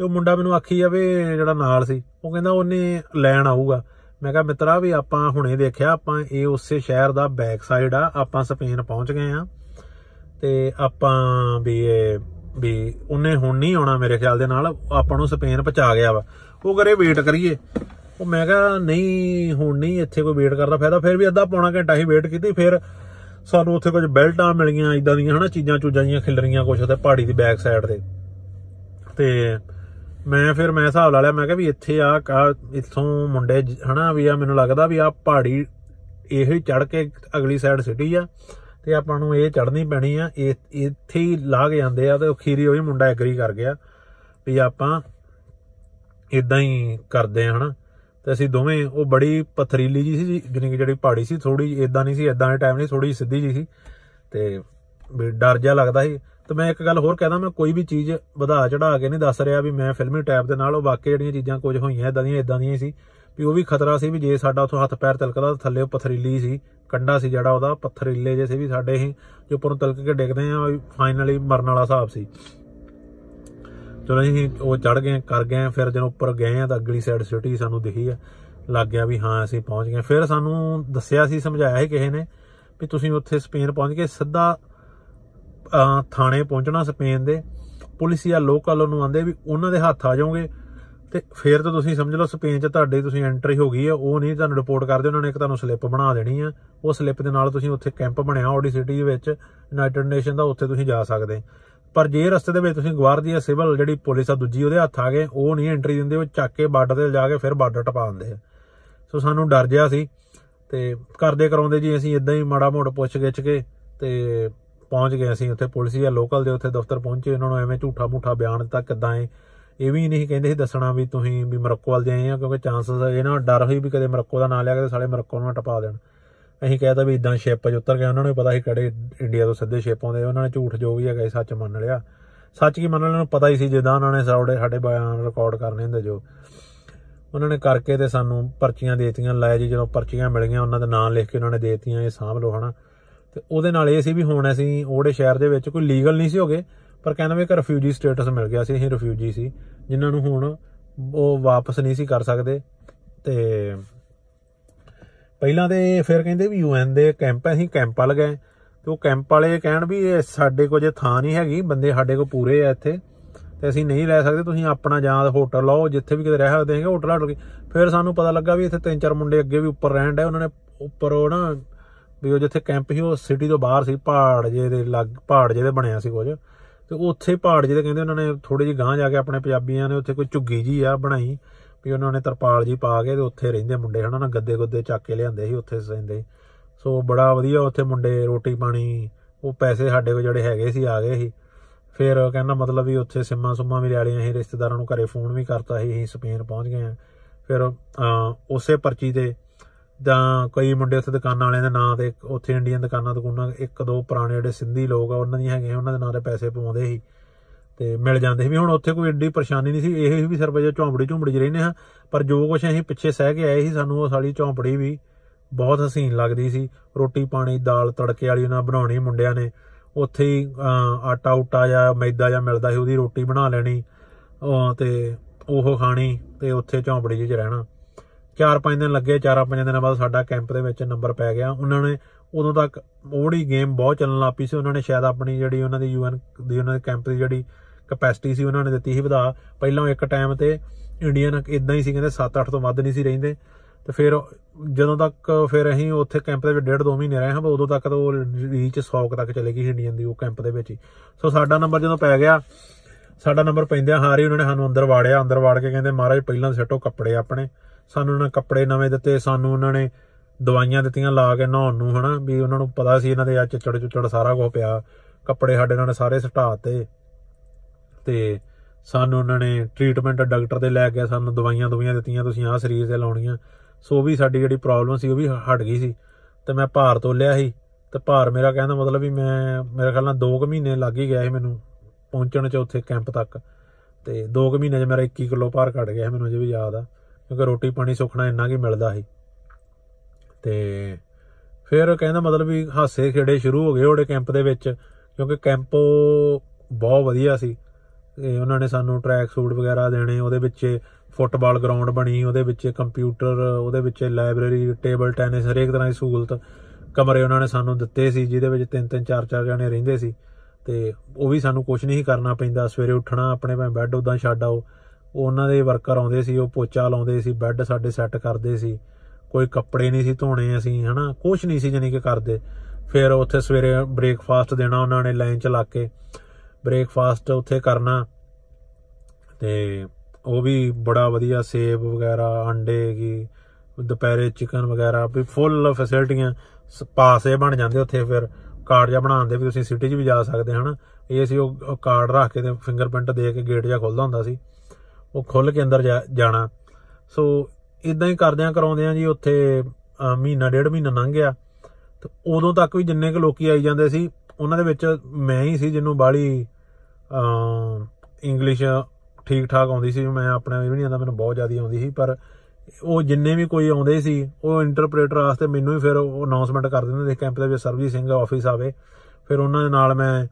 ਤੇ ਉਹ ਮੁੰਡਾ ਮੈਨੂੰ ਆਖੀ ਜਾਵੇ ਜਿਹੜਾ ਨਾਲ ਸੀ, ਉਹ ਕਹਿੰਦਾ ਉਹਨੇ ਲੈਣ ਆਊਗਾ। ਮੈਂ ਕਿਹਾ, ਮਿੱਤਰਾ ਵੀ ਆਪਾਂ ਹੁਣੇ ਦੇਖਿਆ, ਆਪਾਂ ਇਹ ਉਸੇ ਸ਼ਹਿਰ ਦਾ ਬੈਕ ਸਾਈਡ ਆ, ਆਪਾਂ ਸਪੇਨ ਪਹੁੰਚ ਗਏ ਆ। ਤੇ ਆਪਾਂ ਵੀ ਇਹ, ਵੀ ਉਹਨੇ ਹੁਣ ਨਹੀਂ ਆਉਣਾ ਮੇਰੇ ਖਿਆਲ ਦੇ ਨਾਲ, ਆਪਾਂ ਨੂੰ ਸਪੇਨ ਪਹੁੰਚਾ ਗਿਆ ਵਾ। ਉਹ ਕਰੇ ਵੇਟ ਕਰੀਏ। ਉਹ ਮੈਂ ਕਿਹਾ, ਨਹੀਂ, ਹੁਣ ਨਹੀਂ, ਇੱਥੇ ਕੋਈ ਵੇਟ ਕਰਦਾ ਫਾਇਦਾ। ਫਿਰ ਵੀ ਅੱਧਾ ਪੌਣਾ ਘੰਟਾ ਹੀ ਵੇਟ ਕੀਤੀ, ਫਿਰ ਸਾਨੂੰ ਉੱਥੇ ਕੁਝ ਬੈਲਟਾਂ ਮਿਲ ਗਈਆਂ ਇਦਾਂ ਦੀਆਂ ਹਨਾ, ਚੀਜ਼ਾਂ ਚੂਜ਼ਾਂ ਜੀਆਂ ਖਿਲਰੀਆਂ ਕੁਝ ਉਹਦੇ ਪਹਾੜੀ ਦੀ ਬੈਕ ਸਾਈਡ ਤੇ। ਤੇ ਮੈਂ ਫਿਰ ਮੈਂ ਹਿਸਾਬ ਲਾ ਲਿਆ, ਮੈਂ ਕਿਹਾ ਵੀ ਇੱਥੇ ਆ ਕਾ ਇੱਥੋਂ ਮੁੰਡੇ ਜ- ਹਨਾ ਵੀ ਆ, ਮੈਨੂੰ ਲੱਗਦਾ ਵੀ ਆ ਪਹਾੜੀ ਇਹੋ ਹੀ ਚੜ ਕੇ ਅਗਲੀ ਸਾਈਡ ਸਿਟੀ ਆ ਤੇ ਆਪਾਂ ਨੂੰ ਇਹ ਚੜਨੀ ਪੈਣੀ ਆ, ਇਹ, ਇੱਥੇ ਹੀ ਲਾ ਕੇ ਜਾਂਦੇ ਆ ਤੇ ਅਖੀਰੀ ਉਹੀ ਮੁੰਡਾ ਐਗਰੀ ਕਰ ਗਿਆ ਵੀ ਆਪਾਂ ਇਦਾਂ ਹੀ ਕਰਦੇ ਆ, ਹਨਾ। ਤੇ ਅਸੀਂ ਦੋਵੇਂ, ਉਹ ਬੜੀ ਪਥਰੀਲੀ ਜੀ ਸੀ ਜਿਨੀ ਕਿ ਜਿਹੜੀ ਪਹਾੜੀ ਸੀ ਥੋੜੀ ਇਦਾਂ ਨਹੀਂ ਸੀ ਇਦਾਂ ਦੇ ਟਾਈਮ ਨਹੀਂ ਥੋੜੀ ਸਿੱਧੀ ਜੀ ਸੀ ਤੇ ਵੀ ਡਰ ਜਿਹਾ ਲੱਗਦਾ ਸੀ। ਤੇ ਮੈਂ ਇੱਕ ਗੱਲ ਹੋਰ ਕਹਿਦਾ ਮੈਂ ਕੋਈ ਵੀ ਚੀਜ਼ ਵਧਾ ਚੜਾ ਕੇ ਨਹੀਂ ਦੱਸ ਰਿਹਾ ਵੀ ਮੈਂ ਫਿਲਮੀ ਟੈਪ ਦੇ ਨਾਲ ਉਹ ਵਾਕਈ ਜਿਹੜੀਆਂ ਚੀਜ਼ਾਂ ਕੁਝ ਹੋਈਆਂ ਇਦਾਂ ਦੀਆਂ ਇਦਾਂ ਦੀਆਂ ਹੀ ਸੀ। ਵੀ ਉਹ ਵੀ ਖਤਰਾ ਸੀ ਵੀ ਜੇ ਸਾਡਾ ਉੱਥੋਂ ਹੱਥ ਪੈਰ ਤਿਲਕਦਾ ਤਾਂ ਥੱਲੇ ਉਹ ਪਥਰੀਲੀ ਸੀ ਕੰਡਾ ਸੀ ਜਿਹੜਾ ਉਹਦਾ ਪੱਥਰੀਲੇ ਜੇ ਸੀ ਵੀ ਸਾਡੇ ਇਹ ਜੋ ਉੱਪਰੋਂ ਤਿਲਕ ਕੇ ਡਿੱਗਦੇ ਆ ਫਾਈਨਲੀ ਮਰਨ ਵਾਲਾ ਹਿਸਾਬ ਸੀ। ਚਲੋ ਅਸੀਂ ਉਹ ਚੜ ਗਏ ਕਰ ਗਏ ਫਿਰ ਜਦੋਂ ਉੱਪਰ ਗਏ ਆ ਤਾਂ ਅਗਲੀ ਸਾਈਡ ਸਿਟੀ ਸਾਨੂੰ ਦਿਖੀ ਆ ਲੱਗ ਗਿਆ ਵੀ ਹਾਂ ਅਸੀਂ ਪਹੁੰਚ ਗਏ। ਫਿਰ ਸਾਨੂੰ ਦੱਸਿਆ ਸੀ ਸਮਝਾਇਆ ਸੀ ਕਿਸੇ ਨੇ ਵੀ ਤੁਸੀਂ ਉੱਥੇ ਸਪੇਨ ਪਹੁੰਚ ਕੇ ਸਿੱਧਾ ਅਹ, ਥਾਣੇ ਪਹੁੰਚਣਾ ਸਪੇਨ ਦੇ। ਪੁਲਿਸ ਜਾਂ ਲੋਕਲ ਨੂੰ ਆਂਦੇ ਵੀ ਉਹਨਾਂ ਦੇ ਹੱਥ ਆ ਜਾਓਗੇ। ਤੇ ਫਿਰ ਤਾਂ ਤੁਸੀਂ ਸਮਝ ਲਓ ਸਪੇਨ 'ਚ ਤੁਹਾਡੇ ਤੁਸੀਂ ਐਂਟਰੀ ਹੋ ਗਈ ਆ, ਉਹ ਨਹੀਂ ਤੁਹਾਨੂੰ ਰਿਪੋਰਟ ਕਰਦੇ, ਉਹਨਾਂ ਨੇ ਇੱਕ ਤੁਹਾਨੂੰ ਸਲਿੱਪ ਬਣਾ ਦੇਣੀ ਆ। ਉਹ ਸਲਿੱਪ ਦੇ ਨਾਲ ਤੁਸੀਂ ਉੱਥੇ ਕੈਂਪ ਬਣਿਆ ਆਡੀ ਸਿਟੀ ਦੇ ਵਿੱਚ ਯੂਨਾਈਟਿਡ ਨੇਸ਼ਨ ਦਾ, ਉੱਥੇ ਤੁਸੀਂ ਜਾ ਸਕਦੇ। ਪਰ ਜੇ ਰਸਤੇ ਦੇ ਵਿੱਚ ਤੁਸੀਂ ਗਵਾਰਦੀਆ ਸਿਵਲ ਜਿਹੜੀ ਪੁਲਿਸ ਆ ਦੂਜੀ, ਉਹਦੇ ਹੱਥ ਆ ਗਏ, ਉਹ ਨਹੀਂ ਐਂਟਰੀ ਦਿੰਦੇ, ਉਹ ਚੱਕ ਕੇ ਬਾਰਡਰ ਤੇ ਜਾ ਕੇ ਫਿਰ ਬਾਰਡਰ ਟਪਾ ਦਿੰਦੇ ਆ। ਸੋ ਸਾਨੂੰ ਡਰ ਜਿਆ ਸੀ, ਤੇ ਕਰਦੇ ਕਰਾਉਂਦੇ ਜੀ, ਅਸੀਂ ਇਦਾਂ ਹੀ ਮਾੜਾ ਮੋੜ ਪੁੱਛ ਗਿੱਛ ਕੇ, ਤੇ ਪਹੁੰਚ ਗਏ ਅਸੀਂ ਉੱਥੇ ਪੁਲਿਸ ਜਾਂ ਲੋਕਲ ਦੇ ਉੱਥੇ ਦਫ਼ਤਰ ਪਹੁੰਚੇ, ਉਹਨਾਂ ਨੂੰ ਐਵੇਂ ਝੂਠਾ ਮੂਠਾ ਬਿਆਨ ਦਿੱਤਾ ਕਿਦਾਂ ਇਹ ਇਹ ਵੀ ਨਹੀਂ ਕਹਿੰਦੇ ਸੀ ਦੱਸਣਾ ਵੀ ਤੁਸੀਂ ਵੀ ਮਰੱਕੋ ਵੱਲ ਦੇ ਆਏ ਆ, ਕਿਉਂਕਿ ਚਾਂਸਸ ਇਹ ਨਾ ਡਰ ਹੋਈ ਵੀ ਕਦੇ ਮਰੱਕੋ ਦਾ ਨਾਂ ਲਿਆ ਕੇ ਸਾਲੇ ਮਰੱਕੋ ਨੂੰ ਨਾ ਟਪਾ ਦੇਣ। ਅਸੀਂ ਕਹਿਤਾ ਵੀ ਇਦਾਂ ਸ਼ਿਪ 'ਚ ਉਤਰ ਗਏ, ਉਹਨਾਂ ਨੂੰ ਵੀ ਪਤਾ ਸੀ ਕਿਹੜੇ ਇੰਡੀਆ ਤੋਂ ਸਿੱਧੇ ਸ਼ਿਪ ਆਉਂਦੇ ਉਹਨਾਂ ਨੇ ਝੂਠ ਜੋ ਵੀ ਹੈਗਾ ਸੀ ਸੱਚ ਮੰਨ ਲਿਆ। ਸੱਚ ਕੀ ਮੰਨਣ ਨੂੰ ਪਤਾ ਹੀ ਸੀ, ਜਿੱਦਾਂ ਉਹਨਾਂ ਨੇ ਸਾਡੇ ਸਾਡੇ ਬਿਆਨ ਰਿਕਾਰਡ ਕਰਨੇ ਹੁੰਦੇ ਜੋ। ਉਹਨਾਂ ਨੇ ਕਰਕੇ ਤੇ ਸਾਨੂੰ ਪਰਚੀਆਂ ਦੇਤੀਆਂ, ਲੈ ਜੀ ਜਦੋਂ ਪਰਚੀਆਂ ਮਿਲ ਗਈਆਂ ਉਹਨਾਂ ਦੇ ਨਾਂ ਲਿਖ ਕੇ ਉਹਨਾਂ ਨੇ ਦੇਤੀਆਂ, ਇਹ ਸਾਂਭ ਲਓ ਹਨਾ। ਤੇ ਉਹਦੇ ਨਾਲ ਇਹ ਸੀ ਵੀ ਹੁਣ ਅਸੀਂ ਉਹਦੇ ਸ਼ਹਿਰ ਦੇ ਵਿੱਚ ਕੋਈ ਲੀਗਲ ਨਹੀਂ ਸੀ ਹੋਗੇ ਪਰ ਕਹਿੰਦਾ ਵੀ ਇੱਕ ਰਿਫਿਊਜੀ ਸਟੇਟਸ ਮਿਲ ਗਿਆ ਸੀ, ਅਸੀਂ ਰਿਫਿਊਜੀ ਸੀ, ਜਿਨ੍ਹਾਂ ਨੂੰ ਹੁਣ ਉਹ ਵਾਪਸ ਨਹੀਂ ਸੀ ਕਰ ਸਕਦੇ। ਤੇ ਪਹਿਲਾਂ ਤੇ ਫਿਰ ਕਹਿੰਦੇ ਵੀ ਯੂਐਨ ਦੇ ਕੈਂਪ, ਅਸੀਂ ਕੈਂਪ ਵੱਲ ਗਏ, ਤੇ ਉਹ ਕੈਂਪ ਵਾਲੇ ਕਹਿਣ ਵੀ ਇਹ ਸਾਡੇ ਕੋਲ ਜੇ ਥਾਂ ਨਹੀਂ ਹੈਗੀ, ਬੰਦੇ ਸਾਡੇ ਕੋਲ ਪੂਰੇ ਆ ਇੱਥੇ, ਤੇ ਅਸੀਂ ਨਹੀਂ ਲੈ ਸਕਦੇ, ਤੁਸੀਂ ਆਪਣਾ ਜਾਂ ਹੋਟਲ ਲਓ, ਜਿੱਥੇ ਵੀ ਕਿਤੇ ਰਹਿ ਸਕਦੇ ਹੈਗੇ ਹੋਟਲ ਹਟ ਕੇ ਫਿਰ ਸਾਨੂੰ ਪਤਾ ਲੱਗਾ ਵੀ ਇੱਥੇ ਤਿੰਨ ਚਾਰ ਮੁੰਡੇ ਅੱਗੇ ਵੀ ਉੱਪਰ ਰਹਿਣ ਡੇ ਉਹਨਾਂ ਨੇ ਉੱਪਰ ਉਹ ਨਾ ਵੀ ਉਹ ਜਿੱਥੇ ਕੈਂਪ ਸੀ, ਉਹ ਸਿਟੀ ਤੋਂ ਬਾਹਰ ਸੀ, ਪਹਾੜ ਜੇ ਦੇ ਲੱਗ, ਪਹਾੜ ਜਿਹੇ ਦੇ ਬਣਿਆ ਸੀ ਕੁਝ। ਤੇ ਉੱਥੇ ਪਹਾੜ ਜਿਹਦੇ ਕਹਿੰਦੇ ਉਹਨਾਂ ਨੇ ਥੋੜੇ ਜਿਹੀ ਗਾਂਹ ਜਾ ਕੇ ਆਪਣੇ ਪੰਜਾਬੀਆਂ ਨੇ ਉੱਥੇ ਕੋਈ ਝੁੱਗੀ ਜੀ ਆ ਬਣਾਈ, ਵੀ ਉਹਨਾਂ ਨੇ ਤਰਪਾਲ ਜੀ ਪਾ ਕੇ ਤੇ ਉੱਥੇ ਰਹਿੰਦੇ ਮੁੰਡੇ ਹਨਾ ਨਾ ਗੱਦੇ ਗੁੱਦੇ ਚੱਕ ਕੇ ਲਿਆਂਦੇ ਸੀ ਉੱਥੇ ਰਹਿੰਦੇ। ਸੋ ਬੜਾ ਵਧੀਆ ਉੱਥੇ ਮੁੰਡੇ ਰੋਟੀ ਪਾਣੀ, ਉਹ ਪੈਸੇ ਸਾਡੇ ਕੋਲ ਜਿਹੜੇ ਹੈਗੇ ਸੀ, ਆ ਗਏ ਸੀ। ਫਿਰ ਕਹਿੰਦਾ ਮਤਲਬ ਵੀ ਉੱਥੇ ਸਿੰਮਾ ਸੁਮਾ ਵੀ ਲੈ ਲਈਆਂ ਸੀ, ਰਿਸ਼ਤੇਦਾਰਾਂ ਨੂੰ ਘਰੇ ਫੋਨ ਵੀ ਕਰਤਾ ਸੀ, ਅਸੀਂ ਸਪੇਨ ਪਹੁੰਚ ਗਏ ਆ ਫਿਰ ਉਸੇ ਪਰਚੀ ਤੇ ਜਾਂ ਕਈ ਮੁੰਡੇ ਉੱਥੇ ਦੁਕਾਨਾਂ ਵਾਲਿਆਂ ਦੇ ਨਾਂ ਤੇ ਉੱਥੇ ਇੰਡੀਅਨ ਦੁਕਾਨਾਂ ਦੁਕਾਨਾਂ ਇੱਕ ਦੋ ਪੁਰਾਣੇ ਜਿਹੜੇ ਸਿੰਧੀ ਲੋਕ ਆ, ਉਹਨਾਂ ਦੀਆਂ ਹੈਗੇ ਉਹਨਾਂ ਦੇ ਨਾਂ ਤੇ ਪੈਸੇ ਪਵਾਉਂਦੇ ਸੀ ਤੇ ਮਿਲ ਜਾਂਦੇ ਸੀ। ਵੀ ਹੁਣ ਉੱਥੇ ਕੋਈ ਏਡੀ ਪਰੇਸ਼ਾਨੀ ਨਹੀਂ ਸੀ, ਇਹ ਵੀ ਸਿਰਫ ਜੇ ਝੌਂਪੜੀ ਝੁੰਪੜੀ 'ਚ ਰਹਿੰਦੇ ਹਾਂ, ਪਰ ਜੋ ਕੁਝ ਅਸੀਂ ਪਿੱਛੇ ਸਹਿ ਕੇ ਆਏ ਸੀ, ਸਾਨੂੰ ਉਹ ਸਾਲੀ ਝੌਂਪੜੀ ਵੀ ਬਹੁਤ ਹਸੀਨ ਲੱਗਦੀ ਸੀ। ਰੋਟੀ ਪਾਣੀ, ਦਾਲ ਤੜਕੇ ਵਾਲੀ ਉਹਨਾਂ ਬਣਾਉਣੀ ਮੁੰਡਿਆਂ ਨੇ, ਉੱਥੇ ਹੀ ਆਟਾ ਉਟਾ ਜਾਂ ਮੈਦਾ ਜਾਂ ਮਿਲਦਾ ਸੀ, ਉਹਦੀ ਰੋਟੀ ਬਣਾ ਲੈਣੀ ਤੇ ਉਹ ਖਾਣੀ ਤੇ ਉੱਥੇ ਝੌਂਪੜੀ 'ਚ ਰਹਿਣਾ। ਚਾਰ ਪੰਜ ਦਿਨ ਲੱਗੇ ਚਾਰਾਂ ਪੰਜ ਦਿਨਾਂ ਬਾਅਦ ਸਾਡਾ ਕੈਂਪ ਦੇ ਵਿੱਚ ਨੰਬਰ ਪੈ ਗਿਆ। ਉਹਨਾਂ ਨੇ ਉਦੋਂ ਤੱਕ ਉਹੜੀ ਗੇਮ ਬਹੁਤ ਚੱਲਣ ਲੱਪੀ ਸੀ, ਉਹਨਾਂ ਨੇ ਸ਼ਾਇਦ ਆਪਣੀ ਜਿਹੜੀ ਉਹਨਾਂ ਦੀ ਯੂਐਨ ਦੀ ਉਹਨਾਂ ਦੇ ਕੈਂਪ ਦੀ ਜਿਹੜੀ ਕਪੈਸਿਟੀ ਸੀ, ਉਹਨਾਂ ਨੇ ਦਿੱਤੀ ਸੀ ਵਧਾ। ਪਹਿਲਾਂ ਇੱਕ ਟਾਈਮ ਤੇ ਇੰਡੀਅਨ ਇਦਾਂ ਹੀ ਸੀ, ਕਹਿੰਦੇ 7-8 ਤੋਂ ਵੱਧ ਨਹੀਂ ਸੀ ਰਹਿੰਦੇ। ਤੇ ਫਿਰ ਜਦੋਂ ਤੱਕ ਫਿਰ ਅਸੀਂ ਉੱਥੇ ਕੈਂਪ ਦੇ ਵਿੱਚ ਡੇਢ ਦੋ ਮਹੀਨੇ ਰਹੇ ਹਾਂ, ਉਦੋਂ ਤੱਕ ਤਾਂ ਉਹ ਰੀਚ 100 ਤੱਕ ਚਲੇ ਗਈ ਇੰਡੀਅਨ ਦੀ ਉਹ ਕੈਂਪ ਦੇ ਵਿੱਚ ਹੀ। ਸੋ ਸਾਡਾ ਨੰਬਰ ਜਦੋਂ ਪੈ ਗਿਆ, ਸਾਡਾ ਨੰਬਰ ਪੈਂਦਿਆਂ ਹਾਰੀ ਉਹਨਾਂ ਨੇ ਸਾਨੂੰ ਅੰਦਰ ਵਾੜਿਆ। ਅੰਦਰ ਵਾੜ ਕੇ ਕਹਿੰਦੇ, ਮਹਾਰਾਜ, ਪਹਿਲਾਂ ਸੱਟੋ ਕੱਪੜੇ ਆਪਣੇ। ਸਾਨੂੰ ਉਹਨਾਂ ਨੇ ਕੱਪੜੇ ਨਵੇਂ ਦਿੱਤੇ, ਸਾਨੂੰ ਉਹਨਾਂ ਨੇ ਦਵਾਈਆਂ ਦਿੱਤੀਆਂ ਲਾ ਕੇ ਨਹਾਉਣ ਨੂੰ, ਹਨਾ? ਵੀ ਉਹਨਾਂ ਨੂੰ ਪਤਾ ਸੀ ਇਹਨਾਂ ਦੇ ਆ ਚਿੱਚੜ ਚੁੱਚੜ ਸਾਰਾ ਕੁਝ ਪਿਆ। ਕੱਪੜੇ ਸਾਡੇ ਨਾਲ ਸਾਰੇ ਸਟਾਤੇ ਤੇ। ਸਾਨੂੰ ਉਹਨਾਂ ਨੇ ਟ੍ਰੀਟਮੈਂਟ ਡਾਕਟਰ ਦੇ ਲੈ ਕੇ ਸਾਨੂੰ ਦਵਾਈਆਂ ਦਵਾਈਆਂ ਦਿੱਤੀਆਂ, ਤੁਸੀਂ ਆਹ ਸਰੀਰ ਤੇ ਲਾਉਣੀਆਂ। ਸੋ ਵੀ ਸਾਡੀ ਜਿਹੜੀ ਪ੍ਰੋਬਲਮ ਸੀ, ਉਹ ਵੀ ਹਟ ਗਈ ਸੀ। ਤੇ ਮੈਂ ਭਾਰ ਤੋਲਿਆ ਸੀ। ਤੇ ਭਾਰ ਮੇਰਾ ਕਹਿੰਦਾ ਮਤਲਬ ਵੀ ਮੈਂ, ਮੇਰੇ ਖਿਆਲ ਨਾਲ 2 ਕੁ ਮਹੀਨੇ ਲੱਗ ਹੀ ਗਿਆ ਸੀ ਮੈਨੂੰ ਪਹੁੰਚਣ ਚ ਉੱਥੇ ਕੈਂਪ ਤੱਕ। ਤੇ 2 ਕੁ ਮਹੀਨੇ 'ਚ ਮੇਰਾ 21 ਕਿਲੋ ਭਾਰ ਘਟ ਗਿਆ ਮੈਨੂੰ ਅਜੇ ਵੀ ਯਾਦ ਆ। ਕਿਉਂਕਿ ਰੋਟੀ ਪਾਣੀ ਸੁਖਣਾ ਇੰਨਾ ਕੀ ਮਿਲਦਾ ਸੀ। ਤੇ ਫਿਰ ਕਹਿੰਦਾ ਮਤਲਬ ਵੀ ਹਾਸੇ ਖੇੜੇ ਸ਼ੁਰੂ ਹੋ ਗਏ ਉਹਦੇ ਕੈਂਪ ਦੇ ਵਿੱਚ, ਕਿਉਂਕਿ ਕੈਂਪ ਬਹੁਤ ਵਧੀਆ ਸੀ। ਤੇ ਉਹਨਾਂ ਨੇ ਸਾਨੂੰ ਟਰੈਕ ਸੂਟ ਵਗੈਰਾ ਦੇਣੇ, ਉਹਦੇ ਵਿੱਚ ਫੁੱਟਬਾਲ ਗਰਾਊਂਡ ਬਣੀ, ਉਹਦੇ ਵਿੱਚ ਕੰਪਿਊਟਰ ਉਹਦੇ ਵਿੱਚ ਲਾਇਬ੍ਰੇਰੀ ਟੇਬਲ ਟੈਨਿਸ ਹਰੇਕ ਤਰ੍ਹਾਂ ਦੀ ਸਹੂਲਤ ਕਮਰੇ ਉਹਨਾਂ ਨੇ ਸਾਨੂੰ ਦਿੱਤੇ ਸੀ, ਜਿਹਦੇ ਵਿੱਚ ਤਿੰਨ ਤਿੰਨ, ਚਾਰ ਚਾਰ ਜਣੇ ਰਹਿੰਦੇ ਸੀ। ਤੇ ਉਹ ਵੀ ਸਾਨੂੰ ਕੁਝ ਨਹੀਂ ਕਰਨਾ ਪੈਂਦਾ, ਸਵੇਰੇ ਉੱਠਣਾ, ਆਪਣੇ ਭਾਵੇਂ ਬੈੱਡ ਉਦਾਂ ਛੱਡ ਆਓ। ਉਹਨਾਂ ਦੇ ਵਰਕਰ ਆਉਂਦੇ ਸੀ, ਉਹ ਪੋਚਾ ਲਾਉਂਦੇ ਸੀ, ਬੈੱਡ ਸਾਡੇ ਸੈੱਟ ਕਰਦੇ ਸੀ, ਕੋਈ ਕੱਪੜੇ ਨਹੀਂ ਸੀ ਧੋਣੇ ਅਸੀਂ, ਹਨਾ? ਕੁਝ ਨਹੀਂ ਸੀ ਜਾਨੀ ਕਿ ਕਰਦੇ। ਫਿਰ ਉੱਥੇ ਸਵੇਰੇ ਬ੍ਰੇਕਫਾਸਟ ਦੇਣਾ ਉਹਨਾਂ ਨੇ ਲਾਈਨ ਚ ਲਾ ਕੇ। ਬ੍ਰੇਕਫਾਸਟ ਉੱਥੇ ਕਰਨਾ ਤੇ ਉਹ ਵੀ ਬੜਾ ਵਧੀਆ ਸੇਬ ਵਗੈਰਾ, ਅੰਡੇ ਕੀ, ਦੁਪਹਿਰੇ ਚਿਕਨ ਵਗੈਰਾ, ਵੀ ਫੁੱਲ ਫੈਸਿਲਿਟੀਆਂ ਪਾਸੇ ਬਣ ਜਾਂਦੇ ਉੱਥੇ ਫਿਰ। ਕਾਰਡ ਜਾਂ ਬਣਾਉਂਦੇ ਵੀ ਤੁਸੀਂ ਸਿਟੀ 'ਚ ਵੀ ਜਾ ਸਕਦੇ, ਹਨ? ਇਹ ਸੀ ਉਹ ਕਾਰਡ ਰੱਖ ਕੇ ਤੇ ਫਿੰਗਰਪ੍ਰਿੰਟ ਦੇ ਕੇ ਗੇਟ ਜਾਂ ਖੁੱਲਦਾ ਹੁੰਦਾ ਸੀ। ਉਹ ਖੁੱਲ ਕੇ ਅੰਦਰ ਜਾਣਾ। ਸੋ ਇਦਾਂ ਹੀ ਕਰਦਿਆਂ ਕਰਾਉਂਦਿਆਂ ਜੀ ਉੱਥੇ ਮਹੀਨਾ, ਡੇਢ ਮਹੀਨਾ ਲੰਘ ਗਿਆ। ਤੇ ਉਦੋਂ ਤੱਕ ਵੀ ਜਿੰਨੇ ਕੁ ਲੋਕੀ ਆਈ ਜਾਂਦੇ ਸੀ, ਉਹਨਾਂ ਦੇ ਵਿੱਚ ਮੈਂ ਹੀ ਸੀ ਜਿਹਨੂੰ ਬਾਲੀ ਇੰਗਲਿਸ਼ ਠੀਕ ਠਾਕ ਆਉਂਦੀ ਸੀ। ਮੈਂ ਆਪਣੇ ਵੀ ਨਹੀਂ ਆਉਂਦਾ, ਮੈਨੂੰ ਬਹੁਤ ਜ਼ਿਆਦਾ ਆਉਂਦੀ ਸੀ। ਪਰ ਉਹ ਜਿੰਨੇ ਵੀ ਕੋਈ ਆਉਂਦੇ ਸੀ, ਉਹ ਇੰਟਰਪ੍ਰੀਟਰ ਵਾਸਤੇ ਮੈਨੂੰ ਹੀ ਫਿਰ ਉਹ ਅਨਾਉਂਸਮੈਂਟ ਕਰ ਦਿੰਦੇ ਸੀ ਕੈਂਪ ਦੇ ਵਿੱਚ ਸਰਵਿਸ ਸਿੰਘ ਆਫਿਸ ਆਵੇ। ਫਿਰ ਉਹਨਾਂ ਦੇ ਨਾਲ ਮੈਂ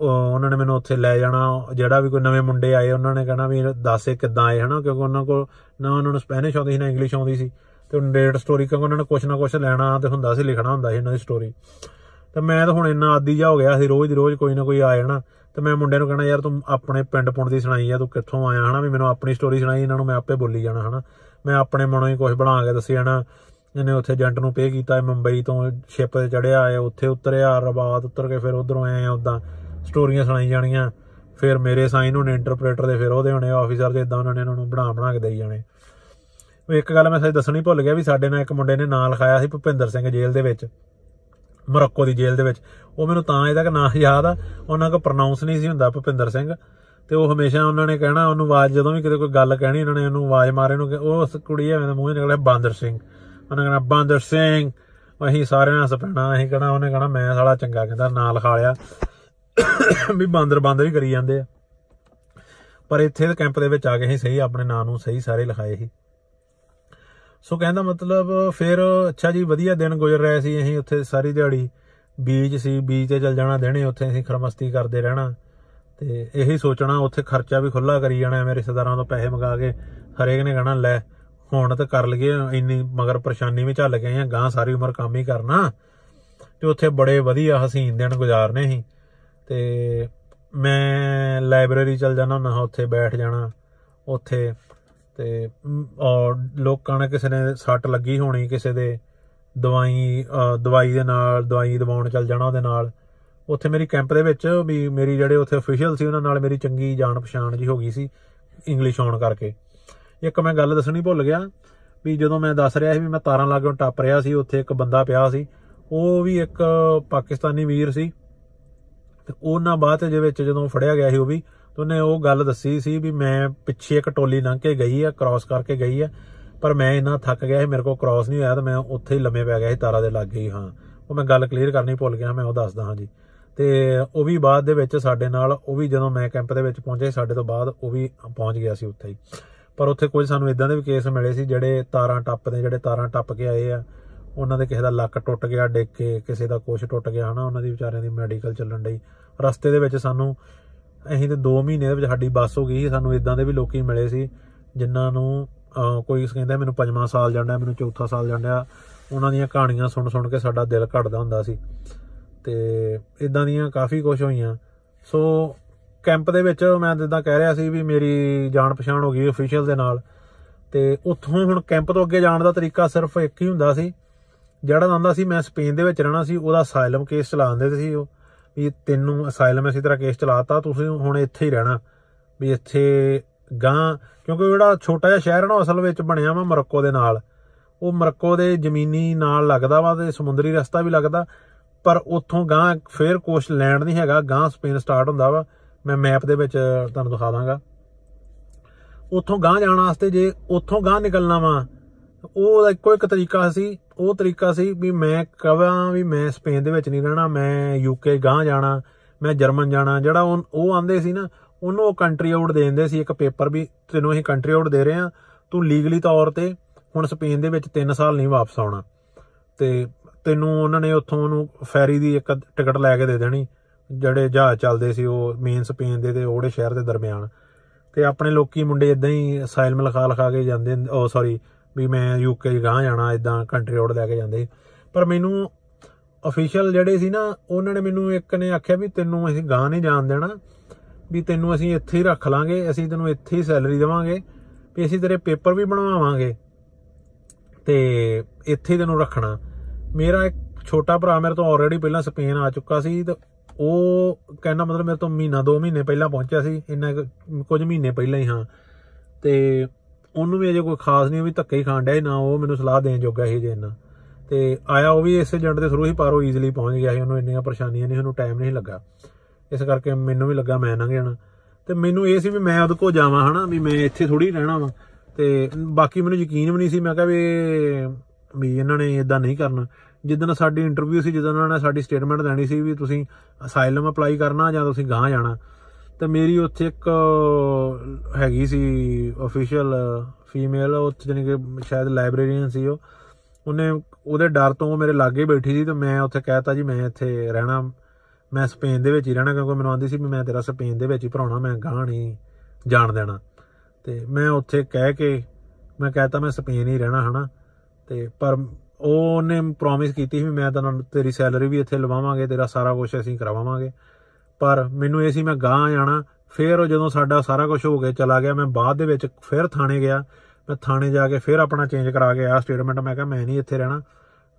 ਉਹਨਾਂ ਨੇ ਮੈਨੂੰ ਉੱਥੇ ਲੈ ਜਾਣਾ। ਜਿਹੜਾ ਵੀ ਕੋਈ ਨਵੇਂ ਮੁੰਡੇ ਆਏ, ਉਹਨਾਂ ਨੇ ਕਹਿਣਾ ਵੀ ਦੱਸ ਇਹ ਕਿੱਦਾਂ ਆਏ, ਹਨਾ? ਕਿਉਂਕਿ ਉਹਨਾਂ ਕੋਲ ਨਾ ਉਹਨਾਂ ਨੂੰ ਸਪੈਨਿਸ਼ ਆਉਂਦੀ ਸੀ, ਨਾ ਇੰਗਲਿਸ਼ ਆਉਂਦੀ ਸੀ। ਤੇ ਡੇਟ ਸਟੋਰੀ ਕਿਉਂਕਿ ਉਹਨਾਂ ਨੇ ਕੁਝ ਨਾ ਕੁਝ ਲੈਣਾ ਤੇ ਹੁੰਦਾ ਸੀ, ਲਿਖਣਾ ਹੁੰਦਾ ਸੀ ਇਹਨਾਂ ਦੀ ਸਟੋਰੀ ਤੇ ਮੈਂ ਤਾਂ ਹੁਣ ਇੰਨਾ ਆਦੀ ਜਾ ਹੋ ਗਿਆ ਸੀ, ਰੋਜ਼ ਦੀ ਰੋਜ਼ ਕੋਈ ਨਾ ਕੋਈ ਆ ਜਾਣਾ ਤੇ ਮੈਂ ਮੁੰਡੇ ਨੂੰ ਕਹਿਣਾ, ਯਾਰ ਤੂੰ ਆਪਣੇ ਪਿੰਡ ਪੁੰਡ ਦੀ ਸੁਣਾਈ ਆ, ਤੂੰ ਕਿੱਥੋਂ ਆਇਆ, ਹਨਾ? ਵੀ ਮੈਨੂੰ ਆਪਣੀ ਸਟੋਰੀ ਸੁਣਾਈ, ਇਹਨਾਂ ਨੂੰ ਮੈਂ ਆਪੇ ਬੋਲੀ ਜਾਣਾ, ਹਨਾ? ਮੈਂ ਆਪਣੇ ਮਨੋਂ ਹੀ ਕੁਝ ਬਣਾ ਕੇ ਦੱਸੀ ਜਾਣਾ। ਇਹਨੇ ਉੱਥੇ ਏਜੰਟ ਨੂੰ ਪੇ ਕੀਤਾ ਮੁੰਬਈ ਤੋਂ ਸ਼ਿਪ ਤੇ ਚੜਿਆ ਆਏ ਉੱਥੇ ਉਤਰਿਆ, ਰਬਾਤ ਉਤਰ ਕੇ ਫਿਰ ਉਧਰੋਂ ਆਏ ਉਦਾਂ ਸਟੋਰੀਆਂ ਸੁਣਾਈ ਜਾਣੀਆਂ, ਫਿਰ ਮੇਰੇ ਸਾਈਨ ਹੋਣੇ ਇੰਟਰਪ੍ਰੀਟਰ ਦੇ, ਫਿਰ ਉਹਦੇ ਹੋਣੇ ਆਫੀਸਰ ਦੇ ਇਦਾਂ ਉਹਨਾਂ ਨੇ ਇਹਨਾਂ ਨੂੰ ਬਣਾ ਬਣਾ ਕੇ ਦੇਈ ਜਾਣੇ। ਉਹ ਇੱਕ ਗੱਲ ਮੈਂ ਸੱਚ ਦੱਸਣੀ ਭੁੱਲ ਗਿਆ ਵੀ ਸਾਡੇ ਨਾਲ ਇੱਕ ਮੁੰਡੇ ਨੇ ਨਾਂ ਲਿਖਾਇਆ ਸੀ ਭੁਪਿੰਦਰ ਸਿੰਘ ਜੇਲ੍ਹ ਦੇ ਵਿੱਚ, ਮਰੋਕੋ ਦੀ ਜੇਲ੍ਹ ਦੇ ਵਿੱਚ। ਉਹ ਮੈਨੂੰ ਤਾਂ ਇਹਦਾ ਕਿ ਨਾਂ ਯਾਦ ਆ, ਉਹਨਾਂ ਕੋ ਪ੍ਰੋਨਾਂਸ ਨਹੀਂ ਸੀ ਹੁੰਦਾ ਭੁਪਿੰਦਰ ਸਿੰਘ। ਤੇ ਉਹ ਹਮੇਸ਼ਾ ਉਹਨਾਂ ਨੇ ਕਹਿਣਾ, ਉਹਨੂੰ ਆਵਾਜ਼ ਜਦੋਂ ਵੀ ਕਿਤੇ ਕੋਈ ਗੱਲ ਕਹਿਣੀ, ਉਹਨਾਂ ਨੇ ਉਹਨੂੰ ਆਵਾਜ਼ ਮਾਰੇ ਨੂੰ ਉਹ ਉਸ ਕੁੜੀ ਐਵੇਂ ਦਾ ਮੂੰਹ ਨਿਕਲਿਆ ਬਾਂਦਰ ਸਿੰਘ। ਉਹਨੇ ਕਹਿਣਾ, ਬਾਂਦਰ ਸਿੰਘ, ਅਸੀਂ ਸਾਰਿਆਂ ਨਾਲ ਸਪਣਾ ਅਸੀਂ ਕਹਣਾ, ਉਹਨੇ ਕਹਣਾ, ਮੈਂ ਸਾਲਾ ਚੰਗਾ ਕਹਿੰਦਾ ਨਾਂ ਲਿਖਾ ਲਿਆ। ਵੀ ਬਾਂਦਰ ਬਾਂਦਰ ਹੀ ਕਰੀ ਜਾਂਦੇ ਆ। ਪਰ ਇੱਥੇ ਦੇ ਕੈਂਪ ਦੇ ਵਿੱਚ ਆ ਕੇ ਅਸੀਂ ਸਹੀ ਆਪਣੇ ਨਾਂ ਨੂੰ ਸਹੀ ਸਾਰੇ ਲਿਖਾਏ ਸੀ। ਸੋ ਕਹਿੰਦਾ ਮਤਲਬ ਫਿਰ ਅੱਛਾ ਜੀ, ਵਧੀਆ ਦਿਨ ਗੁਜ਼ਰ ਰਹੇ ਸੀ। ਅਸੀਂ ਉੱਥੇ ਸਾਰੀ ਦਿਹਾੜੀ ਬੀਚ ਸੀ ਬੀਚ ਤੇ ਚੱਲ ਜਾਣਾ ਦਿਨੇ, ਉੱਥੇ ਅਸੀਂ ਖਰਮਸਤੀ ਕਰਦੇ ਰਹਿਣਾ। ਤੇ ਇਹੀ ਸੋਚਣਾ, ਉੱਥੇ ਖਰਚਾ ਵੀ ਖੁੱਲਾ ਕਰੀ ਜਾਣਾ ਮੇਰੇ ਰਿਸ਼ਤੇਦਾਰਾਂ ਤੋਂ ਪੈਸੇ ਮੰਗਾ ਕੇ। ਹਰੇਕ ਨੇ ਕਹਣਾ, ਲੈ ਹੁਣ ਤਾਂ ਕਰ ਲਈਏ, ਇੰਨੀ ਮਗਰ ਪਰੇਸ਼ਾਨੀ ਵਿੱਚ ਝੱਲ ਗਏ ਆ ਗਾਂ ਸਾਰੀ ਉਮਰ ਕੰਮ ਹੀ ਕਰਨਾ। ਤੇ ਉੱਥੇ ਬੜੇ ਵਧੀਆ ਹਸੀਨ ਦਿਨ ਗੁਜ਼ਾਰਨੇ ਸੀ। ਤੇ ਮੈਂ ਲਾਇਬ੍ਰੇਰੀ ਚਲ ਜਾਣਾ ਹੁੰਦਾ ਉੱਥੇ ਬੈਠ ਜਾਣਾ, ਉੱਥੇ ਤੇ ਔਰ ਲੋਕਾਂ ਨੇ ਕਿਸੇ ਨੇ ਸੱਟ ਲੱਗੀ ਹੋਣੀ ਕਿਸੇ ਦੇ, ਦਵਾਈ ਦਵਾਈ ਦੇ ਨਾਲ, ਦਵਾਈ ਦਵਾਉਣ ਚੱਲ ਜਾਣਾ ਉਹਦੇ ਨਾਲ। ਉੱਥੇ ਮੇਰੀ ਕੈਂਪ ਦੇ ਵਿੱਚ ਵੀ ਮੇਰੀ ਜਿਹੜੇ ਉੱਥੇ ਅਫੀਸ਼ੀਅਲ ਸੀ, ਉਹਨਾਂ ਨਾਲ ਮੇਰੀ ਚੰਗੀ ਜਾਣ ਪਛਾਣ ਜੀ ਹੋ ਗਈ ਸੀ ਇੰਗਲਿਸ਼ ਆਉਣ ਕਰਕੇ। ਇੱਕ ਮੈਂ ਗੱਲ ਦੱਸਣੀ ਭੁੱਲ ਗਿਆ, ਵੀ ਜਦੋਂ ਮੈਂ ਦੱਸ ਰਿਹਾ ਸੀ ਵੀ ਮੈਂ ਤਾਰਾਂ ਲਾਗੋਂ ਟੱਪ ਰਿਹਾ ਸੀ, ਉੱਥੇ ਇੱਕ ਬੰਦਾ ਪਿਆ ਸੀ, ਉਹ ਵੀ ਇੱਕ ਪਾਕਿਸਤਾਨੀ ਵੀਰ ਸੀ ਤੇ ਉਹਨਾਂ ਬਾਅਦ ਦੇ ਵਿੱਚ ਜਦੋਂ ਫੜਿਆ ਗਿਆ ਸੀ ਉਹ ਵੀ, ਤੇ ਉਹਨੇ ਉਹ ਗੱਲ ਦੱਸੀ ਸੀ ਵੀ ਮੈਂ ਪਿੱਛੇ ਇੱਕ ਟੋਲੀ ਲੰਘ ਕੇ ਗਈ ਆ ਕ੍ਰਾਸ ਕਰਕੇ ਗਈ ਆ, ਪਰ ਮੈਂ ਇੰਨਾ ਥੱਕ ਗਿਆ ਸੀ, ਮੇਰੇ ਕੋਲ ਕ੍ਰਾਸ ਨਹੀਂ ਹੋਇਆ ਤੇ ਮੈਂ ਉੱਥੇ ਹੀ ਲੰਮੇ ਪੈ ਗਿਆ ਸੀ, ਤਾਰਾ ਦੇ ਲਾਗੇ ਹੀ, ਹਾਂ। ਉਹ ਮੈਂ ਗੱਲ ਕਲੀਅਰ ਕਰਨੀ ਭੁੱਲ ਗਿਆ, ਮੈਂ ਉਹ ਦੱਸਦਾ ਹਾਂ ਜੀ। ਤੇ ਉਹ ਵੀ ਬਾਅਦ ਦੇ ਵਿੱਚ ਸਾਡੇ ਨਾਲ, ਉਹ ਵੀ ਜਦੋਂ ਮੈਂ ਕੈਂਪ ਦੇ ਵਿੱਚ ਪਹੁੰਚੇ ਸਾਡੇ ਤੋਂ ਬਾਅਦ ਉਹ ਵੀ ਪਹੁੰਚ ਗਿਆ ਸੀ ਉੱਥੇ ਹੀ। ਪਰ ਉੱਥੇ ਕੁਝ ਸਾਨੂੰ ਇਦਾਂ ਦੇ ਵੀ ਕੇਸ ਮਿਲੇ ਸੀ, ਜਿਹੜੇ ਤਾਰਾਂ ਟੱਪਦੇ, ਜਿਹੜੇ ਤਾਰਾਂ ਟੱਪ ਕੇ ਆਏ ਆ ਉਹਨਾਂ ਦੇ ਕਿਸੇ ਦਾ ਲੱਕ ਟੁੱਟ ਗਿਆ ਡਿੱਗ ਕੇ ਕਿਸੇ ਦਾ ਕੁਛ ਟੁੱਟ ਗਿਆ ਹਨਾ ਉਹਨਾਂ ਦੀ ਵਿਚਾਰਿਆਂ ਦੀ ਮੈਡੀਕਲ ਚੱਲਣ ਡਈ। ਰਸਤੇ ਦੇ ਵਿੱਚ ਸਾਨੂੰ ਅਸੀਂ ਤੇ 2 ਮਹੀਨੇ ਦੇ ਵਿੱਚ ਸਾਡੀ ਬੱਸ ਹੋ ਗਈ ਸੀ ਸਾਨੂੰ ਇਦਾਂ ਦੇ ਵੀ ਲੋਕੀ ਮਿਲੇ ਸੀ ਜਿਨ੍ਹਾਂ ਨੂੰ ਅਹ, ਕੋਈ ਕਹਿੰਦਾ ਮੈਨੂੰ ਪੰਜਵਾਂ ਸਾਲ ਜਾਂਦਾ ਮੈਨੂੰ ਚੌਥਾ ਸਾਲ ਜਾਂਦਾ ਉਹਨਾਂ ਦੀਆਂ ਕਹਾਣੀਆਂ ਸੁਣ ਸੁਣ ਕੇ ਸਾਡਾ ਦਿਲ ਘਟਦਾ ਹੁੰਦਾ ਸੀ। ਤੇ ਇਦਾਂ ਦੀਆਂ ਕਾਫੀ ਕੁਝ ਹੋਈਆਂ। ਸੋ ਕੈਂਪ ਦੇ ਵਿੱਚ ਮੈਂ ਜਿੱਦਾਂ ਕਹਿ ਰਿਹਾ ਸੀ ਵੀ ਮੇਰੀ ਜਾਣ ਪਛਾਣ ਹੋ ਗਈ ਅਫੀਸ਼ੀਅਲ ਦੇ ਨਾਲ। ਤੇ ਉੱਥੋਂ ਹੁਣ ਕੈਂਪ ਤੋਂ ਅੱਗੇ ਜਾਣ ਦਾ ਤਰੀਕਾ ਸਿਰਫ ਇੱਕ ਹੀ ਹੁੰਦਾ ਸੀ ਜਿਹੜਾ ਆਂਦਾ ਸੀ, ਮੈਂ ਸਪੇਨ ਦੇ ਵਿੱਚ ਰਹਿਣਾ ਸੀ, ਉਹਦਾ ਅਸਾਈਲਮ ਕੇਸ ਚਲਾਉਂਦੇ ਸੀ ਉਹ। ਵੀ ਤੈਨੂੰ ਅਸਾਈਲਮ ਇਸੇ ਤਰ੍ਹਾਂ ਕੇਸ ਚਲਾਤਾ, ਤੁਸੀਂ ਹੁਣ ਇੱਥੇ ਹੀ ਰਹਿਣਾ। ਵੀ ਇੱਥੇ ਗਾਂ, ਕਿਉਂਕਿ ਜਿਹੜਾ ਛੋਟਾ ਜਿਹਾ ਸ਼ਹਿਰ ਨਾ, ਉਹ ਅਸਲ ਵਿੱਚ ਬਣਿਆ ਵਾ ਮਰੱਕੋ ਦੇ ਨਾਲ। ਉਹ ਮਰੱਕੋ ਦੇ ਜ਼ਮੀਨੀ ਨਾਲ ਲੱਗਦਾ ਵਾ ਤੇ ਸਮੁੰਦਰੀ ਰਸਤਾ ਵੀ ਲੱਗਦਾ, ਪਰ ਉੱਥੋਂ ਗਾਂ ਫੇਰ ਕੋਸਟ ਲੈਂਡ ਨਹੀਂ ਹੈਗਾ, ਗਾਂ ਸਪੇਨ ਸਟਾਰਟ ਹੁੰਦਾ ਵਾ। ਮੈਂ ਮੈਪ ਦੇ ਵਿੱਚ ਤੁਹਾਨੂੰ ਦਿਖਾ ਦਾਂਗਾ। ਉੱਥੋਂ ਗਾਂ ਜਾਣ ਵਾਸਤੇ ਜੇ ਉੱਥੋਂ ਗਾਂ ਨਿਕਲਣਾ ਵਾ ਉਹ ਇੱਕੋ ਇੱਕ ਤਰੀਕਾ ਸੀ, ਉਹ ਤਰੀਕਾ ਸੀ ਵੀ ਮੈਂ ਕਹਾਂ ਵੀ ਮੈਂ ਸਪੇਨ ਦੇ ਵਿੱਚ ਨਹੀਂ ਰਹਿਣਾ, ਮੈਂ ਯੂਕੇ ਗਾਂ ਜਾਣਾ, ਮੈਂ ਜਰਮਨ ਜਾਣਾ, ਜਿਹੜਾ ਉਹ ਉਹ ਆਂਦੇ ਸੀ ਨਾ, ਉਹਨੂੰ ਉਹ ਕੰਟਰੀ ਆਊਟ ਦੇ ਦਿੰਦੇ ਸੀ, ਇੱਕ ਪੇਪਰ ਵੀ ਤੈਨੂੰ ਅਸੀਂ ਕੰਟਰੀ ਆਊਟ ਦੇ ਰਹੇ ਆ ਤੂੰ ਲੀਗਲੀ ਤੌਰ ਤੇ ਹੁਣ ਸਪੇਨ ਦੇ ਵਿੱਚ 3 ਸਾਲ ਨਹੀਂ ਵਾਪਸ ਆਉਣਾ। ਤੇ ਤੈਨੂੰ ਉਹਨਾਂ ਨੇ ਉੱਥੋਂ ਉਹਨੂੰ ਫੈਰੀ ਦੀ ਇੱਕ ਟਿਕਟ ਲੈ ਕੇ ਦੇ ਦੇਣੀ, ਜਿਹੜੇ ਜਹਾਜ਼ ਚੱਲਦੇ ਸੀ ਉਹ ਮੇਨ ਸਪੇਨ ਦੇ ਤੇ ਉਹੜੇ ਸ਼ਹਿਰ ਦੇ ਦਰਮਿਆਨ। ਤੇ ਆਪਣੇ ਲੋਕੀ ਮੁੰਡੇ ਇਦਾਂ ਹੀ ਅਸਾਈਲਮ ਲਿਖਾ ਲਿਖਾ ਕੇ ਜਾਂਦੇ, ਉਹ ਸੌਰੀ ਵੀ ਮੈਂ ਯੂਕੇ ਗਾਂ ਜਾਣਾ ਇਦਾਂ ਕੰਟਰੀ ਆਊਟ ਲੈ ਕੇ ਜਾਂਦੇ। ਪਰ ਮੈਨੂੰ ਅਫੀਸ਼ੀਅਲ ਜਿਹੜੇ ਸੀ ਨਾ, ਉਹਨਾਂ ਨੇ ਮੈਨੂੰ ਇੱਕ ਨੇ ਆਖਿਆ ਵੀ ਤੈਨੂੰ ਅਸੀਂ ਗਾਂ ਨਹੀਂ ਜਾਣ ਦੇਣਾ, ਵੀ ਤੈਨੂੰ ਅਸੀਂ ਇੱਥੇ ਹੀ ਰੱਖ ਲਾਂਗੇ, ਅਸੀਂ ਤੈਨੂੰ ਇੱਥੇ ਹੀ ਸੈਲਰੀ ਦੇਵਾਂਗੇ, ਵੀ ਅਸੀਂ ਤੇਰੇ ਪੇਪਰ ਵੀ ਬਣਵਾਵਾਂਗੇ ਤੇ ਇੱਥੇ ਹੀ ਤੈਨੂੰ ਰੱਖਣਾ। ਮੇਰਾ ਇੱਕ ਛੋਟਾ ਭਰਾ ਮੇਰੇ ਤੋਂ ਆਲਰੇਡੀ ਪਹਿਲਾਂ ਸਪੇਨ ਆ ਚੁੱਕਾ ਸੀ ਤੇ ਉਹ ਕਹਿੰਦਾ ਮਤਲਬ ਮੇਰੇ ਤੋਂ ਮਹੀਨਾ 2 ਮਹੀਨੇ ਪਹਿਲਾਂ ਪਹੁੰਚਿਆ ਸੀ, ਇੰਨਾ ਕੁ- ਕੁਝ ਮਹੀਨੇ ਪਹਿਲਾਂ ਹੀ ਹਾਂ। ਤੇ ਉਹਨੂੰ ਵੀ ਅਜੇ ਕੋਈ ਖਾਸ ਨਹੀਂ ਉਹ ਵੀ ਧੱਕੇ ਹੀ ਖਾਣ ਡਿਆ ਸੀ, ਨਾ ਉਹ ਮੈਨੂੰ ਸਲਾਹ ਦੇਣ ਜੋਗਾ ਸੀ ਜੇ ਇੰਨਾ। ਤੇ ਆਇਆ ਉਹ ਵੀ ਇਸ ਏਜੰਟ ਦੇ ਥਰੂ ਹੀ ਪਰ ਉਹ ਈਜ਼ੀਲੀ ਪਹੁੰਚ ਗਿਆ ਸੀ ਉਹਨੂੰ ਇੰਨੀਆਂ ਪਰੇਸ਼ਾਨੀਆਂ ਨਹੀਂ ਉਹਨੂੰ ਟਾਈਮ ਨਹੀਂ ਲੱਗਾ। ਇਸ ਕਰਕੇ ਮੈਨੂੰ ਵੀ ਲੱਗਾ ਮੈਂ ਲੰਘ ਜਾਣਾ ਤੇ ਮੈਨੂੰ ਇਹ ਸੀ ਵੀ ਮੈਂ ਉਹਦੇ ਕੋਲ ਜਾਵਾਂ ਹਨਾ ਵੀ ਮੈਂ ਇੱਥੇ ਥੋੜੀ ਰਹਿਣਾ ਵਾ। ਤੇ ਬਾਕੀ ਮੈਨੂੰ ਯਕੀਨ ਵੀ ਨਹੀਂ ਸੀ ਮੈਂ ਕਿਹਾ ਵੀ ਵੀ ਇਹਨਾਂ ਨੇ ਇਦਾਂ ਨਹੀਂ ਕਰਨਾ। ਜਿੱਦਣ ਸਾਡੀ ਇੰਟਰਵਿਊ ਸੀ ਜਦੋਂ ਉਹਨਾਂ ਨੇ ਸਾਡੀ ਸਟੇਟਮੈਂਟ ਦੇਣੀ ਸੀ ਵੀ ਤੁਸੀਂ ਅਸਾਈਲਮ ਅਪਲਾਈ ਕਰਨਾ ਜਾਂ ਤੁਸੀਂ ਗਾਂ ਜਾਣਾ ਤੇ ਮੇਰੀ ਉੱਥੇ ਇੱਕ ਹੈਗੀ ਸੀ ਅਫੀਸ਼ੀਅਲ ਫੀਮੇਲ ਉੱਥੇ ਜਾਨੀ ਕਿ ਸ਼ਾਇਦ ਲਾਇਬ੍ਰੇਰੀਅਨ ਸੀ ਉਹ। ਉਹਨੇ, ਉਹਦੇ ਡਰ ਤੋਂ ਉਹ ਮੇਰੇ ਲਾਗੇ ਬੈਠੀ ਸੀ ਤੇ ਮੈਂ ਉੱਥੇ ਕਹਿਤਾ ਜੀ, ਮੈਂ ਇੱਥੇ ਰਹਿਣਾ, ਮੈਂ ਸਪੇਨ ਦੇ ਵਿੱਚ ਹੀ ਰਹਿਣਾ ਕਿਉਂਕਿ ਮੈਨੂੰ ਆਂਦੀ ਸੀ ਵੀ ਮੈਂ ਤੇਰਾ ਸਪੇਨ ਦੇ ਵਿੱਚ ਹੀ ਭਰਾਉਣਾ ਮੈਂ ਗਾਂ ਨਹੀਂ ਜਾਣ ਦੇਣਾ। ਤੇ ਮੈਂ ਉੱਥੇ ਕਹਿ ਕੇ, ਮੈਂ ਕਹਿਤਾ ਮੈਂ ਸਪੇਨ ਹੀ ਰਹਿਣਾ, ਹਨਾ। ਤੇ ਪਰ ਉਹ ਉਹਨੇ ਪ੍ਰੋਮਿਸ ਕੀਤੀ ਸੀ ਵੀ ਮੈਂ ਤੈਨੂੰ ਤੇਰੀ ਸੈਲਰੀ ਵੀ ਇੱਥੇ ਲਵਾਵਾਂਗੇ, ਤੇਰਾ ਸਾਰਾ ਕੁਝ ਅਸੀਂ ਕਰਵਾਵਾਂਗੇ ਪਰ ਮੈਨੂੰ ਇਹ ਸੀ ਮੈਂ ਗਾਂ ਜਾਣਾ। ਫਿਰ ਉਹ ਜਦੋਂ ਸਾਡਾ ਸਾਰਾ ਕੁਝ ਹੋ ਕੇ ਚਲਾ ਗਿਆ, ਮੈਂ ਬਾਅਦ ਦੇ ਵਿੱਚ ਫਿਰ ਥਾਣੇ ਗਿਆ। ਮੈਂ ਥਾਣੇ ਜਾ ਕੇ ਫਿਰ ਆਪਣਾ ਚੇਂਜ ਕਰਾ ਕੇ ਆ ਸਟੇਟਮੈਂਟ ਮੈਂ ਕਿਹਾ ਮੈਂ ਨਹੀਂ ਇੱਥੇ ਰਹਿਣਾ।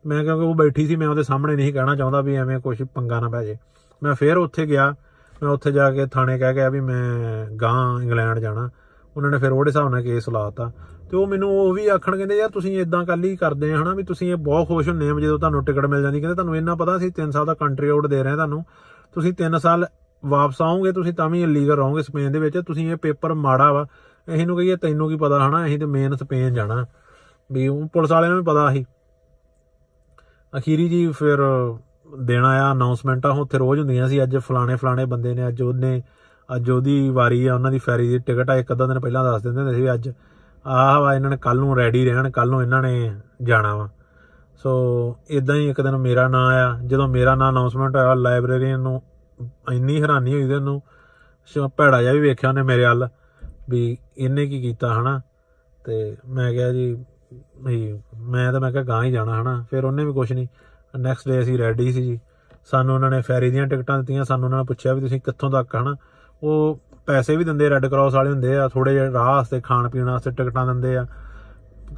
ਮੈਂ ਕਿਉਂਕਿ ਉਹ ਬੈਠੀ ਸੀ, ਮੈਂ ਉਹਦੇ ਸਾਹਮਣੇ ਨਹੀਂ ਕਹਿਣਾ ਚਾਹੁੰਦਾ ਵੀ ਐਵੇਂ ਕੁਝ ਪੰਗਾ ਨਾ ਪੈ ਜੇ। ਮੈਂ ਫਿਰ ਉੱਥੇ ਗਿਆ। ਮੈਂ ਉੱਥੇ ਜਾ ਕੇ ਥਾਣੇ ਕਹਿ ਗਿਆ ਵੀ ਮੈਂ ਗਾਂ ਇੰਗਲੈਂਡ ਜਾਣਾ। ਉਹਨਾਂ ਨੇ ਫਿਰ ਉਹਦੇ ਹਿਸਾਬ ਨਾਲ ਕੇਸ ਲਾਤਾ ਤੇ ਉਹ ਮੈਨੂੰ ਉਹ ਵੀ ਆਖਣ ਕਹਿੰਦੇ, ਯਾਰ ਤੁਸੀਂ ਇਦਾਂ ਕੱਲ ਹੀ ਕਰਦੇ ਆ ਹਨਾ, ਵੀ ਤੁਸੀਂ ਇਹ ਬਹੁਤ ਖੁਸ਼ ਹੁੰਨੇ ਆ ਜਦੋਂ ਤੁਹਾਨੂੰ ਟਿਕਟ ਮਿਲ ਜਾਂਦੀ, ਕਹਿੰਦੇ, ਤੁਹਾਨੂੰ ਇੰਨਾ ਪਤਾ ਸੀ 3 ਸਾਲ ਦਾ ਕੰਟਰੀ ਆਊਟ ਦੇ ਰਹੇ ਆ ਤੁਹਾਨੂੰ। ਤੁਸੀਂ 3 ਸਾਲ ਵਾਪਸ ਆਓਗੇ, ਤੁਸੀਂ ਤਾਂ ਵੀ ਇਲੀਗਲ ਰਹੋਗੇ ਸਪੇਨ ਦੇ ਵਿੱਚ, ਤੁਸੀਂ ਇਹ ਪੇਪਰ ਮਾੜਾ ਵਾ। ਅਸੀਂ ਨੂੰ ਕਹੀਏ, ਤੈਨੂੰ ਕੀ ਪਤਾ ਹਨਾ, ਅਸੀਂ ਤੇ ਮੇਨ ਸਪੇਨ ਜਾਣਾ। ਵੀ ਉਹ ਪੁਲਿਸ ਵਾਲਿਆਂ ਨੂੰ ਵੀ ਪਤਾ ਸੀ। ਅਖੀਰੀ ਜੀ ਫਿਰ ਦੇਣਾ ਆ ਅਨਾਉਂਸਮੈਂਟਾਂ ਉੱਥੇ ਰੋਜ਼ ਹੁੰਦੀਆਂ ਸੀ, ਅੱਜ ਫਲਾਣੇ ਫਲਾਣੇ ਬੰਦੇ ਨੇ, ਅੱਜ ਉਹਨੇ, ਅੱਜ ਉਹਦੀ ਵਾਰੀ ਆ, ਉਹਨਾਂ ਦੀ ਫੈਰੀ ਦੀ ਟਿਕਟ ਆ, ਇੱਕ ਅੱਧਾ ਦਿਨ ਪਹਿਲਾਂ ਦੱਸ ਦਿੰਦੇ ਹੁੰਦੇ ਸੀ ਵੀ ਅੱਜ ਆਹ ਵਾ, ਇਹਨਾਂ ਨੇ ਕੱਲ ਨੂੰ ਰੈਡੀ ਰਹਿਣ ਕੱਲ ਨੂੰ ਇਹਨਾਂ ਨੇ ਜਾਣਾ ਵਾ। ਸੋ ਇਦਾਂ ਹੀ ਇੱਕ ਦਿਨ ਮੇਰਾ ਨਾਂ ਆਇਆ। ਜਦੋਂ ਮੇਰਾ ਨਾਂ ਅਨਾਉਂਸਮੈਂਟ ਹੋਇਆ ਲਾਇਬ੍ਰੇਰੀਅਨ ਨੂੰ ਇੰਨੀ ਹੈਰਾਨੀ ਹੋਈ ਤੇ ਉਹਨੂੰ ਸ਼- ਭੈੜਾ ਜਿਹਾ ਵੀ ਵੇਖਿਆ ਉਹਨੇ ਮੇਰੇ ਵੱਲ ਵੀ ਇਹਨੇ ਕੀ ਕੀਤਾ, ਹਨਾ? ਤੇ ਮੈਂ ਕਿਹਾ ਜੀ, ਵੀ ਮੈਂ ਤਾਂ ਮੈਂ ਕਿਹਾ ਗਾਂ ਹੀ ਜਾਣਾ, ਹਨਾ? ਫਿਰ ਉਹਨੇ ਵੀ ਕੁਝ ਨਹੀਂ ਨੈਕਸਟ ਡੇ ਅਸੀਂ ਰੈਡੀ ਸੀ ਜੀ। ਸਾਨੂੰ ਉਹਨਾਂ ਨੇ ਫੈਰੀ ਦੀਆਂ ਟਿਕਟਾਂ ਦਿੱਤੀਆਂ। ਸਾਨੂੰ ਉਹਨਾਂ ਨੇ ਪੁੱਛਿਆ ਵੀ ਤੁਸੀਂ ਕਿੱਥੋਂ ਤੱਕ, ਹਨਾ? ਉਹ ਪੈਸੇ ਵੀ ਦਿੰਦੇ ਰੈੱਡ ਕਰਾਸ ਵਾਲੇ ਹੁੰਦੇ ਆ। ਥੋੜੇ ਜਿਹੇ ਰਾਹ ਵਾਸਤੇ ਖਾਣ ਪੀਣ ਵਾਸਤੇ ਟਿਕਟਾਂ ਦਿੰਦੇ ਆ।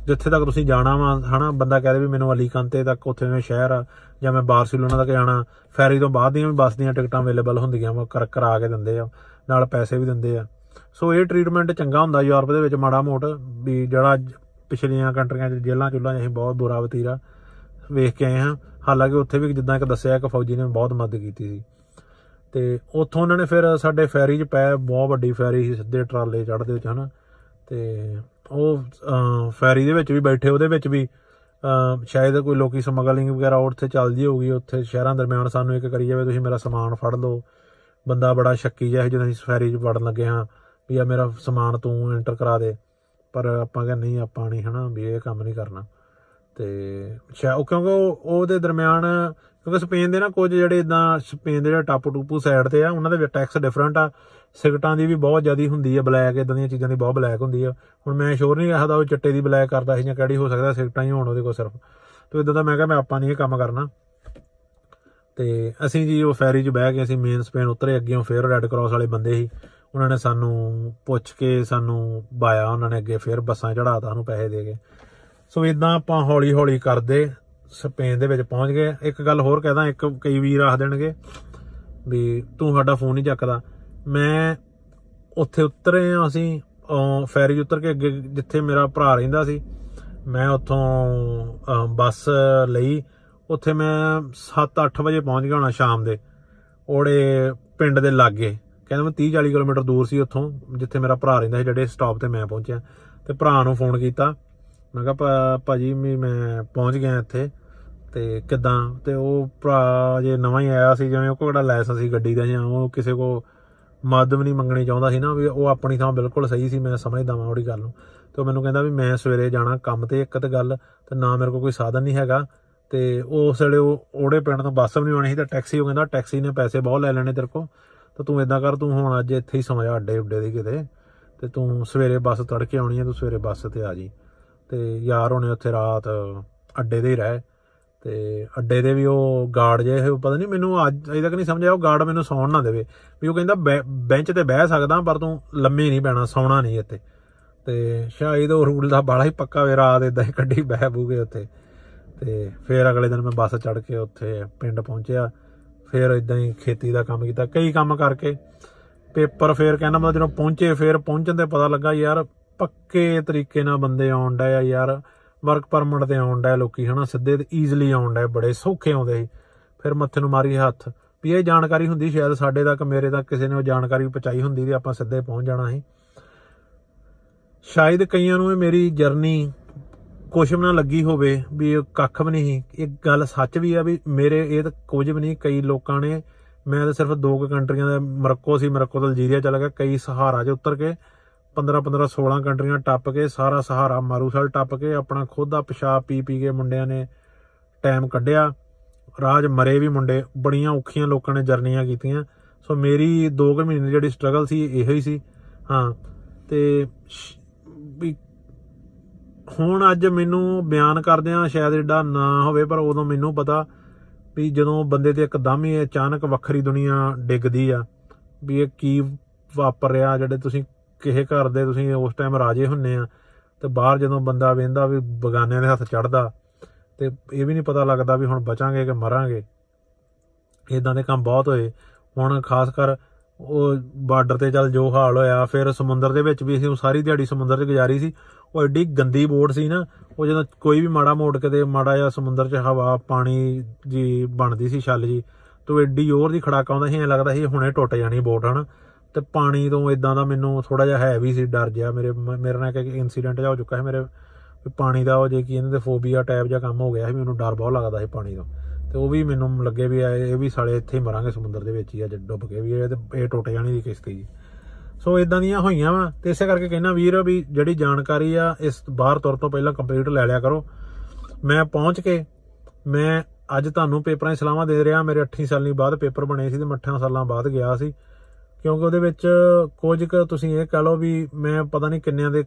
ਜਿੱਥੇ ਤੱਕ ਤੁਸੀਂ ਜਾਣਾ ਵਾ, ਹਨਾ, ਬੰਦਾ ਕਹਦੇ ਵੀ ਮੈਨੂੰ ਅਲੀਕੰਤੇ ਤੱਕ ਉੱਥੇ ਮੈਂ ਸ਼ਹਿਰ ਆ, ਜਾਂ ਮੈਂ ਬਾਰਸੀਲੋਨਾ ਤੱਕ ਜਾਣਾ, ਫੈਰੀ ਤੋਂ ਬਾਅਦ ਦੀਆਂ ਵੀ ਬੱਸ ਦੀਆਂ ਟਿਕਟਾਂ ਅਵੇਲੇਬਲ ਹੁੰਦੀਆਂ ਵਾ, ਕਰ, ਕਰਾ ਕੇ ਦਿੰਦੇ ਆ, ਨਾਲ ਪੈਸੇ ਵੀ ਦਿੰਦੇ ਆ। ਸੋ ਇਹ ਟ੍ਰੀਟਮੈਂਟ ਚੰਗਾ ਹੁੰਦਾ ਯੂਰਪ ਦੇ ਵਿੱਚ ਮਾੜਾ ਮੋਟ, ਵੀ ਜਿਹੜਾ ਜ- ਪਿਛਲੀਆਂ ਕੰਟਰੀਆਂ 'ਚ ਜੇਲ੍ਹਾਂ ਚੁੱਲਾਂ 'ਚ ਅਸੀਂ ਬਹੁਤ ਬੁਰਾ ਵਤੀਰਾ ਵੇਖ ਕੇ ਆਏ ਹਾਂ। ਹਾਲਾਂਕਿ ਉੱਥੇ ਵੀ ਜਿੱਦਾਂ ਇੱਕ ਦੱਸਿਆ ਇੱਕ ਫੌਜੀ ਨੇ ਬਹੁਤ ਮਦਦ ਕੀਤੀ ਸੀ। ਤੇ ਉੱਥੋਂ ਉਹਨਾਂ ਨੇ ਫਿਰ ਸਾਡੇ ਫੈਰੀ 'ਚ ਪੈ, ਬਹੁਤ ਵੱਡੀ ਫੈਰੀ ਸੀ, ਸਿੱਧੇ ਟਰਾਲੇ ਚੜ੍ਹਦੇ ਵਿੱਚ, ਹਨਾ। ਤੇ ਉਹ ਅਹ, ਫੈਰੀ ਦੇ ਵਿੱਚ ਵੀ ਬੈਠੇ ਉਹਦੇ ਵਿੱਚ ਵੀ ਅਹ, ਸ਼ਾਇਦ ਕੋਈ ਲੋਕੀ ਸਮਗਲਿੰਗ ਵਗੈਰਾ ਉੱਥੇ ਚੱਲਦੀ ਹੋਊਗੀ ਉੱਥੇ ਸ਼ਹਿਰਾਂ ਦਰਮਿਆਨ ਸਾਨੂੰ ਇੱਕ ਕਰੀ ਜਾਵੇ ਤੁਸੀਂ ਮੇਰਾ ਸਮਾਨ ਫੜ ਲਓ। ਬੰਦਾ ਬੜਾ ਸ਼ੱਕੀ ਜਿਹਾ ਸੀ ਜਦੋਂ ਅਸੀਂ ਫੈਰੀ 'ਚ ਵੜਨ ਲੱਗੇ ਹਾਂ ਵੀ ਆ ਮੇਰਾ ਸਮਾਨ ਤੂੰ ਐਂਟਰ ਕਰਾ ਦੇ। ਪਰ ਆਪਾਂ ਕਹਿੰਦੇ ਨਹੀਂ ਆਪਾਂ ਨਹੀਂ ਹਨਾ ਵੀ ਇਹ ਕੰਮ ਨਹੀਂ ਕਰਨਾ। ਤੇ ਸ਼ਾ ਉਹ ਕਿਉਂਕਿ ਉਹ ਉਹਦੇ ਦਰਮਿਆਨ ਕਿਉਂਕਿ ਸਪੇਨ ਦੇ ਨਾ ਕੁਝ ਜਿਹੜੇ ਇਦਾਂ ਸਪੇਨ ਦੇ ਜਿਹੜੇ ਟਾਪੂ ਟੂਪੂ ਸਾਈਡ ਤੇ ਆ ਉਹਨਾਂ ਦੇ ਵਿੱਚ ਟੈਕਸ ਡਿਫਰੈਂਟ ਆ। ਸਿਗਰਟਾਂ ਦੀ ਵੀ ਬਹੁਤ ਜ਼ਿਆਦੀ ਹੁੰਦੀ ਆ, ਬਲੈਕ ਇਦਾਂ ਦੀਆਂ ਚੀਜ਼ਾਂ ਦੀ ਬਹੁਤ ਬਲੈਕ ਹੁੰਦੀ ਆ। ਹੁਣ ਮੈਂ ਸ਼ੋਰ ਨਹੀਂ ਰੱਖਦਾ, ਉਹ ਚਿੱਟੇ ਦੀ ਬਲੈਕ ਕਰਦਾ ਸੀ ਜਾਂ ਕਿਹੜੀ ਹੋ ਸਕਦਾ, ਸਿਗਰਟਾਂ ਹੀ ਹੋਣ ਉਹਦੇ ਕੋਲ ਸਿਰਫ। ਤੇ ਇਦਾਂ ਦਾ ਮੈਂ ਕਿਹਾ ਮੈਂ ਆਪਾਂ ਨਹੀਂ ਇਹ ਕੰਮ ਕਰਨਾ। ਤੇ ਅਸੀਂ ਜੀ ਉਹ ਫੈਰੀ 'ਚ ਬਹਿ ਕੇ ਅਸੀਂ ਮੇਨ ਸਪੇਨ ਉਤਰੇ ਅੱਗੇੋਂ ਫਿਰ ਰੈੱਡ ਕਰਾਸ ਵਾਲੇ ਬੰਦੇ ਸੀ। ਉਹਨਾਂ ਨੇ ਸਾਨੂੰ ਪੁੱਛ ਕੇ ਸਾਨੂੰ ਬਾਇਆ, ਉਹਨਾਂ ਨੇ ਅੱਗੇ ਫਿਰ ਬੱਸਾਂ ਚੜਾਤਾ ਸਾਨੂੰ ਪੈਸੇ ਦੇ ਕੇ। ਸੋ ਇਦਾਂ ਆਪਾਂ ਹੌਲੀ ਹੌਲੀ ਕਰਦੇ, ਸਪੇਨ ਦੇ ਵਿੱਚ ਪਹੁੰਚ ਗਏ। ਇੱਕ ਗੱਲ ਹੋਰ ਕਹਦਾ, ਇੱਕ ਕਈ ਵੀਰ ਆਖ ਦੇਣਗੇ ਵੀ ਤੂੰ ਸਾਡਾ ਫੋਨ ਨਹੀਂ ਚੱਕਦਾ। ਮੈਂ ਉੱਥੇ ਉਤਰੇ ਹਾਂ ਅਸੀਂ, ਅਹ, ਫੈਰੀ 'ਚ ਉਤਰ ਕੇ ਅੱਗੇ ਜਿੱਥੇ ਮੇਰਾ ਭਰਾ ਰਹਿੰਦਾ ਸੀ, ਮੈਂ ਉੱਥੋਂ, ਅਹ, ਬੱਸ ਲਈ। ਉੱਥੇ ਮੈਂ 7-8 ਵਜੇ ਪਹੁੰਚ ਗਿਆ ਹੋਣਾ ਸ਼ਾਮ ਦੇ ਉਹੜੇ ਪਿੰਡ ਦੇ ਲਾਗੇ। ਕਹਿੰਦਾ ਮੈਂ 30-40 ਕਿਲੋਮੀਟਰ ਦੂਰ ਸੀ ਉੱਥੋਂ, ਜਿੱਥੇ ਮੇਰਾ ਭਰਾ ਰਹਿੰਦਾ ਸੀ, ਜਿਹੜੇ ਸਟਾਪ ਤੇ ਮੈਂ ਪਹੁੰਚਿਆ। ਤੇ ਭਰਾ ਨੂੰ ਫੋਨ ਕੀਤਾ। ਮੈਂ ਕਿਹਾ, ਭਾ- ਭਾਜੀ, ਵੀ ਮੈਂ ਪਹੁੰਚ ਗਿਆ ਇੱਥੇ। ਤੇ ਕਿਦਾਂ? ਤੇ ਉਹ ਭਰਾ ਜੇ ਨਵਾਂ ਹੀ ਆਇਆ ਸੀ, ਜਿਵੇਂ ਉਹ ਕੋਲ ਕਿਹੜਾ ਲਾਇਸੈਂਸ ਸੀ ਗੱਡੀ ਦਾ ਜਾਂ ਉਹ ਕਿਸੇ ਕੋ ਮਦਦ ਵੀ ਨਹੀਂ ਮੰਗਣੀ ਚਾਹੁੰਦਾ ਸੀ ਨਾ ਵੀ ਉਹ ਆਪਣੀ ਥਾਂ ਬਿਲਕੁਲ ਸਹੀ ਸੀ, ਮੈਂ ਸਮਝਦਾ ਵਾਂ ਉਹਦੀ ਗੱਲ ਨੂੰ। ਤੇ ਉਹ ਮੈਨੂੰ ਕਹਿੰਦਾ ਵੀ ਮੈਂ ਸਵੇਰੇ ਜਾਣਾ ਕੰਮ ਤੇ ਇੱਕ ਤੇ ਗੱਲ, ਤੇ ਨਾ ਮੇਰੇ ਕੋਲ ਕੋਈ ਸਾਧਨ ਨਹੀਂ ਹੈਗਾ। ਤੇ ਉਸ ਵੇਲੇ ਉਹ ਉਹੜੇ ਪਿੰਡ ਤੋਂ ਬੱਸ ਵੀ ਨਹੀਂ ਆਉਣੀ ਸੀ, ਤੇ ਟੈਕਸੀ, ਉਹ ਕਹਿੰਦਾ ਟੈਕਸੀ ਨੇ ਪੈਸੇ ਬਹੁਤ ਲੈ ਲੈਣੇ ਤੇਰੇ ਕੋਲ। ਤਾਂ ਤੂੰ ਇਦਾਂ ਕਰ, ਤੂੰ ਹੁਣ ਅੱਜ ਇੱਥੇ ਹੀ ਸੌਂ ਜਾ ਅੱਡੇ ਉੱਡੇ ਦੀ ਕਿਤੇ। ਤੇ ਤੂੰ ਸਵੇਰੇ ਬੱਸ ਤੜਕੇ ਆਉਣੀ ਹੈ ਤੂੰ ਸਵੇਰੇ ਬੱਸ ਤੇ ਆ ਜੀ। ਤੇ ਯਾਰ ਹੋਣੇ ਉੱਥੇ ਰਾਤ ਅੱਡੇ ਦੇ ਹੀ ਰਹਿ। ਤੇ ਅੱਡੇ ਦੇ ਵੀ ਉਹ ਗਾਰਡ ਜੇ ਉਹ ਪਤਾ ਨਹੀਂ ਮੈਨੂੰ ਅੱਜ, ਅਜੇ ਤੱਕ ਨਹੀਂ ਸਮਝਿਆ ਉਹ ਗਾਰਡ ਮੈਨੂੰ ਸੌਣ ਨਾ ਦੇਵੇ। ਵੀ ਉਹ ਕਹਿੰਦਾ, ਬੈ- ਬੈਂਚ ਤੇ ਬਹਿ ਸਕਦਾ, ਪਰ ਤੂੰ ਲੰਮੇ ਨਹੀਂ ਪੈਣਾ ਸੌਣਾ ਨਹੀਂ ਇੱਥੇ। ਤੇ ਸ਼ਾਇਦ ਉਹ ਰੂਲ ਦਾ ਬਾਲਾ ਹੀ ਪੱਕਾ ਵੇ ਰਾਤ ਇਦਾਂ ਹੀ ਕੱਢੀ ਬਹਿ ਬੂਗੇ ਉੱਥੇ ਤੇ ਫਿਰ ਅਗਲੇ ਦਿਨ ਮੈਂ ਬੱਸ ਚੜ੍ਹ ਕੇ ਉੱਥੇ ਪਿੰਡ ਪਹੁੰਚਿਆ। ਫਿਰ ਇਦਾਂ ਹੀ ਖੇਤੀ ਦਾ ਕੰਮ ਕੀਤਾ, ਕਈ ਕੰਮ ਕਰਕੇ। ਪੇਪਰ ਫੇਰ ਕਹਿੰਦਾ, ਮਤਲਬ ਜਦੋਂ ਪਹੁੰਚੇ, ਫੇਰ ਪਹੁੰਚਣ ਤੇ ਪਤਾ ਲੱਗਾ, ਯਾਰ ਪੱਕੇ ਤਰੀਕੇ ਨਾਲ ਬੰਦੇ ਆਉਣ ਡਏ ਆ, ਯਾਰ। ਵਰਕ ਪਰਮਿਟ ਤੇ ਆਉਣ ਡਏ ਲੋਕੀ, ਹਨਾ? ਸਿੱਧੇ ਤੇ ਈਜ਼ੀਲੀ ਆਉਣ ਡਏ ਬੜੇ ਸੌਖੇ ਆਉਂਦੇ ਸੀ। ਫਿਰ ਮੱਥੇ ਨੂੰ ਮਾਰੀ ਹੱਥ। ਵੀ ਇਹ ਜਾਣਕਾਰੀ ਹੁੰਦੀ ਸ਼ਾਇਦ ਸਾਡੇ ਤੱਕ, ਮੇਰੇ ਤੱਕ ਕਿਸੇ ਨੇ ਉਹ ਜਾਣਕਾਰੀ ਪਹੁੰਚਾਈ ਹੁੰਦੀ ਤੇ ਆਪਾਂ ਸਿੱਧੇ ਪਹੁੰਚ ਜਾਣਾ ਸੀ। ਸ਼ਾਇਦ ਕਈਆਂ ਨੂੰ ਇਹ ਮੇਰੀ ਜਰਨੀ ਕੁਛ ਵੀ ਨਾ ਲੱਗੀ ਹੋਵੇ, ਵੀ ਇਹ ਕੱਖ ਵੀ ਨਹੀਂ ਸੀ। ਇਹ ਗੱਲ ਸੱਚ ਵੀ ਆ ਵੀ ਮੇਰੇ, ਇਹ ਤਾਂ ਕੁਝ ਵੀ ਨਹੀਂ। ਕਈ ਲੋਕਾਂ ਨੇ, ਮੈਂ ਤਾਂ ਸਿਰਫ ਦੋ ਕੁ ਕੰਟਰੀਆਂ ਦਾ, ਮਰੱਕੋ ਸੀ, ਮਰੱਕੋ ਤੋਂ ਅਲਜੀਰੀਆ ਚਲਾ ਗਿਆ, ਕਈ ਸਹਾਰਾ 'ਚ ਉਤਰ ਕੇ 15 15 16 ਕੰਟਰੀਆਂ ਟੱਪ ਕੇ ਸਾਰਾ ਸਹਾਰਾ ਮਾਰੂਸਲ ਟੱਪ ਕੇ ਆਪਣਾ ਖੁਦ ਦਾ ਪਿਸ਼ਾਬ ਪੀ ਪੀ ਕੇ ਮੁੰਡਿਆਂ ਨੇ ਟਾਈਮ ਕੱਢਿਆ। ਰਾਜ ਮਰੇ ਵੀ ਮੁੰਡੇ, ਬੜੀਆਂ ਔਖੀਆਂ ਲੋਕਾਂ ਨੇ ਜਰਨੀਆਂ ਕੀਤੀਆਂ। ਸੋ ਮੇਰੀ 2 ਕੁ ਮਹੀਨੇ ਦੀ ਜਿਹੜੀ ਸਟਰਗਲ ਸੀ, ਇਹੋ ਹੀ ਸੀ। ਹਾਂ, ਤੇ ਸ਼- ਵੀ ਹੁਣ ਅੱਜ ਮੈਨੂੰ ਬਿਆਨ ਕਰਦਿਆਂ ਸ਼ਾਇਦ ਏਡਾ ਨਾ ਹੋਵੇ, ਪਰ ਉਦੋਂ ਮੈਨੂੰ ਪਤਾ ਵੀ ਜਦੋਂ ਬੰਦੇ ਤੇ ਇੱਕਦਮ ਹੀ ਅਚਾਨਕ ਵੱਖਰੀ ਦੁਨੀਆ ਡਿੱਗਦੀ ਆ, ਵੀ ਇਹ ਕੀ ਵਾਪਰ ਰਿਹਾ, ਜਿਹੜੇ ਤੁਸੀਂ ਕਿਸੇ ਘਰ ਦੇ ਤੁਸੀਂ ਉਸ ਟਾਈਮ ਰਾਜੇ ਹੁੰਨੇ ਆ, ਤੇ ਬਾਹਰ ਜਦੋਂ ਬੰਦਾ ਵੇਂਦਾ ਵੀ ਬਗਾਨਿਆਂ ਦੇ ਹੱਥ ਚੜਦਾ, ਤੇ ਇਹ ਵੀ ਨਹੀਂ ਪਤਾ ਲੱਗਦਾ ਵੀ ਹੁਣ ਬਚਾਂਗੇ ਕਿ ਮਰਾਂਗੇ। ਇਦਾਂ ਦੇ ਕੰਮ ਬਹੁਤ ਹੋਏ। ਹੁਣ ਖਾਸ ਕਰ ਉਹ ਬਾਰਡਰ ਤੇ ਚੱਲ ਜੋ ਹਾਲ ਹੋਇਆ, ਫਿਰ ਸਮੁੰਦਰ ਦੇ ਵਿੱਚ ਵੀ ਅਸੀਂ ਸਾਰੀ ਦਿਹਾੜੀ ਸਮੁੰਦਰ 'ਚ ਗੁਜ਼ਾਰੀ ਸੀ। ਉਹ ਐਡੀ ਗੰਦੀ ਬੋਟ ਸੀ ਨਾ, ਉਹ ਜਦੋਂ ਕੋਈ ਵੀ ਮਾੜਾ ਮੋੜ ਕਿਤੇ ਮਾੜਾ ਜਿਹਾ ਸਮੁੰਦਰ 'ਚ ਹਵਾ, ਪਾਣੀ ਜੀ ਬਣਦੀ ਸੀ ਛੱਲ ਜੀ, ਤੇ ਉਹ ਐਡੀ ਜ਼ੋਰ ਦੀ ਖੜਾਕਾ ਆਉਂਦਾ ਸੀ, ਐਂ ਲੱਗਦਾ ਸੀ ਹੁਣੇ ਟੁੱਟ ਜਾਣੀ ਬੋਟ, ਹਨ? ਤੇ ਪਾਣੀ ਤੋਂ ਇਦਾਂ ਦਾ ਮੈਨੂੰ ਥੋੜਾ ਜਿਹਾ ਹੈ ਵੀ ਸੀ, ਡਰ ਜਿਹਾ। ਮੇਰੇ ਮ- ਮੇਰੇ ਨਾਲ ਇੱਕ ਇਨਸੀਡੈਂਟ ਜਾ ਹੋ ਚੁੱਕਾ ਹੈ ਮੇਰੇ, ਵੀ ਪਾਣੀ ਦਾ ਉਹ ਜੇ ਕੀ ਇਹਨਾਂ ਦੇ ਫੋਬੀਆ ਟਾਈਪ ਜਿਹਾ ਕੰਮ ਹੋ ਗਿਆ ਸੀ, ਮੈਨੂੰ ਡਰ ਬਹੁਤ ਲੱਗਦਾ ਸੀ ਪਾਣੀ ਤੋਂ। ਤੇ ਉਹ ਵੀ ਮੈਨੂੰ ਲੱਗੇ ਵੀ ਇਹ ਇਹ ਵੀ ਸਾਲੇ ਇੱਥੇ ਹੀ ਮਰਾਂਗੇ ਸਮੁੰਦਰ ਦੇ ਵਿੱਚ ਹੀ ਅੱਜ ਡੁੱਬ ਕੇ ਵੀ ਇਹ ਤੇ, ਇਹ ਟੁੱਟ ਜਾਣੀ ਦੀ ਕਿਸ਼ਤੀ ਜੀ। ਸੋ ਇਦਾਂ ਦੀਆਂ ਹੋਈਆਂ ਵਾ, ਤੇ ਇਸੇ ਕਰਕੇ ਕਹਿੰਦਾ ਵੀਰ ਵੀ ਜਿਹੜੀ ਜਾਣਕਾਰੀ ਆ, ਇਸ ਬਾਹਰ ਤੁਰ ਤੋਂ ਪਹਿਲਾਂ ਕੰਪਲੀਟ ਲੈ ਲਿਆ ਕਰੋ। ਮੈਂ ਪਹੁੰਚ ਕੇ, ਮੈਂ ਅੱਜ ਤੁਹਾਨੂੰ ਪੇਪਰਾਂ ਦੀ ਸਲਾਹਾਂ ਦੇ ਰਿਹਾ, ਮੇਰੇ 8 ਸਾਲਾਂ ਬਾਅਦ ਪੇਪਰ ਬਣੇ ਸੀ ਤੇ ਮੈਂ 8 ਸਾਲਾਂ ਬਾਅਦ ਗਿਆ ਸੀ। ਕਿਉਂਕਿ ਉਹਦੇ ਵਿੱਚ ਕੁਝ ਕੁ ਤੁਸੀਂ ਇਹ ਕਹ ਲਓ ਵੀ ਮੈਂ ਪਤਾ ਨਹੀਂ ਕਿੰਨਿਆਂ ਦੇ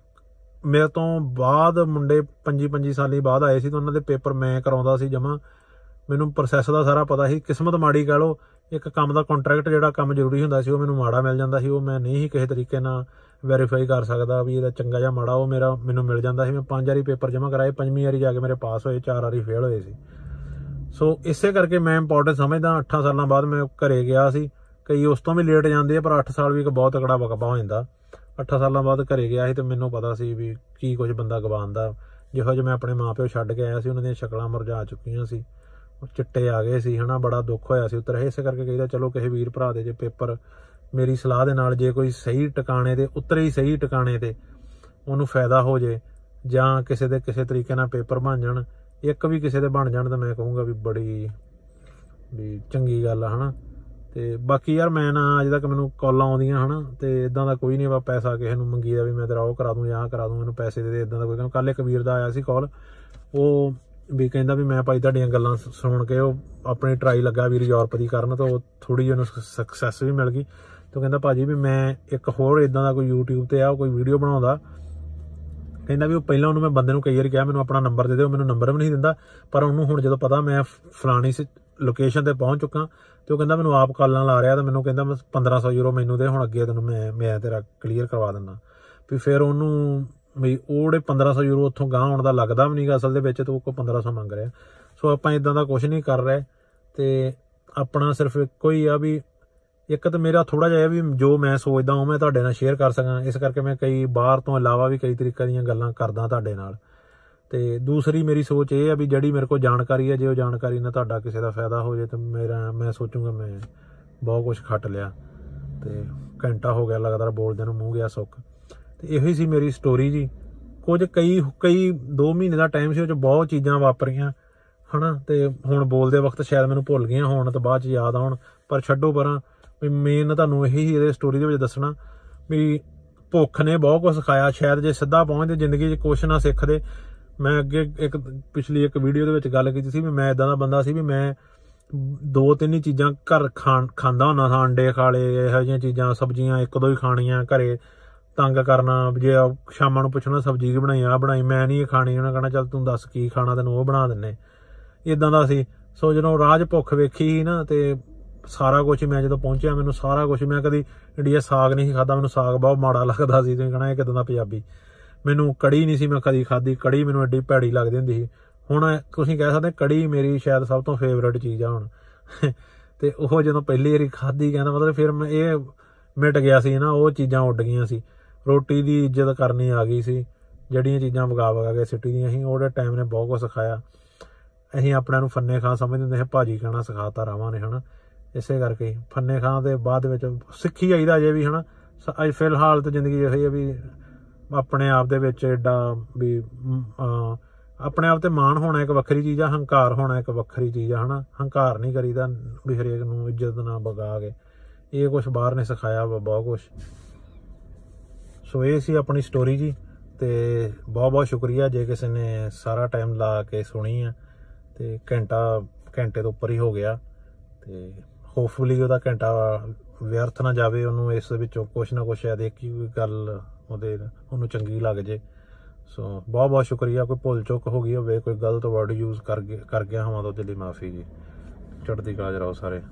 ਮੇਰੇ ਤੋਂ ਬਾਅਦ ਮੁੰਡੇ 25 25 ਸਾਲੀ ਬਾਅਦ ਆਏ ਸੀ ਤਾਂ ਉਹਨਾਂ ਦੇ ਪੇਪਰ ਮੈਂ ਕਰਾਉਂਦਾ ਸੀ ਜਮਾ। ਮੈਨੂੰ ਪ੍ਰੋਸੈਸ ਦਾ ਸਾਰਾ ਪਤਾ ਸੀ। ਕਿਸਮਤ ਮਾੜੀ ਕਹ ਲਓ, ਇੱਕ ਕੰਮ ਦਾ ਕੰਟਰੈਕਟ ਜਿਹੜਾ ਕੰਮ ਜ਼ਰੂਰੀ ਹੁੰਦਾ ਸੀ, ਉਹ ਮੈਨੂੰ ਮਾੜਾ ਮਿਲ ਜਾਂਦਾ ਸੀ। ਉਹ ਮੈਂ ਨਹੀਂ ਸੀ ਕਿਸੇ ਤਰੀਕੇ ਨਾਲ ਵੈਰੀਫਾਈ ਕਰ ਸਕਦਾ ਵੀ ਇਹਦਾ ਚੰਗਾ ਜਾਂ ਮਾੜਾ, ਉਹ ਮੇਰਾ ਮੈਨੂੰ ਮਿਲ ਜਾਂਦਾ ਸੀ। ਮੈਂ ਪੰਜ ਵਾਰੀ ਪੇਪਰ ਜਮ੍ਹਾਂ ਕਰਾਏ, ਪੰਜਵੀਂ ਵਾਰੀ ਜਾ ਕੇ ਮੇਰੇ ਪਾਸ ਹੋਏ, ਚਾਰ ਵਾਰੀ ਫੇਲ ਹੋਏ ਸੀ। ਸੋ ਇਸੇ ਕਰਕੇ ਮੈਂ ਇੰਪੋਰਟੈਂਟ ਸਮਝਦਾ 8 ਸਾਲਾਂ ਬਾਅਦ ਮੈਂ ਘਰੇ ਗਿਆ ਸੀ। ਕਈ ਉਸ ਤੋਂ ਵੀ ਲੇਟ ਜਾਂਦੇ ਆ, ਪਰ 8 ਸਾਲ ਵੀ ਇੱਕ ਬਹੁਤ ਤਕੜਾ ਵਕਬਾ ਹੋ ਜਾਂਦਾ। 8 ਸਾਲਾਂ ਬਾਅਦ ਘਰੇ ਗਿਆ ਸੀ ਤੇ ਮੈਨੂੰ ਪਤਾ ਸੀ ਵੀ ਕੀ ਕੁਝ ਬੰਦਾ ਗਵਾਉਂਦਾ ਜਿਹੋ ਜਿਹਾ ਮੈਂ ਆਪਣੇ ਮਾਪਿਓ ਛੱਡ ਕੇ ਆਇਆ ਸੀ, ਉਹਨਾਂ ਦੀਆਂ ਸ਼ਕਲਾਂ ਮੁਰਝਾ ਚੁੱਕੀਆਂ ਸੀ। ਉਹ ਚਿੱਟੇ ਆ ਗਏ ਸੀ, ਹਨਾ, ਬੜਾ ਦੁੱਖ ਹੋਇਆ ਸੀ ਉਤਰ। ਇਸੇ ਕਰਕੇ ਕਹੀਦਾ, ਚਲੋ ਕਿਸੇ ਵੀਰ ਭਰਾ ਦੇ ਜੇ ਪੇਪਰ ਮੇਰੀ ਸਲਾਹ ਦੇ ਨਾਲ ਜੇ ਕੋਈ ਸਹੀ ਟਿਕਾਣੇ ਤੇ, ਉਤਰੇ ਹੀ ਸਹੀ ਟਿਕਾਣੇ ਤੇ ਉਹਨੂੰ ਫਾਇਦਾ ਹੋ ਜੇ, ਜਾਂ ਕਿਸੇ ਦੇ ਕਿਸੇ ਤਰੀਕੇ ਨਾਲ ਪੇਪਰ ਬਣ ਜਾਣ, ਇੱਕ ਵੀ ਕਿਸੇ ਦੇ ਬਣ ਜਾਣ ਤਾਂ ਮੈਂ ਕਹੂੰਗਾ ਵੀ ਬੜੀ, ਵੀ ਚੰਗੀ ਗੱਲ ਆ, ਹਨਾ। ਤੇ ਬਾਕੀ ਯਾਰ ਮੈਂ ਨਾ ਅਜੇ ਤੱਕ ਮੈਨੂੰ ਕਾਲਾਂ ਆਉਂਦੀਆਂ ਹਨਾ, ਤੇ ਇਦਾਂ ਦਾ ਕੋਈ ਨਹੀਂ ਵਾ ਪੈਸਾ ਕਿਸੇ ਨੂੰ ਮੰਗੀਦਾ ਵੀ ਮੈਂ ਤੇਰਾ ਉਹ ਕਰਾ ਦੂੰ ਜਾਂ ਆਹ ਕਰਾ ਦੂੰ, ਮੈਨੂੰ ਪੈਸੇ ਦੇ ਦੇ ਇਦਾਂ ਦਾ ਕੋਈ ਕੱਲ ਇੱਕ ਵੀਰ ਦਾ ਆਇਆ ਸੀ ਕਾਲ ਉਹ ਵੀ ਕਹਿੰਦਾ ਵੀ ਮੈਂ ਭਾਈ ਤੁਹਾਡੀਆਂ ਗੱਲਾਂ ਸ- ਸੁਣ ਕੇ ਉਹ ਆਪਣੀ ਟਰਾਈ ਲੱਗਾ ਵੀਰ ਯੂਰਪ ਦੀ ਕਰਨ, ਤਾਂ ਉਹ ਥੋੜੀ ਜਿਹੀ ਉਹਨੂੰ ਸਕਸੈਸ ਵੀ ਮਿਲ ਗਈ। ਤੇ ਉਹ ਕਹਿੰਦਾ ਭਾਜੀ ਵੀ ਮੈਂ ਇੱਕ ਹੋਰ ਇਦਾਂ ਦਾ ਕੋਈ YouTube ਤੇ ਆ, ਉਹ ਕੋਈ ਵੀਡੀਓ ਬਣਾਉਂਦਾ। ਕਹਿੰਦਾ ਵੀ ਉਹ ਪਹਿਲਾਂ ਉਹਨੂੰ ਮੈਂ ਬੰਦੇ ਨੂੰ ਕਈ ਵਾਰੀ ਕਿਹਾ, ਮੈਨੂੰ ਆਪਣਾ ਨੰਬਰ ਦੇ ਦਿਓ, ਮੈਨੂੰ ਨੰਬਰ ਵੀ ਨਹੀਂ ਦਿੰਦਾ, ਪਰ ਉਹਨੂੰ ਹੁਣ ਜਦੋਂ ਪਤਾ ਮੈਂ ਫ- ਫਲਾਣੀ ਲੋਕੇਸ਼ਨ ਤੇ ਪਹੁੰਚ ਚੁੱਕਾ ਤੇ ਉਹ ਕਹਿੰਦਾ ਮੈਨੂੰ ਆਪ ਕਾਲਾਂ ਲਾ ਰਿਹਾ ਤੇ ਮੈਨੂੰ ਕਹਿੰਦਾ ਮੈਂ 1500 ਯੂਰੋ ਮੈਨੂੰ ਦੇ, ਹੁਣ ਅੱਗੇ ਤੈਨੂੰ ਮੈਂ ਮੈਂ ਤੇਰਾ ਕਲੀਅਰ ਕਰਵਾ ਦਿੰਦਾ। ਵੀ ਫਿਰ ਉਹਨੂੰ ਵੀ ਉਹੜੇ 1500 ਯੂਰੋ ਉੱਥੋਂ ਗਾਂ ਆਉਣ ਦਾ ਲੱਗਦਾ ਵੀ ਨਹੀਂਗਾ ਅਸਲ ਦੇ ਵਿੱਚ, ਤੇ ਉਹ ਕੋ 1500 ਮੰਗ ਰਿਹਾ। ਸੋ ਆਪਾਂ ਇਦਾਂ ਦਾ ਕੁਝ ਨਹੀਂ ਕਰ ਰਹੇ, ਤੇ ਆਪਣਾ ਸਿਰਫ ਇੱਕੋ ਹੀ ਆ ਵੀ ਇੱਕ ਤਾਂ ਮੇਰਾ ਥੋੜਾ ਜਿਹਾ ਇਹ ਵੀ ਜੋ ਮੈਂ ਸੋਚਦਾ ਉਹ ਮੈਂ ਤੁਹਾਡੇ ਨਾਲ ਸ਼ੇਅਰ ਕਰ ਸਕਾਂ। ਇਸ ਕਰਕੇ ਮੈਂ ਕਈ ਬਾਹਰ ਤੋਂ ਇਲਾਵਾ ਵੀ ਕਈ ਤਰੀਕੇ ਦੀਆਂ ਗੱਲਾਂ ਕਰਦਾ ਤੁਹਾਡੇ ਨਾਲ। ਤੇ ਦੂਸਰੀ ਮੇਰੀ ਸੋਚ ਇਹ ਆ ਵੀ ਜਿਹੜੀ ਮੇਰੇ ਕੋਲ ਜਾਣਕਾਰੀ ਹੈ ਜੇ ਉਹ ਜਾਣਕਾਰੀ ਨਾਲ ਤੁਹਾਡਾ ਕਿਸੇ ਦਾ ਫਾਇਦਾ ਹੋ ਜੇ ਤਾਂ ਮੇਰਾ, ਮੈਂ ਸੋਚੂਗਾ ਮੈਂ ਬਹੁਤ ਕੁਝ ਖੱਟ ਲਿਆ ਤੇ ਘੰਟਾ ਹੋ ਗਿਆ ਲਗਾਤਾਰ ਬੋਲਦੇ ਨੂੰ ਮੂੰਹ ਗਿਆ ਸੁੱਕ। ਤੇ ਇਹੋ ਹੀ ਸੀ ਮੇਰੀ ਸਟੋਰੀ ਜੀ। ਕੁਝ ਕਈ ਕਈ 2 ਮਹੀਨੇ ਦਾ ਟਾਈਮ ਸੀ ਉਹ ਚ ਬਹੁਤ ਚੀਜ਼ਾਂ ਵਾਪਰੀਆਂ, ਹਨਾ? ਤੇ ਹੁਣ ਬੋਲਦੇ ਵਕਤ ਸ਼ਾਇਦ ਮੈਨੂੰ ਭੁੱਲ ਗਈਆਂ ਹੋਣ, ਤੇ ਬਾਅਦ ਚ ਯਾਦ ਆਉਣ। ਪਰ ਛੱਡੋ ਪਰਾਂ, ਵੀ ਮੇਨ ਤੁਹਾਨੂੰ ਇਹੀ ਇਹਦੇ ਸਟੋਰੀ ਦੇ ਵਿੱਚ ਦੱਸਣਾ ਵੀ ਭੁੱਖ ਨੇ ਬਹੁਤ ਕੁਝ ਸਿਖਾਇਆ। ਸ਼ਾਇਦ ਜੇ ਸਿੱਧਾ ਪਹੁੰਚਦੇ, ਜ਼ਿੰਦਗੀ 'ਚ ਕੁਛ ਨਾ ਸਿੱਖਦੇ ਮੈਂ ਅੱਗੇ ਇੱਕ ਪਿਛਲੀ ਇੱਕ ਵੀਡੀਓ ਦੇ ਵਿੱਚ ਗੱਲ ਕੀਤੀ ਸੀ ਵੀ ਮੈਂ ਇਦਾਂ ਦਾ ਬੰਦਾ ਸੀ ਵੀ ਮੈਂ ਦੋ ਤਿੰਨ ਹੀ ਚੀਜ਼ਾਂ ਘਰ ਖਾਣ, ਖਾਂਦਾ ਹੁੰਦਾ ਸਾਂ, ਅੰਡੇ ਖਾ ਲਏ, ਇਹੋ ਜਿਹੀਆਂ ਚੀਜ਼ਾਂ, ਸਬਜ਼ੀਆਂ ਇੱਕ ਦੋ ਹੀ ਖਾਣੀਆਂ ਘਰੇ, ਤੰਗ ਕਰਨਾ ਵੀ ਜੇ ਆ ਸ਼ਾਮਾਂ ਨੂੰ ਪੁੱਛਣਾ ਸਬਜ਼ੀ ਕੀ ਬਣਾਈ ਆ ਬਣਾਈ, ਮੈਂ ਨਹੀਂ ਇਹ ਖਾਣੀ, ਉਹਨਾਂ ਕਹਣਾ ਚੱਲ ਤੂੰ ਦੱਸ ਕੀ ਖਾਣਾ, ਤੈਨੂੰ ਉਹ ਬਣਾ ਦਿੰਨੇ। ਇਦਾਂ ਦਾ ਸੀ। ਸੋ ਜਦੋਂ ਰਾਜ ਭੁੱਖ ਵੇਖੀ ਸੀ ਨਾ ਤੇ ਸਾਰਾ ਕੁਝ ਮੈਂ ਜਦੋਂ ਪਹੁੰਚਿਆ, ਮੈਨੂੰ ਸਾਰਾ ਕੁਝ ਮੈਂ ਕਦੀ ਇੰਡੀਆ ਸਾਗ ਨਹੀਂ ਖਾਦਾ ਮੈਨੂੰ ਸਾਗ ਬਹੁਤ ਮਾੜਾ ਲੱਗਦਾ ਸੀ, ਤੁਸੀਂ ਕਹਣਾ ਇਹ ਕਿਦਾਂ ਦਾ ਪੰਜਾਬੀ। ਮੈਨੂੰ ਕੜੀ ਨਹੀਂ ਸੀ ਮੈਂ ਕਦੀ ਖਾਦੀ ਕੜੀ ਮੈਨੂੰ ਐਡੀ ਭੈੜੀ ਲੱਗਦੀ ਹੁੰਦੀ ਸੀ। ਹੁਣ ਤੁਸੀਂ ਕਹਿ ਸਕਦੇ, ਕੜੀ ਮੇਰੀ ਸ਼ਾਇਦ ਸਭ ਤੋਂ ਫੇਵਰੇਟ ਚੀਜ਼ ਆ ਹੁਣ। ਤੇ ਉਹ ਜਦੋਂ ਪਹਿਲੀ ਵਾਰੀ ਖਾਦੀ ਕਹਿੰਦਾ ਮਤਲਬ ਫਿਰ ਮੈਂ ਇਹ ਮਿਟ ਗਿਆ ਸੀ ਨਾ, ਉਹ ਚੀਜ਼ਾਂ ਉੱਡ ਗਈਆਂ ਸੀ। ਰੋਟੀ ਦੀ ਇੱਜ਼ਤ ਕਰਨੀ ਆ ਗਈ ਸੀ, ਜਿਹੜੀਆਂ ਚੀਜ਼ਾਂ ਵਗਾ ਵਗਾ ਕੇ ਸਿੱਟੀ ਦੀਆਂ ਸੀ, ਉਹਦੇ ਟਾਈਮ ਨੇ ਬਹੁਤ ਕੁਝ ਸਿਖਾਇਆ। ਅਸੀਂ ਆਪਣਿਆਂ ਨੂੰ ਫੰਨੇ ਖਾਂ ਸਮਝਦੇ ਹੁੰਦੇ ਸੀ, ਭਾਜੀ ਕਹਿਣਾ ਸਿਖਾਤਾ ਰਾਵਾਂ ਨੇ, ਹਨਾ। ਇਸੇ ਕਰਕੇ ਹੀ ਫੰਨੇ ਖਾਂ ਦੇ ਬਾਅਦ ਵਿੱਚ ਸਿੱਖੀ ਜਾਈਦਾ ਅਜੇ ਵੀ, ਹਨਾ। ਸ- ਅੱਜ ਫਿਲਹਾਲ ਤਾਂ ਜ਼ਿੰਦਗੀ ਇਹੋ ਹੀ ਆ ਵੀ ਆਪਣੇ ਆਪ ਦੇ ਵਿੱਚ ਐਡਾ ਵੀ ਮ, ਅਹ, ਆਪਣੇ ਆਪ ਤੇ ਮਾਣ ਹੋਣਾ ਇੱਕ ਵੱਖਰੀ ਚੀਜ਼ ਆ ਹੰਕਾਰ ਹੋਣਾ ਇੱਕ ਵੱਖਰੀ ਚੀਜ਼ ਆ ਹਨਾ? ਹੰਕਾਰ ਨਹੀਂ ਕਰੀਦਾ ਵੀ ਹਰੇਕ ਨੂੰ ਇੱਜ਼ਤ ਨਾ ਬਗਾ ਕੇ। ਇਹ ਕੁਝ ਬਾਹਰ ਨੇ ਸਿਖਾਇਆ ਵਾ ਬਹੁਤ ਕੁਝ ਸੋ ਇਹ ਸੀ ਆਪਣੀ ਸਟੋਰੀ ਜੀ ਤੇ ਬਹੁਤ ਬਹੁਤ ਸ਼ੁਕਰੀਆ ਜੇ ਕਿਸੇ ਨੇ ਸਾਰਾ ਟਾਈਮ ਲਾ ਕੇ ਸੁਣੀ ਆ ਤੇ ਘੰਟਾ ਘੰਟੇ ਤੋਂ ਉੱਪਰ ਹੀ ਹੋ ਗਿਆ ਤੇ ਹੋਪਫੁਲੀ ਉਹਦਾ ਘੰਟਾ ਵਿਅਰਥ ਨਾ ਜਾਵੇ ਉਹਨੂੰ ਇਸ ਦੇ ਵਿੱਚੋਂ ਕੁਝ ਨਾ ਕੁਝ ਸ਼ਾਇਦ ਇੱਕ ਹੀ ਕੋਈ ਗੱਲ ਉਹਦੇ ਉਹਨੂੰ ਚੰਗੀ ਲੱਗ ਜੇ। ਸੋ ਬਹੁਤ ਬਹੁਤ ਸ਼ੁਕਰੀਆ, ਕੋਈ ਭੁੱਲ ਚੁੱਕ ਹੋ ਗਈ ਹੋਵੇ, ਕੋਈ ਗਲਤ ਵਰਡ ਯੂਜ਼ ਕਰ ਗਿਆ ਕਰ ਗਿਆ ਹੋਵਾਂ ਤਾਂ ਉਹਦੇ ਲਈ ਮਾਫੀ ਜੀ। ਚੜ੍ਹਦੀ ਕਲਾ ਚ ਰਹੋ ਸਾਰੇ।